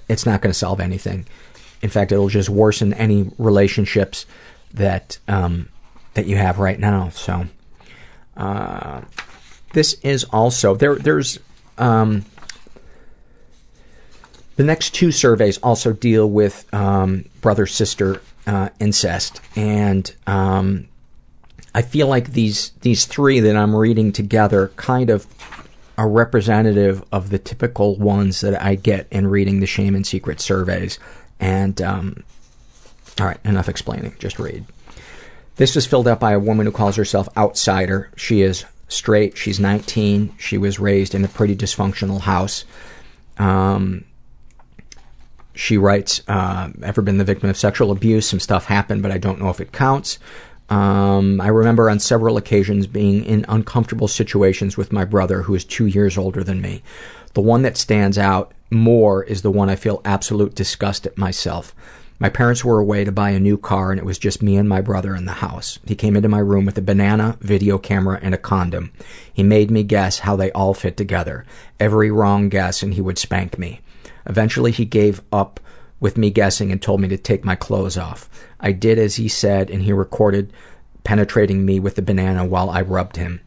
It's not going to solve anything. In fact, it'll just worsen any relationships that, um, that you have right now. So, uh, this is also, there, there's, um, the next two surveys also deal with um, brother sister uh, incest, and um, I feel like these these three that I'm reading together kind of are representative of the typical ones that I get in reading the shame and secret surveys. And um, all right, enough explaining. Just read. This was filled out by a woman who calls herself Outsider. She is straight. She's 19. She was raised in a pretty dysfunctional house. Um, she writes, uh, ever been the victim of sexual abuse? Some stuff happened, but I don't know if it counts. Um, I remember on several occasions being in uncomfortable situations with my brother, who is two years older than me. The one that stands out more is the one I feel absolute disgust at myself. My parents were away to buy a new car, and it was just me and my brother in the house. He came into my room with a banana, video camera, and a condom. He made me guess how they all fit together. Every wrong guess, and he would spank me. Eventually, he gave up with me guessing and told me to take my clothes off. I did as he said, and he recorded penetrating me with the banana while I rubbed him.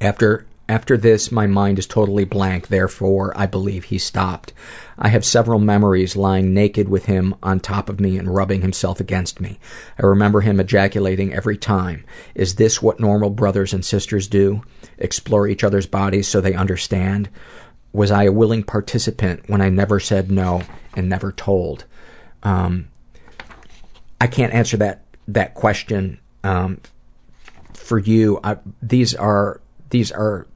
After after this, my mind is totally blank, therefore, I believe he stopped. I have several memories lying naked with him on top of me and rubbing himself against me. I remember him ejaculating every time. Is this what normal brothers and sisters do? Explore each other's bodies so they understand? Was I a willing participant when I never said no and never told? Um, I can't answer that, that question, um, for you. I, these are, these are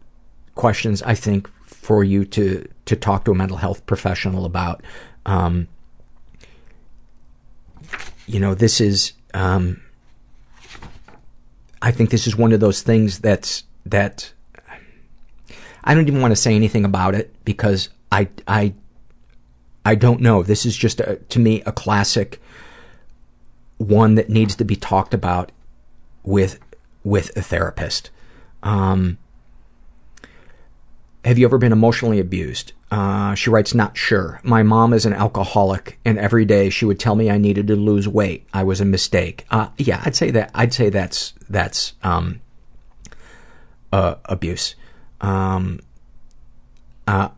questions I think for you to to talk to a mental health professional about. Um, you know, this is. Um, I think this is one of those things that's that. I don't even want to say anything about it because I I I don't know. This is just a, to me a classic one that needs to be talked about with with a therapist. Um, have you ever been emotionally abused? Uh, she writes, not sure. My mom is an alcoholic, and every day she would tell me I needed to lose weight. I was a mistake. Uh, yeah, I'd say that. I'd say that's that's um, uh, abuse. Um, uh,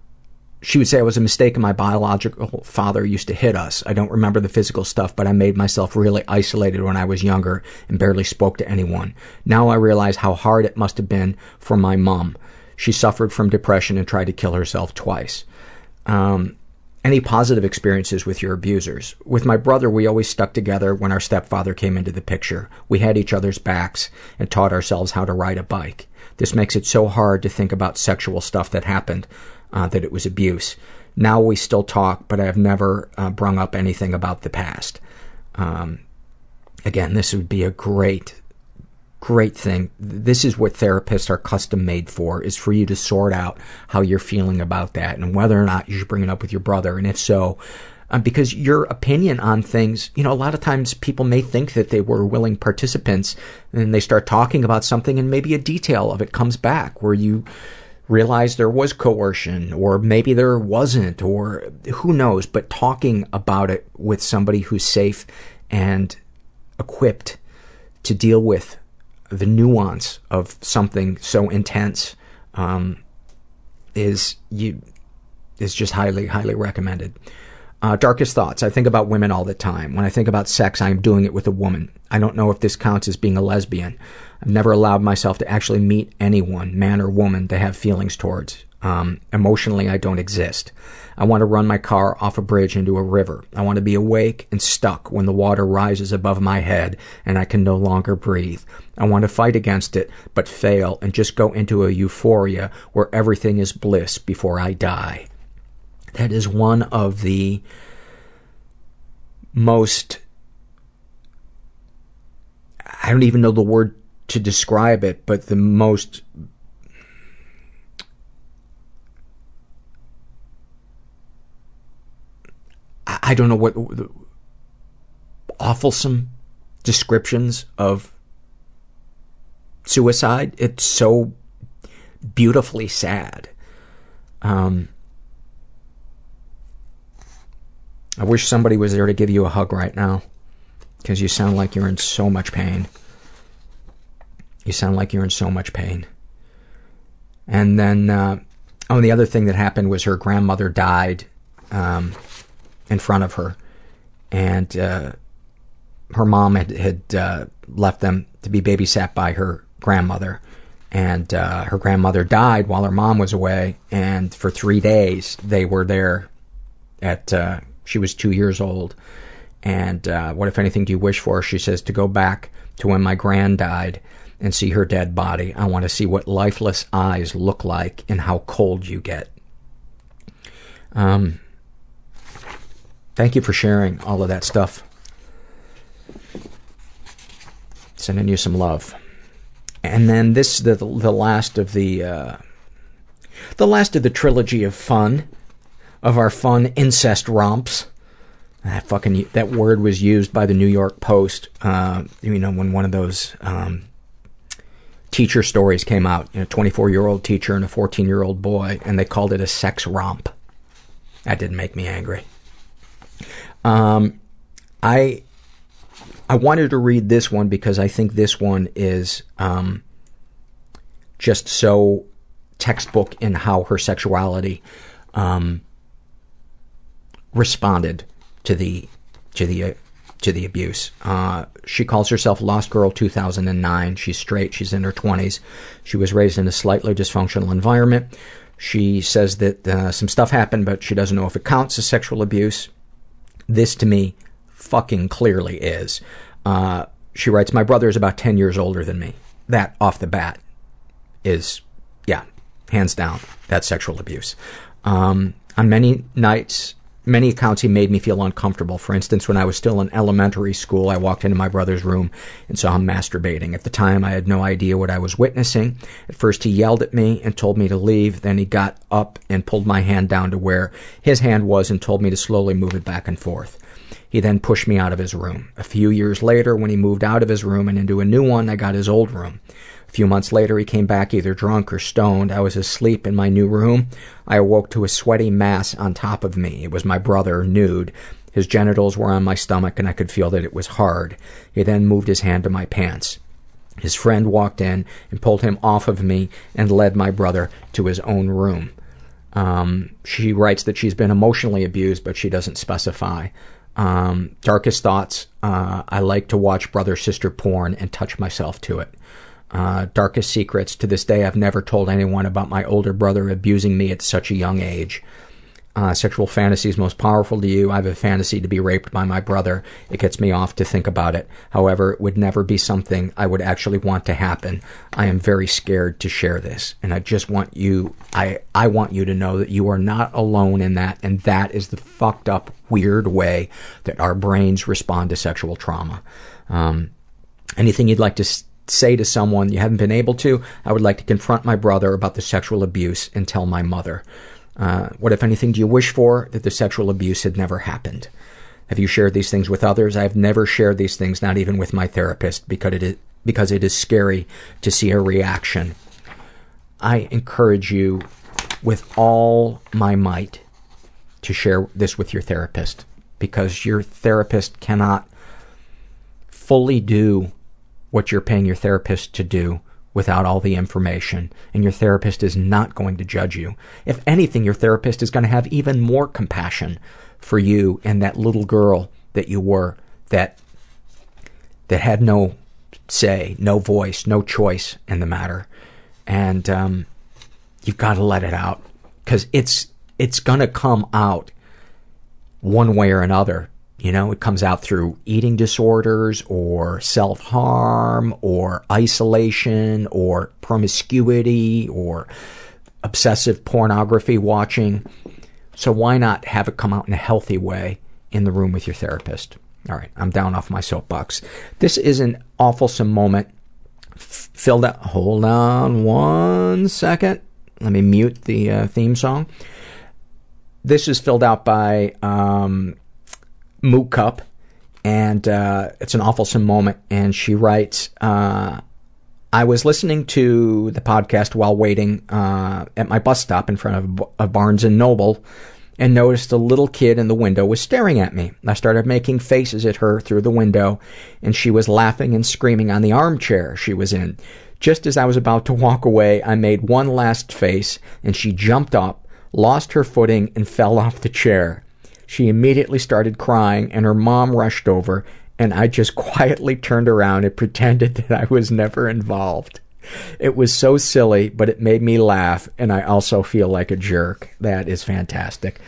she would say I was a mistake and my biological father used to hit us. I don't remember the physical stuff, but I made myself really isolated when I was younger and barely spoke to anyone. Now I realize how hard it must have been for my mom. She suffered from depression and tried to kill herself twice. Um, any positive experiences with your abusers? With my brother, we always stuck together when our stepfather came into the picture. We had each other's backs and taught ourselves how to ride a bike. This makes it so hard to think about sexual stuff that happened, uh, that it was abuse. Now we still talk, but I have never uh, brung up anything about the past. Um, again, this would be a great, great thing. This is what therapists are custom made for, is for you to sort out how you're feeling about that and whether or not you should bring it up with your brother. And if so, um, because your opinion on things, you know, a lot of times people may think that they were willing participants and they start talking about something and maybe a detail of it comes back where you realize there was coercion or maybe there wasn't or who knows, but talking about it with somebody who's safe and equipped to deal with the nuance of something so intense um, is you is just highly highly recommended. Uh, darkest thoughts. I think about women all the time. When I think about sex, I am doing it with a woman. I don't know if this counts as being a lesbian. I've never allowed myself to actually meet anyone, man or woman, to have feelings towards. Um, emotionally, I don't exist. I want to run my car off a bridge into a river. I want to be awake and stuck when the water rises above my head and I can no longer breathe. I want to fight against it, but fail and just go into a euphoria where everything is bliss before I die. That is one of the most, I don't even know the word to describe it, but the most I don't know what awfulsome descriptions of suicide. It's so beautifully sad. Um, I wish somebody was there to give you a hug right now because you sound like you're in so much pain. You sound like you're in so much pain. And then, uh, oh, the other thing that happened was her grandmother died um, in front of her, and uh, her mom had, had uh, left them to be babysat by her grandmother. And uh, her grandmother died while her mom was away, and for three days they were there at uh, she was two years old. And uh, what, if anything, do you wish for? She says, to go back to when my grand died and see her dead body. I want to see what lifeless eyes look like and how cold you get. Um, thank you for sharing all of that stuff. Sending you some love. And then this, the the last of the uh, the last of the trilogy of fun of our fun incest romps. That fucking that word was used by the New York Post. Uh, you know, when one of those um, teacher stories came out, you know, 24 year old teacher and a 14 year old boy, and they called it a sex romp. That didn't make me angry. Um, I I wanted to read this one because I think this one is um, just so textbook in how her sexuality um, responded to the to the uh, to the abuse. Uh, she calls herself Lost Girl 2009. She's straight. She's in her 20s. She was raised in a slightly dysfunctional environment. She says that uh, some stuff happened, but she doesn't know if it counts as sexual abuse. This, to me, fucking clearly is. She writes, My brother is about 10 years older than me. That, off the bat, is, yeah, hands down, that's sexual abuse. Um, on many nights, many accounts he made me feel uncomfortable. For instance, when I was still in elementary school, I walked into my brother's room and saw him masturbating. At the time, I had no idea what I was witnessing. At first, he yelled at me and told me to leave. Then he got up and pulled my hand down to where his hand was and told me to slowly move it back and forth. He then pushed me out of his room. A few years later, when he moved out of his room and into a new one, I got his old room. A few months later, he came back either drunk or stoned. I was asleep in my new room. I awoke to a sweaty mass on top of me. It was my brother, nude. His genitals were on my stomach, and I could feel that it was hard. He then moved his hand to my pants. His friend walked in and pulled him off of me and led my brother to his own room. Um, she writes that she's been emotionally abused, but she doesn't specify. Um, darkest thoughts. Uh, I like to watch brother sister porn and touch myself to it. Uh, darkest secrets. To this day, I've never told anyone about my older brother abusing me at such a young age. Uh, sexual fantasies most powerful to you. I have a fantasy to be raped by my brother. It gets me off to think about it. However, it would never be something I would actually want to happen. I am very scared to share this, and I just want you. I I want you to know that you are not alone in that, and that is the fucked up, weird way that our brains respond to sexual trauma. Um, anything you'd like to say to someone you haven't been able to? I would like to confront my brother about the sexual abuse and tell my mother. Uh, what, if anything, do you wish for? That the sexual abuse had never happened. Have you shared these things with others? I've never shared these things, not even with my therapist, because it is, because it is scary to see a reaction. I encourage you with all my might to share this with your therapist, because your therapist cannot fully do what you're paying your therapist to do without all the information, and your therapist is not going to judge you. If anything, your therapist is going to have even more compassion for you and that little girl that you were that that had no say, no voice, no choice in the matter. And um, you've got to let it out because it's it's going to come out one way or another you know, it comes out through eating disorders or self-harm or isolation or promiscuity or obsessive pornography watching. So why not have it come out in a healthy way in the room with your therapist? All right, I'm down off my soapbox. This is an awfulsome moment filled out. Hold on one second. Let me mute the uh, theme song. This is filled out by um, Mook Cup, and uh, it's an awfulsome moment. And she writes, uh, I was listening to the podcast while waiting uh, at my bus stop in front of a Barnes and Noble and noticed a little kid in the window was staring at me. I started making faces at her through the window, and she was laughing and screaming on the armchair she was in. Just as I was about to walk away, I made one last face, and she jumped up, lost her footing, and fell off the chair. She immediately started crying, and her mom rushed over, and I just quietly turned around and pretended that I was never involved. It was so silly, but it made me laugh, and I also feel like a jerk. That is fantastic.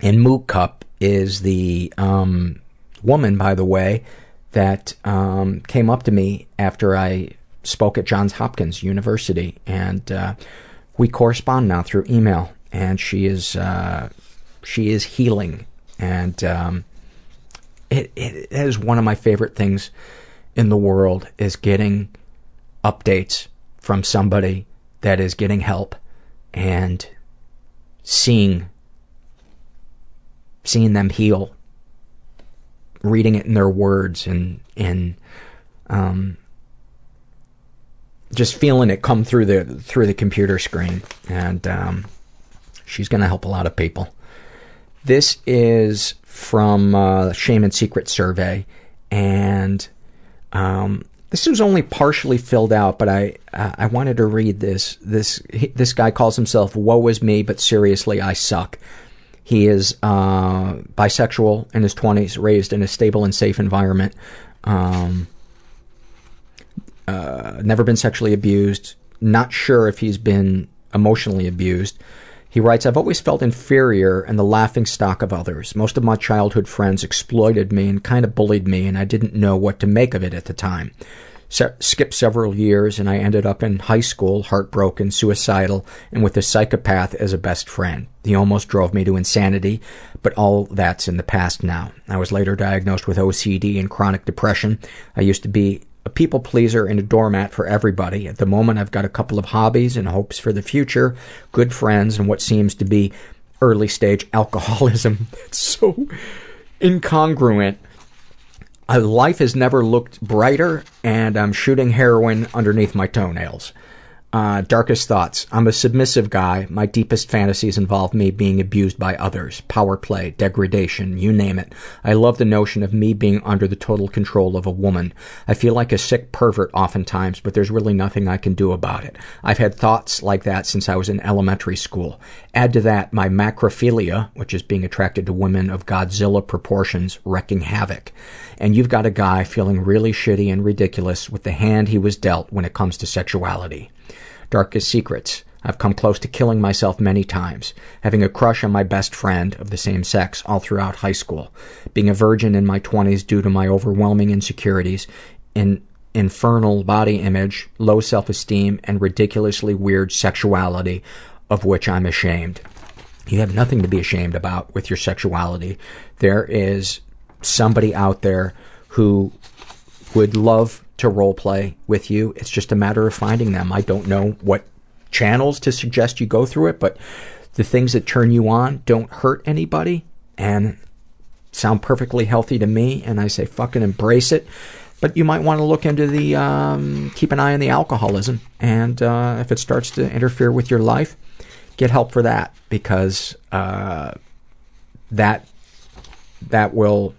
And Mook Cup is the um, woman, by the way, that um, came up to me after I spoke at Johns Hopkins University, and uh, we correspond now through email. And she is uh, she is healing, and um, it, it is one of my favorite things in the world is getting updates from somebody that is getting help and seeing seeing them heal reading it in their words and and um just feeling it come through the through the computer screen. And um she's going to help a lot of people this is from uh, Shame and Secret survey, and um, this was only partially filled out, but I uh, I wanted to read this. This he, this guy calls himself "Woe is me," but seriously, I suck. He is uh, bisexual in his twenties, raised in a stable and safe environment. Um, uh, never been sexually abused. Not sure if he's been emotionally abused. He writes, I've always felt inferior and the laughing stock of others. Most of my childhood friends exploited me and kind of bullied me, and I didn't know what to make of it at the time. Se- skipped several years, and I ended up in high school, heartbroken, suicidal, and with a psychopath as a best friend. He almost drove me to insanity, but all that's in the past now. I was later diagnosed with OCD and chronic depression. I used to be a people pleaser and a doormat for everybody. At the moment, I've got a couple of hobbies and hopes for the future, good friends, and what seems to be early stage alcoholism. It's so incongruent. Uh, life has never looked brighter, and I'm shooting heroin underneath my toenails. Uh, darkest thoughts. I'm a submissive guy. My deepest fantasies involve me being abused by others. Power play, degradation, you name it. I love the notion of me being under the total control of a woman. I feel like a sick pervert oftentimes, but there's really nothing I can do about it. I've had thoughts like that since I was in elementary school. Add to that my macrophilia, which is being attracted to women of Godzilla proportions, wrecking havoc. And you've got a guy feeling really shitty and ridiculous with the hand he was dealt when it comes to sexuality darkest secrets. I've come close to killing myself many times, having a crush on my best friend of the same sex all throughout high school, being a virgin in my 20s due to my overwhelming insecurities, in infernal body image, low self-esteem, and ridiculously weird sexuality of which I'm ashamed. You have nothing to be ashamed about with your sexuality. There is somebody out there who would love to role play with you. It's just a matter of finding them. I don't know what channels to suggest you go through it, but the things that turn you on don't hurt anybody and sound perfectly healthy to me. And I say fucking embrace it. But you might want to look into the, um, keep an eye on the alcoholism. And uh, if it starts to interfere with your life, get help for that because uh, that that will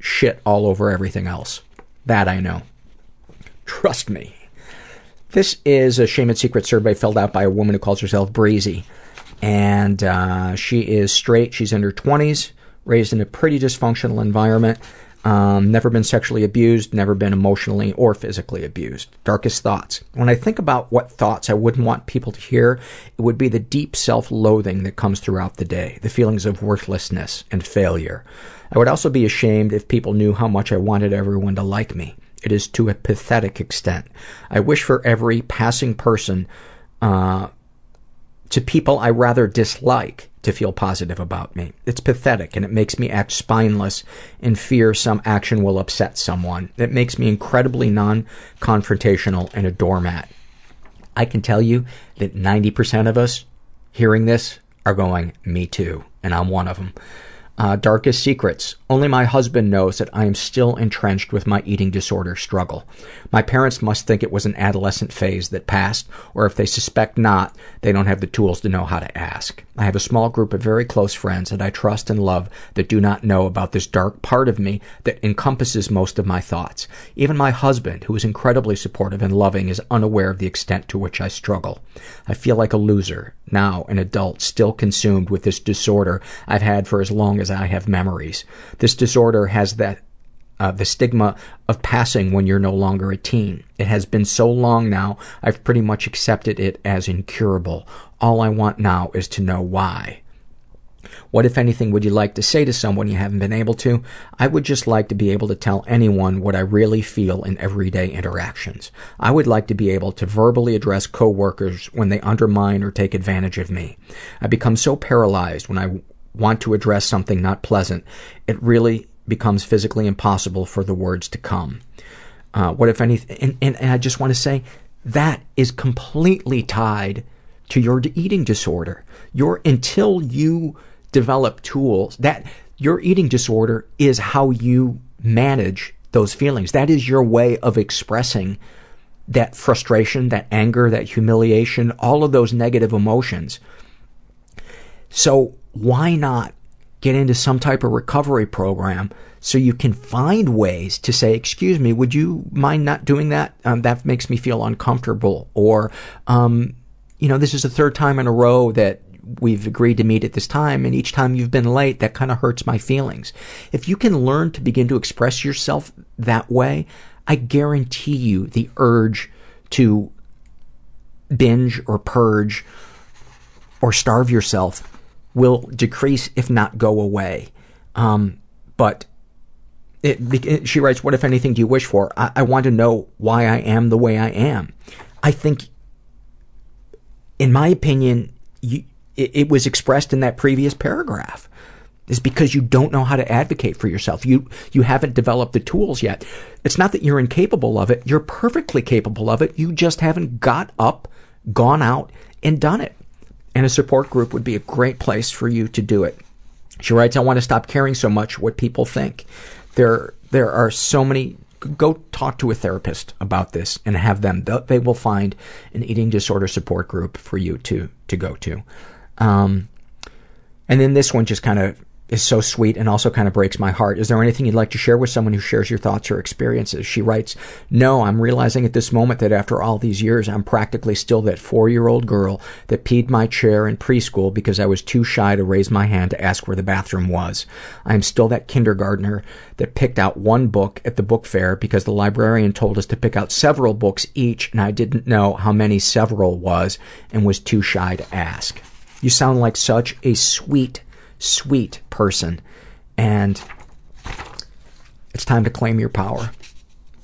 shit all over everything else. That I know. Trust me. This is a shame and secret survey filled out by a woman who calls herself Breezy. And uh, she is straight. She's in her 20s, raised in a pretty dysfunctional environment. Um, never been sexually abused, never been emotionally or physically abused. Darkest thoughts. When I think about what thoughts I wouldn't want people to hear, it would be the deep self-loathing that comes throughout the day, the feelings of worthlessness and failure. I would also be ashamed if people knew how much I wanted everyone to like me. It is to a pathetic extent. I wish for every passing person, uh, to people I rather dislike to feel positive about me. It's pathetic and it makes me act spineless in fear some action will upset someone. It makes me incredibly non-confrontational and a doormat. I can tell you that 90% of us hearing this are going, me too, and I'm one of them. Uh, darkest secrets. Only my husband knows that I am still entrenched with my eating disorder struggle. My parents must think it was an adolescent phase that passed, or if they suspect not, they don't have the tools to know how to ask. I have a small group of very close friends that I trust and love that do not know about this dark part of me that encompasses most of my thoughts. Even my husband, who is incredibly supportive and loving, is unaware of the extent to which I struggle. I feel like a loser, now an adult, still consumed with this disorder I've had for as long as I have memories. This disorder has that uh, the stigma of passing when you're no longer a teen. It has been so long now, I've pretty much accepted it as incurable. All I want now is to know why. What, if anything, would you like to say to someone you haven't been able to? I would just like to be able to tell anyone what I really feel in everyday interactions. I would like to be able to verbally address coworkers when they undermine or take advantage of me. I become so paralyzed when I want to address something not pleasant, it really becomes physically impossible for the words to come. Uh, what if anything, and, and, and I just want to say that is completely tied to your eating disorder. Your, until you develop tools, that, your eating disorder is how you manage those feelings. That is your way of expressing that frustration, that anger, that humiliation, all of those negative emotions. So why not get into some type of recovery program so you can find ways to say, excuse me, would you mind not doing that? Um, that makes me feel uncomfortable. Or, um, you know, this is the third time in a row that we've agreed to meet at this time, and each time you've been late, that kind of hurts my feelings. If you can learn to begin to express yourself that way, I guarantee you the urge to binge or purge or starve yourself will decrease, if not go away. Um, but it, it, she writes, What, if anything, do you wish for? I, I want to know why I am the way I am. I think, in my opinion, you, it, it was expressed in that previous paragraph is because you don't know how to advocate for yourself. You you haven't developed the tools yet. It's not that you're incapable of it. You're perfectly capable of it. You just haven't got up, gone out, and done it. And a support group would be a great place for you to do it. She writes, I want to stop caring so much what people think. There there are so many go talk to a therapist about this and have them they will find an eating disorder support group for you to to go to. Um, and then this one just kind of is so sweet and also kind of breaks my heart. Is there anything you'd like to share with someone who shares your thoughts or experiences? She writes, No, I'm realizing at this moment that after all these years, I'm practically still that four year old girl that peed my chair in preschool because I was too shy to raise my hand to ask where the bathroom was. I am still that kindergartner that picked out one book at the book fair because the librarian told us to pick out several books each and I didn't know how many several was and was too shy to ask. You sound like such a sweet, sweet person. And it's time to claim your power.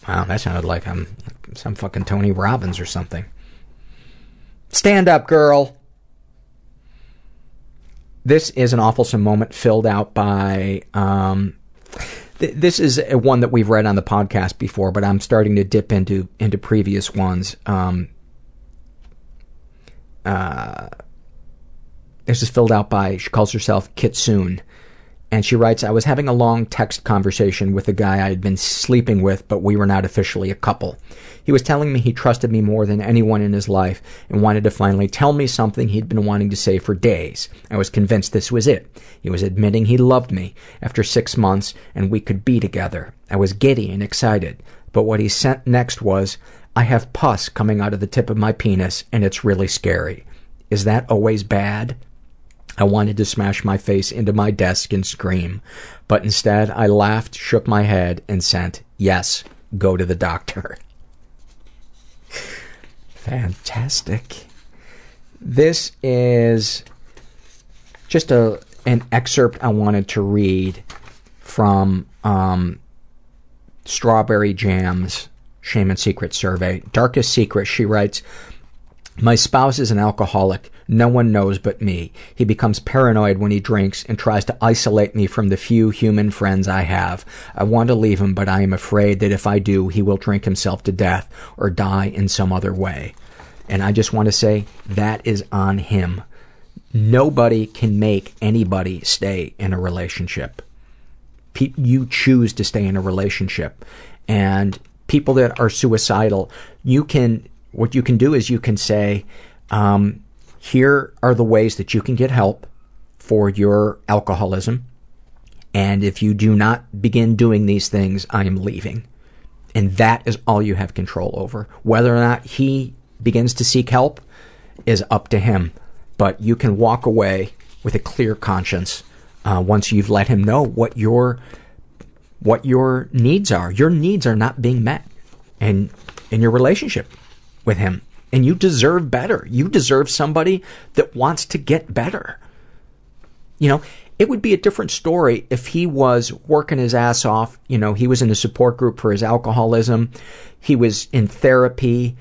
Wow, that sounded like I'm some fucking Tony Robbins or something. Stand up, girl. This is an awful moment filled out by. Um, th- this is a one that we've read on the podcast before, but I'm starting to dip into into previous ones. Um, uh, this is filled out by, she calls herself Kitsune. And she writes, I was having a long text conversation with a guy I had been sleeping with, but we were not officially a couple. He was telling me he trusted me more than anyone in his life and wanted to finally tell me something he'd been wanting to say for days. I was convinced this was it. He was admitting he loved me after six months and we could be together. I was giddy and excited. But what he sent next was, I have pus coming out of the tip of my penis and it's really scary. Is that always bad? I wanted to smash my face into my desk and scream, but instead I laughed, shook my head, and sent, Yes, go to the doctor. Fantastic. This is just a an excerpt I wanted to read from um, Strawberry Jam's Shame and Secret survey. Darkest secret, she writes, my spouse is an alcoholic. No one knows but me. He becomes paranoid when he drinks and tries to isolate me from the few human friends I have. I want to leave him, but I am afraid that if I do, he will drink himself to death or die in some other way. And I just want to say that is on him. Nobody can make anybody stay in a relationship. Pe- you choose to stay in a relationship. And people that are suicidal, you can what you can do is you can say, um, here are the ways that you can get help for your alcoholism. And if you do not begin doing these things, I am leaving. And that is all you have control over. Whether or not he begins to seek help is up to him. But you can walk away with a clear conscience uh, once you've let him know what your what your needs are. Your needs are not being met, and in your relationship with him. And you deserve better. You deserve somebody that wants to get better. You know, it would be a different story if he was working his ass off. You know, he was in a support group for his alcoholism. He was in therapy.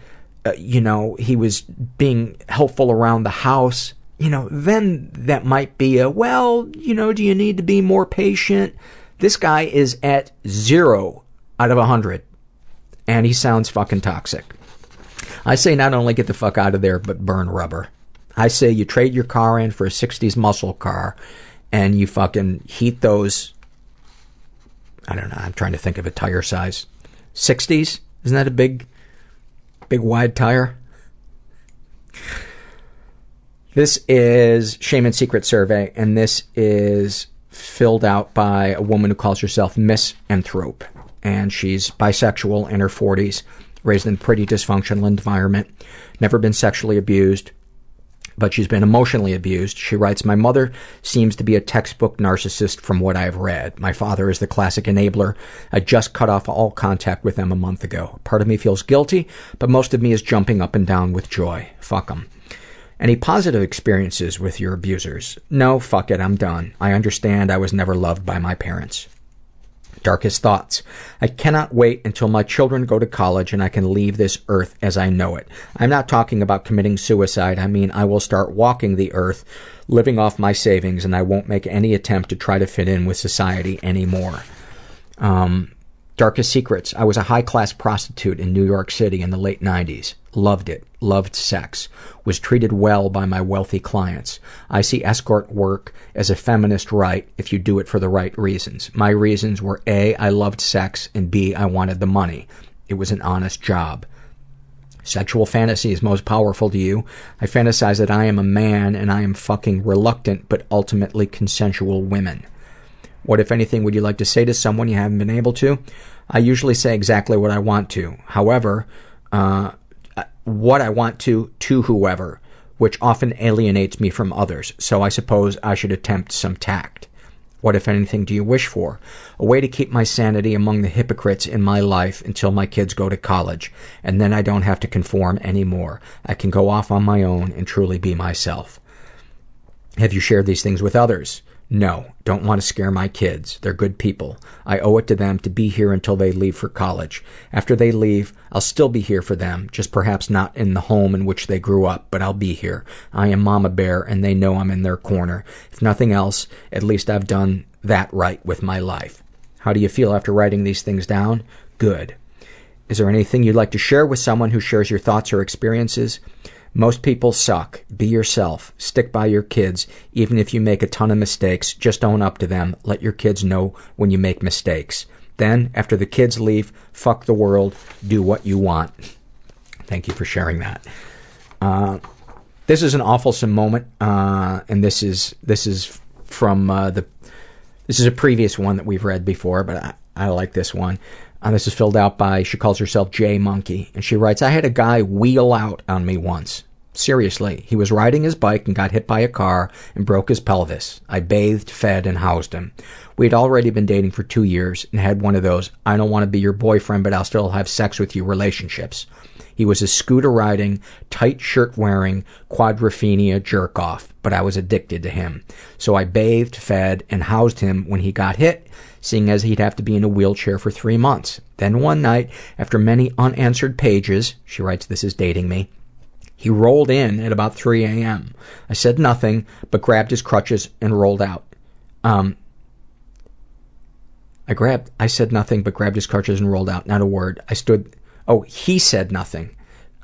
Uh, you know, he was being helpful around the house. You know, then that might be a, well, you know, do you need to be more patient? This guy is at zero out of a hundred. And he sounds fucking toxic. I say not only get the fuck out of there, but burn rubber. I say you trade your car in for a 60s muscle car and you fucking heat those. I don't know. I'm trying to think of a tire size. 60s? Isn't that a big, big wide tire? This is Shame and Secret Survey, and this is filled out by a woman who calls herself Miss Anthrope. And she's bisexual in her 40s, raised in a pretty dysfunctional environment, never been sexually abused, but she's been emotionally abused. She writes, My mother seems to be a textbook narcissist from what I've read. My father is the classic enabler. I just cut off all contact with them a month ago. Part of me feels guilty, but most of me is jumping up and down with joy. Fuck them. Any positive experiences with your abusers? No, fuck it, I'm done. I understand I was never loved by my parents. Darkest thoughts. I cannot wait until my children go to college and I can leave this earth as I know it. I'm not talking about committing suicide. I mean, I will start walking the earth, living off my savings, and I won't make any attempt to try to fit in with society anymore. Um, darkest secrets. I was a high class prostitute in New York City in the late 90s. Loved it. Loved sex. Was treated well by my wealthy clients. I see escort work as a feminist right if you do it for the right reasons. My reasons were A, I loved sex, and B, I wanted the money. It was an honest job. Sexual fantasy is most powerful to you. I fantasize that I am a man and I am fucking reluctant but ultimately consensual women. What, if anything, would you like to say to someone you haven't been able to? I usually say exactly what I want to. However, uh, what I want to to whoever, which often alienates me from others, so I suppose I should attempt some tact. What, if anything, do you wish for? A way to keep my sanity among the hypocrites in my life until my kids go to college, and then I don't have to conform anymore. I can go off on my own and truly be myself. Have you shared these things with others? No, don't want to scare my kids. They're good people. I owe it to them to be here until they leave for college. After they leave, I'll still be here for them, just perhaps not in the home in which they grew up, but I'll be here. I am Mama Bear, and they know I'm in their corner. If nothing else, at least I've done that right with my life. How do you feel after writing these things down? Good. Is there anything you'd like to share with someone who shares your thoughts or experiences? Most people suck. Be yourself. Stick by your kids. Even if you make a ton of mistakes, just own up to them. Let your kids know when you make mistakes. Then, after the kids leave, fuck the world. Do what you want. Thank you for sharing that. Uh, this is an awfulsome moment, uh, and this is this is from uh, the. This is a previous one that we've read before, but I, I like this one. Uh, this is filled out by, she calls herself J Monkey, and she writes, I had a guy wheel out on me once. Seriously, he was riding his bike and got hit by a car and broke his pelvis. I bathed, fed, and housed him. We had already been dating for two years and had one of those, I don't want to be your boyfriend, but I'll still have sex with you relationships. He was a scooter riding, tight shirt wearing, quadrophenia jerk off, but I was addicted to him. So I bathed, fed, and housed him when he got hit, seeing as he'd have to be in a wheelchair for three months. Then one night, after many unanswered pages, she writes, this is dating me, he rolled in at about 3 a.m. I said nothing, but grabbed his crutches and rolled out. Um, I grabbed, I said nothing, but grabbed his crutches and rolled out. Not a word. I stood, oh, he said nothing,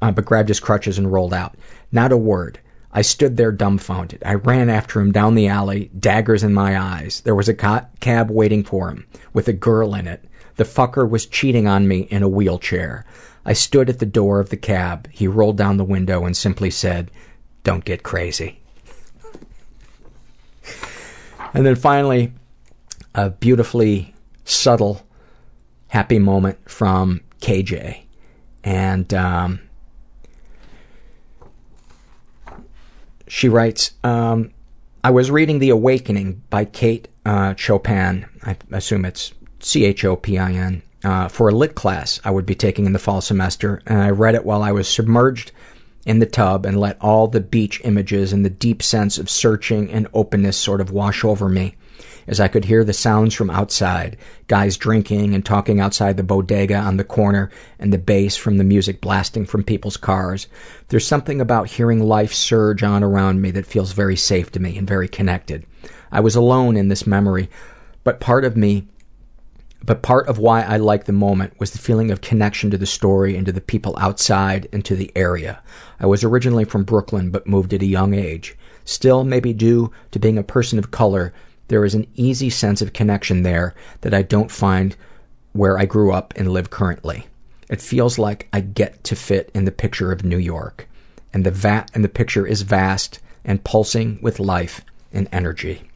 uh, but grabbed his crutches and rolled out. Not a word. I stood there dumbfounded. I ran after him down the alley, daggers in my eyes. There was a ca- cab waiting for him, with a girl in it. The fucker was cheating on me in a wheelchair. I stood at the door of the cab. He rolled down the window and simply said, Don't get crazy. and then finally, a beautifully subtle, happy moment from KJ. And um, she writes, um, I was reading The Awakening by Kate uh, Chopin. I assume it's C H O P I N. Uh, for a lit class I would be taking in the fall semester, and I read it while I was submerged in the tub and let all the beach images and the deep sense of searching and openness sort of wash over me as I could hear the sounds from outside, guys drinking and talking outside the bodega on the corner, and the bass from the music blasting from people's cars. There's something about hearing life surge on around me that feels very safe to me and very connected. I was alone in this memory, but part of me but part of why I liked the moment was the feeling of connection to the story and to the people outside and to the area. I was originally from Brooklyn but moved at a young age. Still, maybe due to being a person of color, there is an easy sense of connection there that I don't find where I grew up and live currently. It feels like I get to fit in the picture of New York, and the va- and the picture is vast and pulsing with life and energy.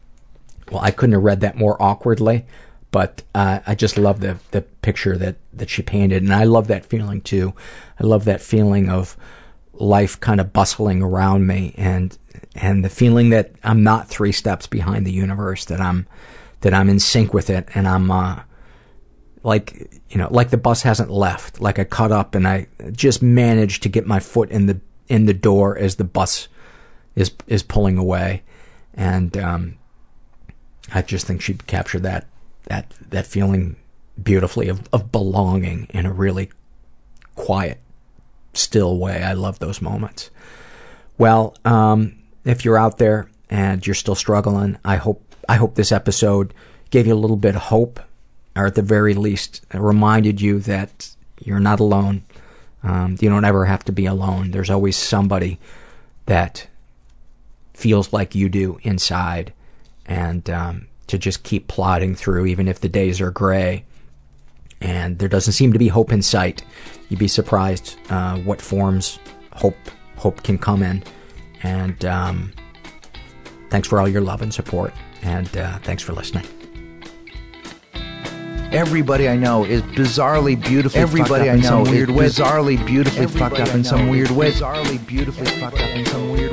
well, I couldn't have read that more awkwardly, but uh, I just love the the picture that that she painted, and I love that feeling too. I love that feeling of life kind of bustling around me, and and the feeling that I'm not three steps behind the universe, that I'm that I'm in sync with it, and I'm uh, like you know, like the bus hasn't left, like I caught up, and I just managed to get my foot in the in the door as the bus is is pulling away, and um, I just think she captured that that that feeling beautifully of, of belonging in a really quiet, still way. I love those moments. Well, um, if you're out there and you're still struggling, I hope I hope this episode gave you a little bit of hope, or at the very least, reminded you that you're not alone. Um, you don't ever have to be alone. There's always somebody that feels like you do inside, and um, to just keep plodding through, even if the days are gray and there doesn't seem to be hope in sight. You'd be surprised uh, what forms hope hope can come in. And um, thanks for all your love and support, and uh, thanks for listening. Everybody I know is bizarrely beautifully Everybody I know is bizarrely beautifully fucked up in some weird way. Bizarrely beautifully fucked up in some weird